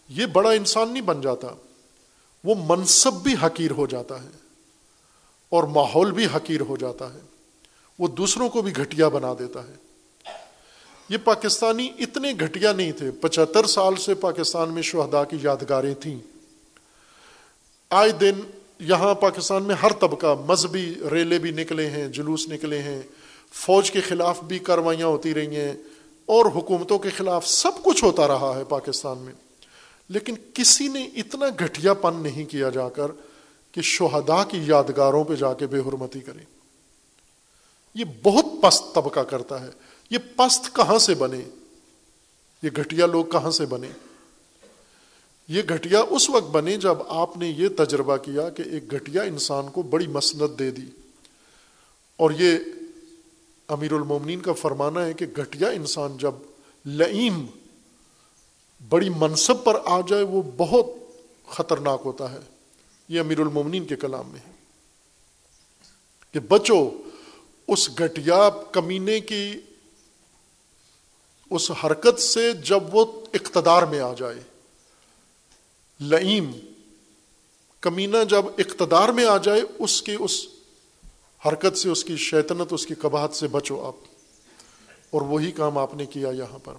یہ بڑا انسان نہیں بن جاتا، وہ منصب بھی حقیر ہو جاتا ہے اور ماحول بھی حقیر ہو جاتا ہے، وہ دوسروں کو بھی گھٹیا بنا دیتا ہے۔ یہ پاکستانی اتنے گھٹیا نہیں تھے، پچہتر سال سے پاکستان میں شہدا کی یادگاریں تھیں۔ آئے دن یہاں پاکستان میں ہر طبقہ مذہبی ریلے بھی نکلے ہیں، جلوس نکلے ہیں، فوج کے خلاف بھی کاروائیاں ہوتی رہی ہیں اور حکومتوں کے خلاف سب کچھ ہوتا رہا ہے پاکستان میں۔ لیکن کسی نے اتنا گھٹیا پن نہیں کیا جا کر کہ شہدا کی یادگاروں پہ جا کے بے حرمتی کرے۔ یہ بہت پست طبقہ کرتا ہے۔ یہ پست کہاں سے بنے؟ یہ گھٹیا لوگ کہاں سے بنے؟ یہ گھٹیا اس وقت بنے جب آپ نے یہ تجربہ کیا کہ ایک گھٹیا انسان کو بڑی مسنت دے دی۔ اور یہ امیر المومنین کا فرمانا ہے کہ گھٹیا انسان جب لئیم بڑی منصب پر آ جائے وہ بہت خطرناک ہوتا ہے۔ یہ امیر المومنین کے کلام میں ہے۔ کہ بچو، اس گھٹیا کمینے کی، اس حرکت سے جب وہ اقتدار میں آ جائے۔ لئیم کمینہ جب اقتدار میں آ جائے، اس کی، اس حرکت سے، اس کی شیطنت، اس کی کباہت سے بچو آپ۔ اور وہی کام آپ نے کیا یہاں پر۔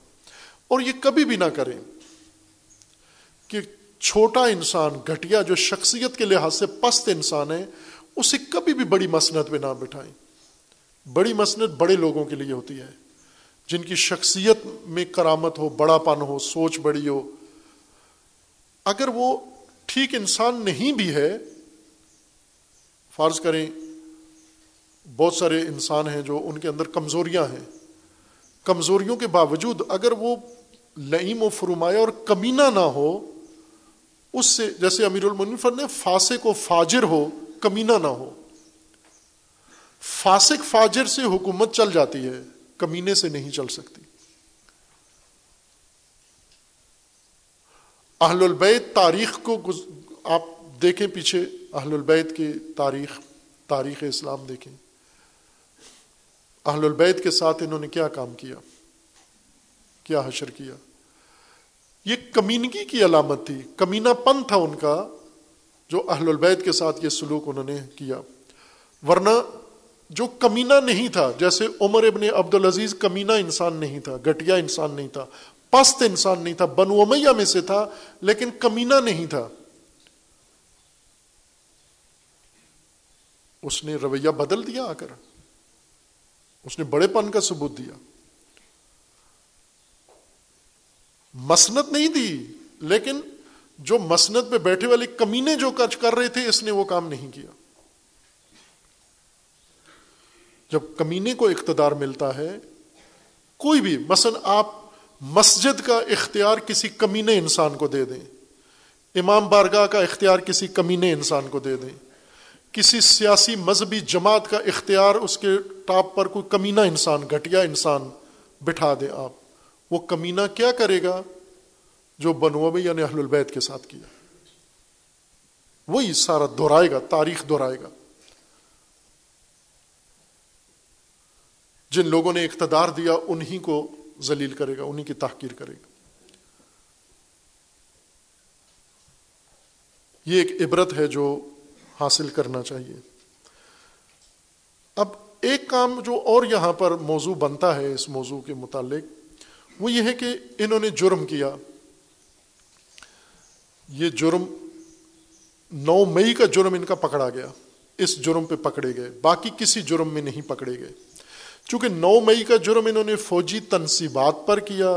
اور یہ کبھی بھی نہ کریں کہ چھوٹا انسان، گھٹیا جو شخصیت کے لحاظ سے پست انسان ہے، اسے کبھی بھی بڑی مسنت پہ نہ بٹھائیں۔ بڑی مسنت بڑے لوگوں کے لیے ہوتی ہے۔ جن کی شخصیت میں کرامت ہو، بڑا پن ہو، سوچ بڑی ہو۔ اگر وہ ٹھیک انسان نہیں بھی ہے، فرض کریں بہت سارے انسان ہیں جو ان کے اندر کمزوریاں ہیں۔ کمزوریوں کے باوجود اگر وہ لئیم و فرمایا اور کمینہ نہ ہو، اس سے جیسے امیر المنفر نے فاسق و فاجر ہو، کمینہ نہ ہو۔ فاسق فاجر سے حکومت چل جاتی ہے، کمینے سے نہیں چل سکتی۔ اہل البیت تاریخ کو آپ دیکھیں پیچھے، اہل البیت کی تاریخ تاریخ اسلام دیکھیں۔ اہل البیت کے ساتھ انہوں نے کیا کام کیا؟ کیا حشر کیا؟ یہ کمینگی کی علامت تھی۔ کمینہ پن تھا ان کا جو اہل البیت کے ساتھ یہ سلوک انہوں نے کیا۔ ورنہ جو کمینہ نہیں تھا، جیسے عمر ابن عبد العزیز کمینہ انسان نہیں تھا گٹیا انسان نہیں تھا، پست انسان نہیں تھا، بنو امیہ میں سے تھا، لیکن کمینہ نہیں تھا۔ اس نے رویہ بدل دیا آ کر۔ اس نے بڑے پن کا ثبوت دیا۔ مسنت نہیں دی، لیکن جو مسنت پہ بیٹھے والے کمینے جو کچھ کر رہے تھے، اس نے وہ کام نہیں کیا۔ جب کمینے کو اقتدار ملتا ہے، کوئی بھی، مثلا آپ مسجد کا اختیار کسی کمینے انسان کو دے دیں، امام بارگاہ کا اختیار کسی کمینے انسان کو دے دیں، کسی سیاسی مذہبی جماعت کا اختیار اس کے ٹاپ پر کوئی کمینہ انسان، گھٹیا انسان بٹھا دیں آپ۔ وہ کمینہ کیا کرے گا جو بنو یعنی اہل البیت کے ساتھ کیا؟ وہی سارا دہرائے گا، تاریخ دہرائے گا۔ جن لوگوں نے اقتدار دیا، انہی کو ذلیل کرے گا، انہی کی تحقیر کرے گا۔ یہ ایک عبرت ہے جو حاصل کرنا چاہیے۔ اب ایک کام جو اور یہاں پر موضوع بنتا ہے، اس موضوع کے متعلق وہ یہ ہے کہ انہوں نے جرم کیا۔ یہ جرم نو مئی کا جرم ان کا پکڑا گیا۔ اس جرم پہ پکڑے گئے۔ باقی کسی جرم میں نہیں پکڑے گئے۔ چونکہ نو مئی کا جرم انہوں نے فوجی تنصیبات پر کیا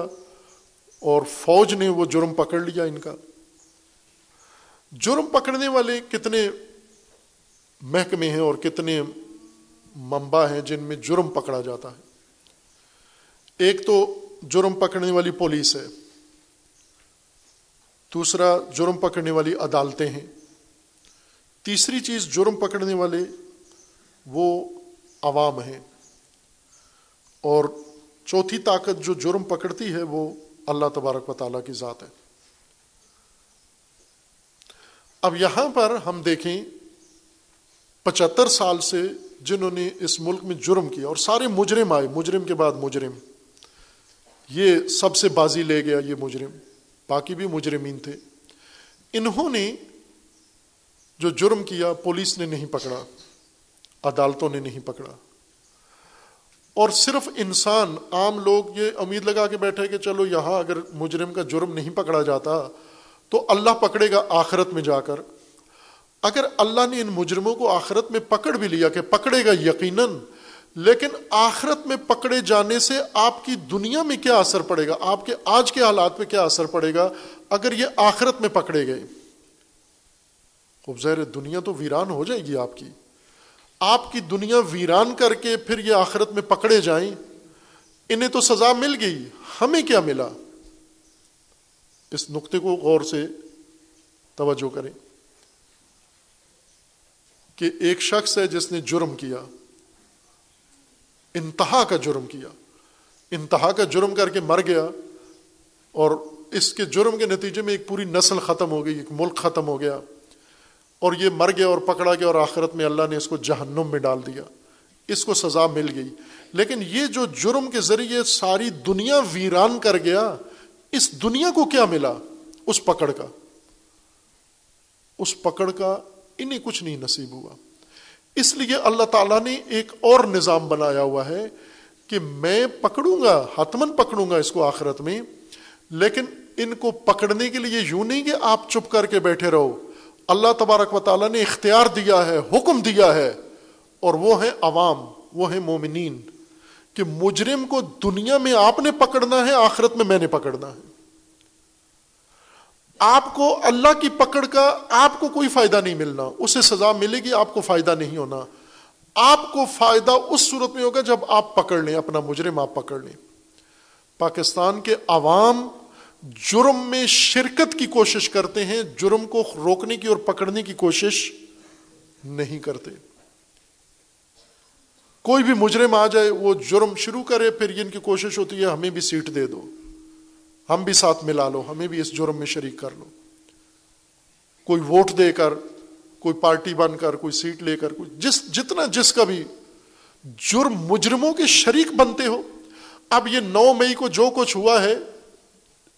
اور فوج نے وہ جرم پکڑ لیا ان کا۔ جرم پکڑنے والے کتنے محکمے ہیں اور کتنے منبع ہیں جن میں جرم پکڑا جاتا ہے۔ ایک تو جرم پکڑنے والی پولیس ہے۔ دوسرا، جرم پکڑنے والی عدالتیں ہیں۔ تیسری چیز جرم پکڑنے والے، وہ عوام ہیں۔ اور چوتھی طاقت جو جرم پکڑتی ہے، وہ اللہ تبارک و تعالیٰ کی ذات ہے۔ اب یہاں پر ہم دیکھیں، پچہتر سال سے جنہوں نے اس ملک میں جرم کیا، اور سارے مجرم آئے، مجرم کے بعد مجرم۔ یہ سب سے بازی لے گیا یہ مجرم، باقی بھی مجرمین تھے۔ انہوں نے جو جرم کیا، پولیس نے نہیں پکڑا، عدالتوں نے نہیں پکڑا۔ اور صرف انسان، عام لوگ یہ امید لگا کے بیٹھے کہ چلو یہاں اگر مجرم کا جرم نہیں پکڑا جاتا تو اللہ پکڑے گا آخرت میں جا کر۔ اگر اللہ نے ان مجرموں کو آخرت میں پکڑ بھی لیا کہ پکڑے گا یقیناً لیکن آخرت میں پکڑے جانے سے آپ کی دنیا میں کیا اثر پڑے گا؟ آپ کے آج کے حالات پہ کیا اثر پڑے گا؟ اگر یہ آخرت میں پکڑے گئے۔ خوب ظاہر دنیا تو ویران ہو جائے گی آپ کی۔ آپ کی دنیا ویران کر کے پھر یہ آخرت میں پکڑے جائیں، انہیں تو سزا مل گئی۔ ہمیں کیا ملا؟ اس نقطے کو غور سے توجہ کریں کہ ایک شخص ہے جس نے جرم کیا۔ انتہا کا جرم کیا، انتہا کا جرم کر کے مر گیا اور اس کے جرم کے نتیجے میں ایک پوری نسل ختم ہو گئی، ایک ملک ختم ہو گیا اور یہ مر گیا اور پکڑا گیا اور آخرت میں اللہ نے اس کو جہنم میں ڈال دیا، اس کو سزا مل گئی۔ لیکن یہ جو جرم کے ذریعے ساری دنیا ویران کر گیا، اس دنیا کو کیا ملا؟ اس پکڑ کا۔ اس پکڑ کا انہیں کچھ نہیں نصیب ہوا۔ اس لیے اللہ تعالیٰ نے ایک اور نظام بنایا ہوا ہے کہ میں پکڑوں گا حتمن پکڑوں گا اس کو آخرت میں، لیکن ان کو پکڑنے کے لیے یوں نہیں کہ آپ چپ کر کے بیٹھے رہو۔ اللہ تبارک و تعالیٰ نے اختیار دیا ہے، حکم دیا ہے، اور وہ ہیں عوام، وہ ہیں مومنین، کہ مجرم کو دنیا میں آپ نے پکڑنا ہے، آخرت میں میں نے پکڑنا ہے۔ آپ کو اللہ کی پکڑ کا آپ کو کوئی فائدہ نہیں ملنا، اسے سزا ملے گی، آپ کو فائدہ نہیں ہونا۔ آپ کو فائدہ اس صورت میں ہوگا جب آپ پکڑ لیں، اپنا مجرم آپ پکڑ لیں۔ پاکستان کے عوام جرم میں شرکت کی کوشش کرتے ہیں، جرم کو روکنے کی اور پکڑنے کی کوشش نہیں کرتے۔ کوئی بھی مجرم آ جائے، وہ جرم شروع کرے، پھر ان کی کوشش ہوتی ہے، ہمیں بھی سیٹ دے دو۔ ہم بھی ساتھ ملا لو، ہمیں بھی اس جرم میں شریک کر لو۔ کوئی ووٹ دے کر، کوئی پارٹی بن کر، کوئی سیٹ لے کر، کوئی جس، جتنا جس کا بھی جرم مجرموں کے شریک بنتے ہو۔ اب یہ نو مئی کو جو کچھ ہوا ہے،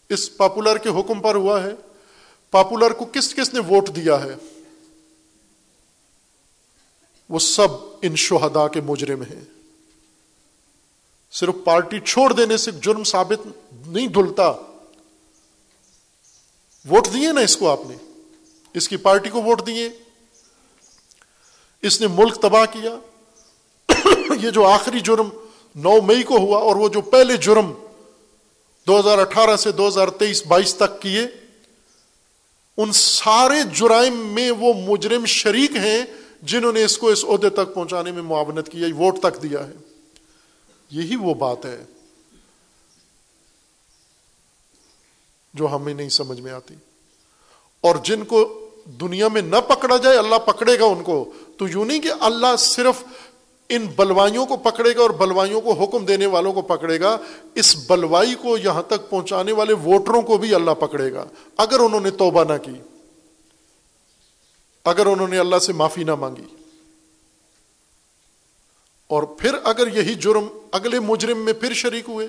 اس پاپولر کے حکم پر ہوا ہے۔ پاپولر کو کس کس نے ووٹ دیا ہے؟ وہ سب ان شہدا کے مجرم ہیں۔ صرف پارٹی چھوڑ دینے سے جرم ثابت نہیں دھلتا۔ ووٹ دیے نا اس کو آپ نے۔ اس کی پارٹی کو ووٹ دیے۔ اس نے ملک تباہ کیا۔ یہ جو آخری جرم نو مئی کو ہوا اور وہ جو پہلے جرم دو ہزار اٹھارہ سے دو ہزار تیئیس بائیس تک کیے، ان سارے جرائم میں وہ مجرم شریک ہیں جنہوں نے اس کو اس عہدے تک پہنچانے میں معاونت کیا یعنی ووٹ تک دیا ہے۔ یہی وہ بات ہے جو ہمیں نہیں سمجھ میں آتی۔ اور جن کو دنیا میں نہ پکڑا جائے، اللہ پکڑے گا ان کو۔ تو یوں نہیں کہ اللہ صرف ان بلوائیوں کو پکڑے گا اور بلوائیوں کو حکم دینے والوں کو پکڑے گا، اس بلوائی کو یہاں تک پہنچانے والے ووٹروں کو بھی اللہ پکڑے گا۔ اگر انہوں نے توبہ نہ کی، اگر انہوں نے اللہ سے معافی نہ مانگی۔ اور پھر اگر یہی جرم اگلے مجرم میں پھر شریک ہوئے،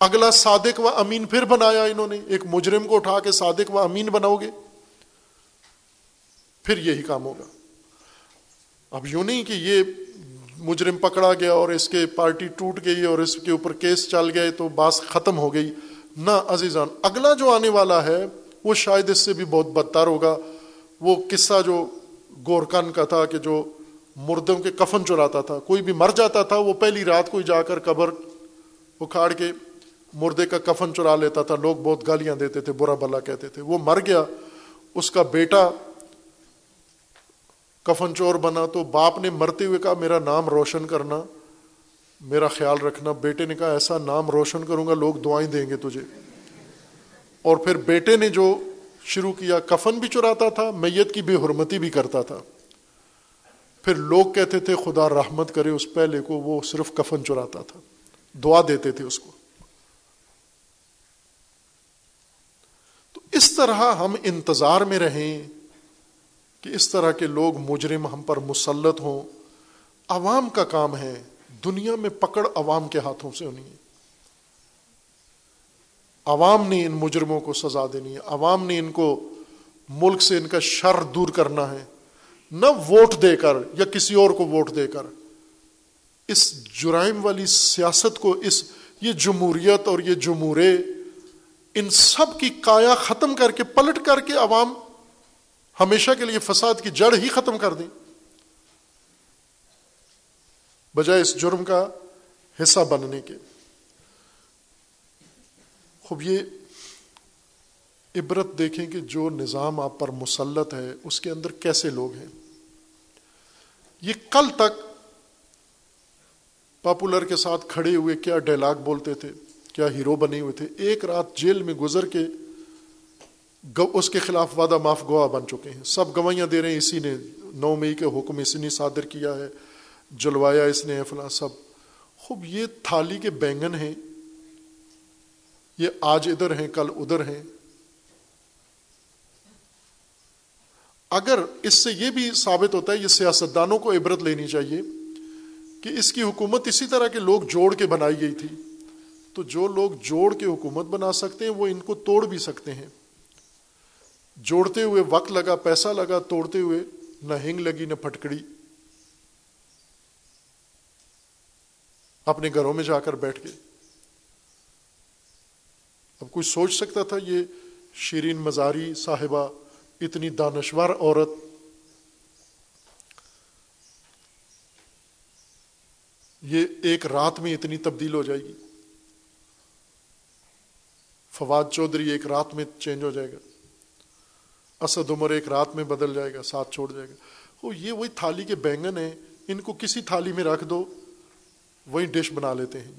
اگلا صادق و امین پھر بنایا انہوں نے، ایک مجرم کو اٹھا کے صادق و امین بناؤ گے، پھر یہی کام ہوگا۔ اب یوں نہیں کہ یہ مجرم پکڑا گیا اور اس کے پارٹی ٹوٹ گئی اور اس کے اوپر کیس چل گئے تو بات ختم ہو گئی۔ نہ عزیزان، اگلا جو آنے والا ہے، وہ شاید اس سے بھی بہت بدتر ہوگا۔ وہ قصہ جو گورکن کا تھا کہ جو مردوں کے کفن چراتا تھا، کوئی بھی مر جاتا تھا، وہ پہلی رات کو جا کر قبر اکھاڑ کے مردے کا کفن چرا لیتا تھا۔ لوگ بہت گالیاں دیتے تھے، برا بلا کہتے تھے۔ وہ مر گیا، اس کا بیٹا کفن چور بنا تو باپ نے مرتے ہوئے کہا، میرا نام روشن کرنا، میرا خیال رکھنا۔ بیٹے نے کہا، ایسا نام روشن کروں گا، لوگ دعائیں دیں گے تجھے۔ اور پھر بیٹے نے جو شروع کیا، کفن بھی چراتا تھا، میت کی بے حرمتی بھی کرتا تھا۔ پھر لوگ کہتے تھے، خدا رحمت کرے، اس پہلے کو وہ صرف کفن چراتا تھا۔ دعا دیتے تھے اس کو۔ تو اس طرح ہم انتظار میں رہیں کہ اس طرح کے لوگ مجرم ہم پر مسلط ہوں۔ عوام کا کام ہے دنیا میں پکڑ عوام کے ہاتھوں سے ہونی ہے عوام نے ان مجرموں کو سزا دینی ہے۔ عوام نے ان کو ملک سے ان کا شر دور کرنا ہے۔ نہ ووٹ دے کر یا کسی اور کو ووٹ دے کر۔ اس جرائم والی سیاست کو، اس، یہ جمہوریت اور یہ جمہورے، ان سب کی کایا ختم کر کے، پلٹ کر کے عوام ہمیشہ کے لیے فساد کی جڑ ہی ختم کر دیں۔ بجائے اس جرم کا حصہ بننے کے۔ خوب، یہ عبرت دیکھیں کہ جو نظام آپ پر مسلط ہے، اس کے اندر کیسے لوگ ہیں؟ یہ کل تک پاپولر کے ساتھ کھڑے ہوئے کیا ڈائلاگ بولتے تھے، کیا ہیرو بنے ہوئے تھے۔ ایک رات جیل میں گزر کے اس کے خلاف وعدہ معاف گواہ بن چکے ہیں۔ سب گوائیاں دے رہے ہیں، اسی نے نو مئی کے حکم اسی نے صادر کیا ہے، جلوایا اس نے فلاں سب۔ خوب یہ تھالی کے بینگن ہیں، یہ آج ادھر ہیں، کل ادھر ہیں۔ اگر اس سے یہ بھی ثابت ہوتا ہے، یہ سیاستدانوں کو عبرت لینی چاہیے کہ اس کی حکومت اسی طرح کے لوگ جوڑ کے بنائی گئی تھی۔ تو جو لوگ جوڑ کے حکومت بنا سکتے ہیں، وہ ان کو توڑ بھی سکتے ہیں۔ جوڑتے ہوئے وقت لگا، پیسہ لگا، توڑتے ہوئے نہ ہنگ لگی، نہ پھٹکڑی۔ اپنے گھروں میں جا کر بیٹھ گئے اب کوئی سوچ سکتا تھا، یہ شیرین مزاری صاحبہ اتنی دانشور عورت یہ ایک رات میں اتنی تبدیل ہو جائے گی۔ فواد چودھری ایک رات میں چینج ہو جائے گا۔ اسد عمر ایک رات میں بدل جائے گا، ساتھ چھوڑ جائے گا۔ وہ یہ وہی تھالی کے بینگن ہیں، ان کو کسی تھالی میں رکھ دو، وہی ڈش بنا لیتے ہیں۔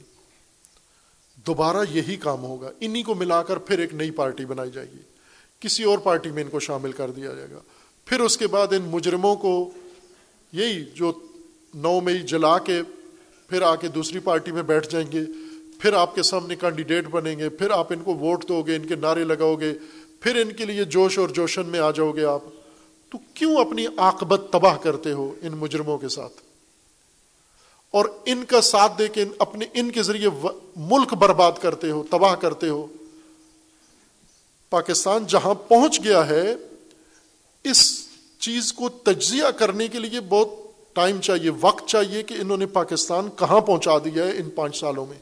دوبارہ یہی کام ہوگا۔ انہی کو ملا کر پھر ایک نئی پارٹی بنائی جائے گی۔ کسی اور پارٹی میں ان کو شامل کر دیا جائے گا۔ پھر اس کے بعد ان مجرموں کو یہی جو نو مئی جلا کے پھر آ کے دوسری پارٹی میں بیٹھ جائیں گے، پھر آپ کے سامنے کینڈیڈیٹ بنیں گے، پھر آپ ان کو ووٹ دو گے، ان کے نعرے لگاؤ گے، پھر ان کے لیے جوش اور جوشن میں آ جاؤ گے آپ۔ تو کیوں اپنی آکبت تباہ کرتے ہو ان مجرموں کے ساتھ؟ اور ان کا ساتھ دے کے اپنے ان کے ذریعے ملک برباد کرتے ہو، تباہ کرتے ہو۔ پاکستان جہاں پہنچ گیا ہے، اس چیز کو تجزیہ کرنے کے لیے بہت ٹائم چاہیے، وقت چاہیے کہ انہوں نے پاکستان کہاں پہنچا دیا ہے ان پانچ سالوں میں۔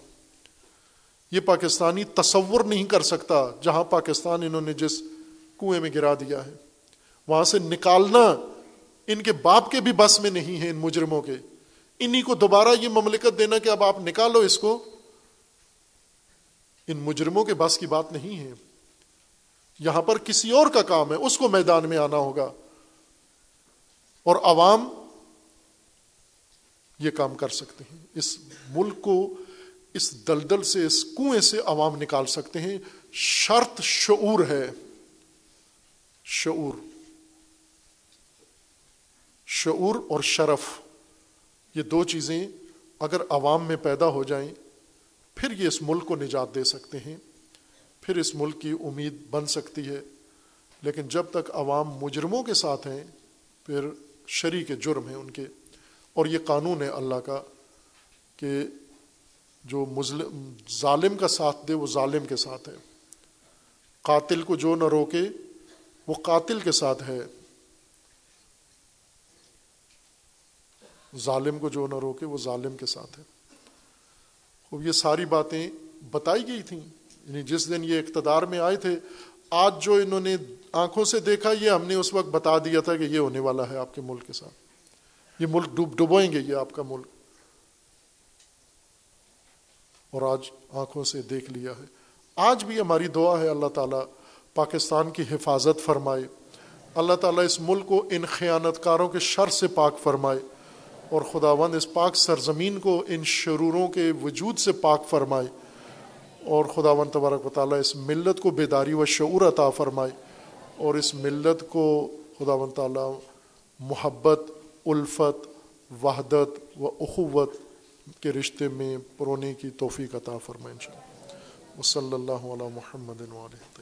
یہ پاکستانی تصور نہیں کر سکتا جہاں پاکستان انہوں نے جس کنویں میں گرا دیا ہے۔ وہاں سے نکالنا ان کے باپ کے بھی بس میں نہیں ہے، ان مجرموں کے۔ انہی کو دوبارہ یہ مملکت دینا کہ اب آپ نکالو اس کو، ان مجرموں کے بس کی بات نہیں ہے۔ یہاں پر کسی اور کا کام ہے، اس کو میدان میں آنا ہوگا۔ اور عوام یہ کام کر سکتے ہیں۔ اس ملک کو اس دلدل سے، اس کنویں سے عوام نکال سکتے ہیں۔ شرط شعور ہے۔ شعور۔ شعور اور شرف، یہ دو چیزیں اگر عوام میں پیدا ہو جائیں، پھر یہ اس ملک کو نجات دے سکتے ہیں۔ پھر اس ملک کی امید بن سکتی ہے۔ لیکن جب تک عوام مجرموں کے ساتھ ہیں، پھر شری کے جرم ہیں ان کے۔ اور یہ قانون ہے اللہ کا کہ جو مظلم، ظالم کا ساتھ دے، وہ ظالم کے ساتھ ہے۔ قاتل کو جو نہ روکے، وہ قاتل کے ساتھ ہے۔ ظالم کو جو نہ روکے، وہ ظالم کے ساتھ ہے۔ خوب، یہ ساری باتیں بتائی گئی تھیں۔ یعنی جس دن یہ اقتدار میں آئے تھے، آج جو انہوں نے آنکھوں سے دیکھا، یہ ہم نے اس وقت بتا دیا تھا کہ یہ ہونے والا ہے آپ کے ملک کے ساتھ۔ یہ ملک ڈوب ڈبوئیں گے، یہ آپ کا ملک۔ اور آج آنکھوں سے دیکھ لیا ہے۔ آج بھی ہماری دعا ہے، اللہ تعالیٰ پاکستان کی حفاظت فرمائے۔ اللہ تعالیٰ اس ملک کو ان خیانت کاروں کے شر سے پاک فرمائے۔ اور خداوند اس پاک سرزمین کو ان شروروں کے وجود سے پاک فرمائے۔ اور خدا ون تبارک و تعالیٰ اس ملت کو بیداری و شعور عطا فرمائے اور اس ملت کو خدا و تعالیٰ محبت، الفت، وحدت و اخوت کے رشتے میں پرونے کی توفیق عطا فرمائے ان شاء اللہ صلی اللہ علیہ محمد علیہ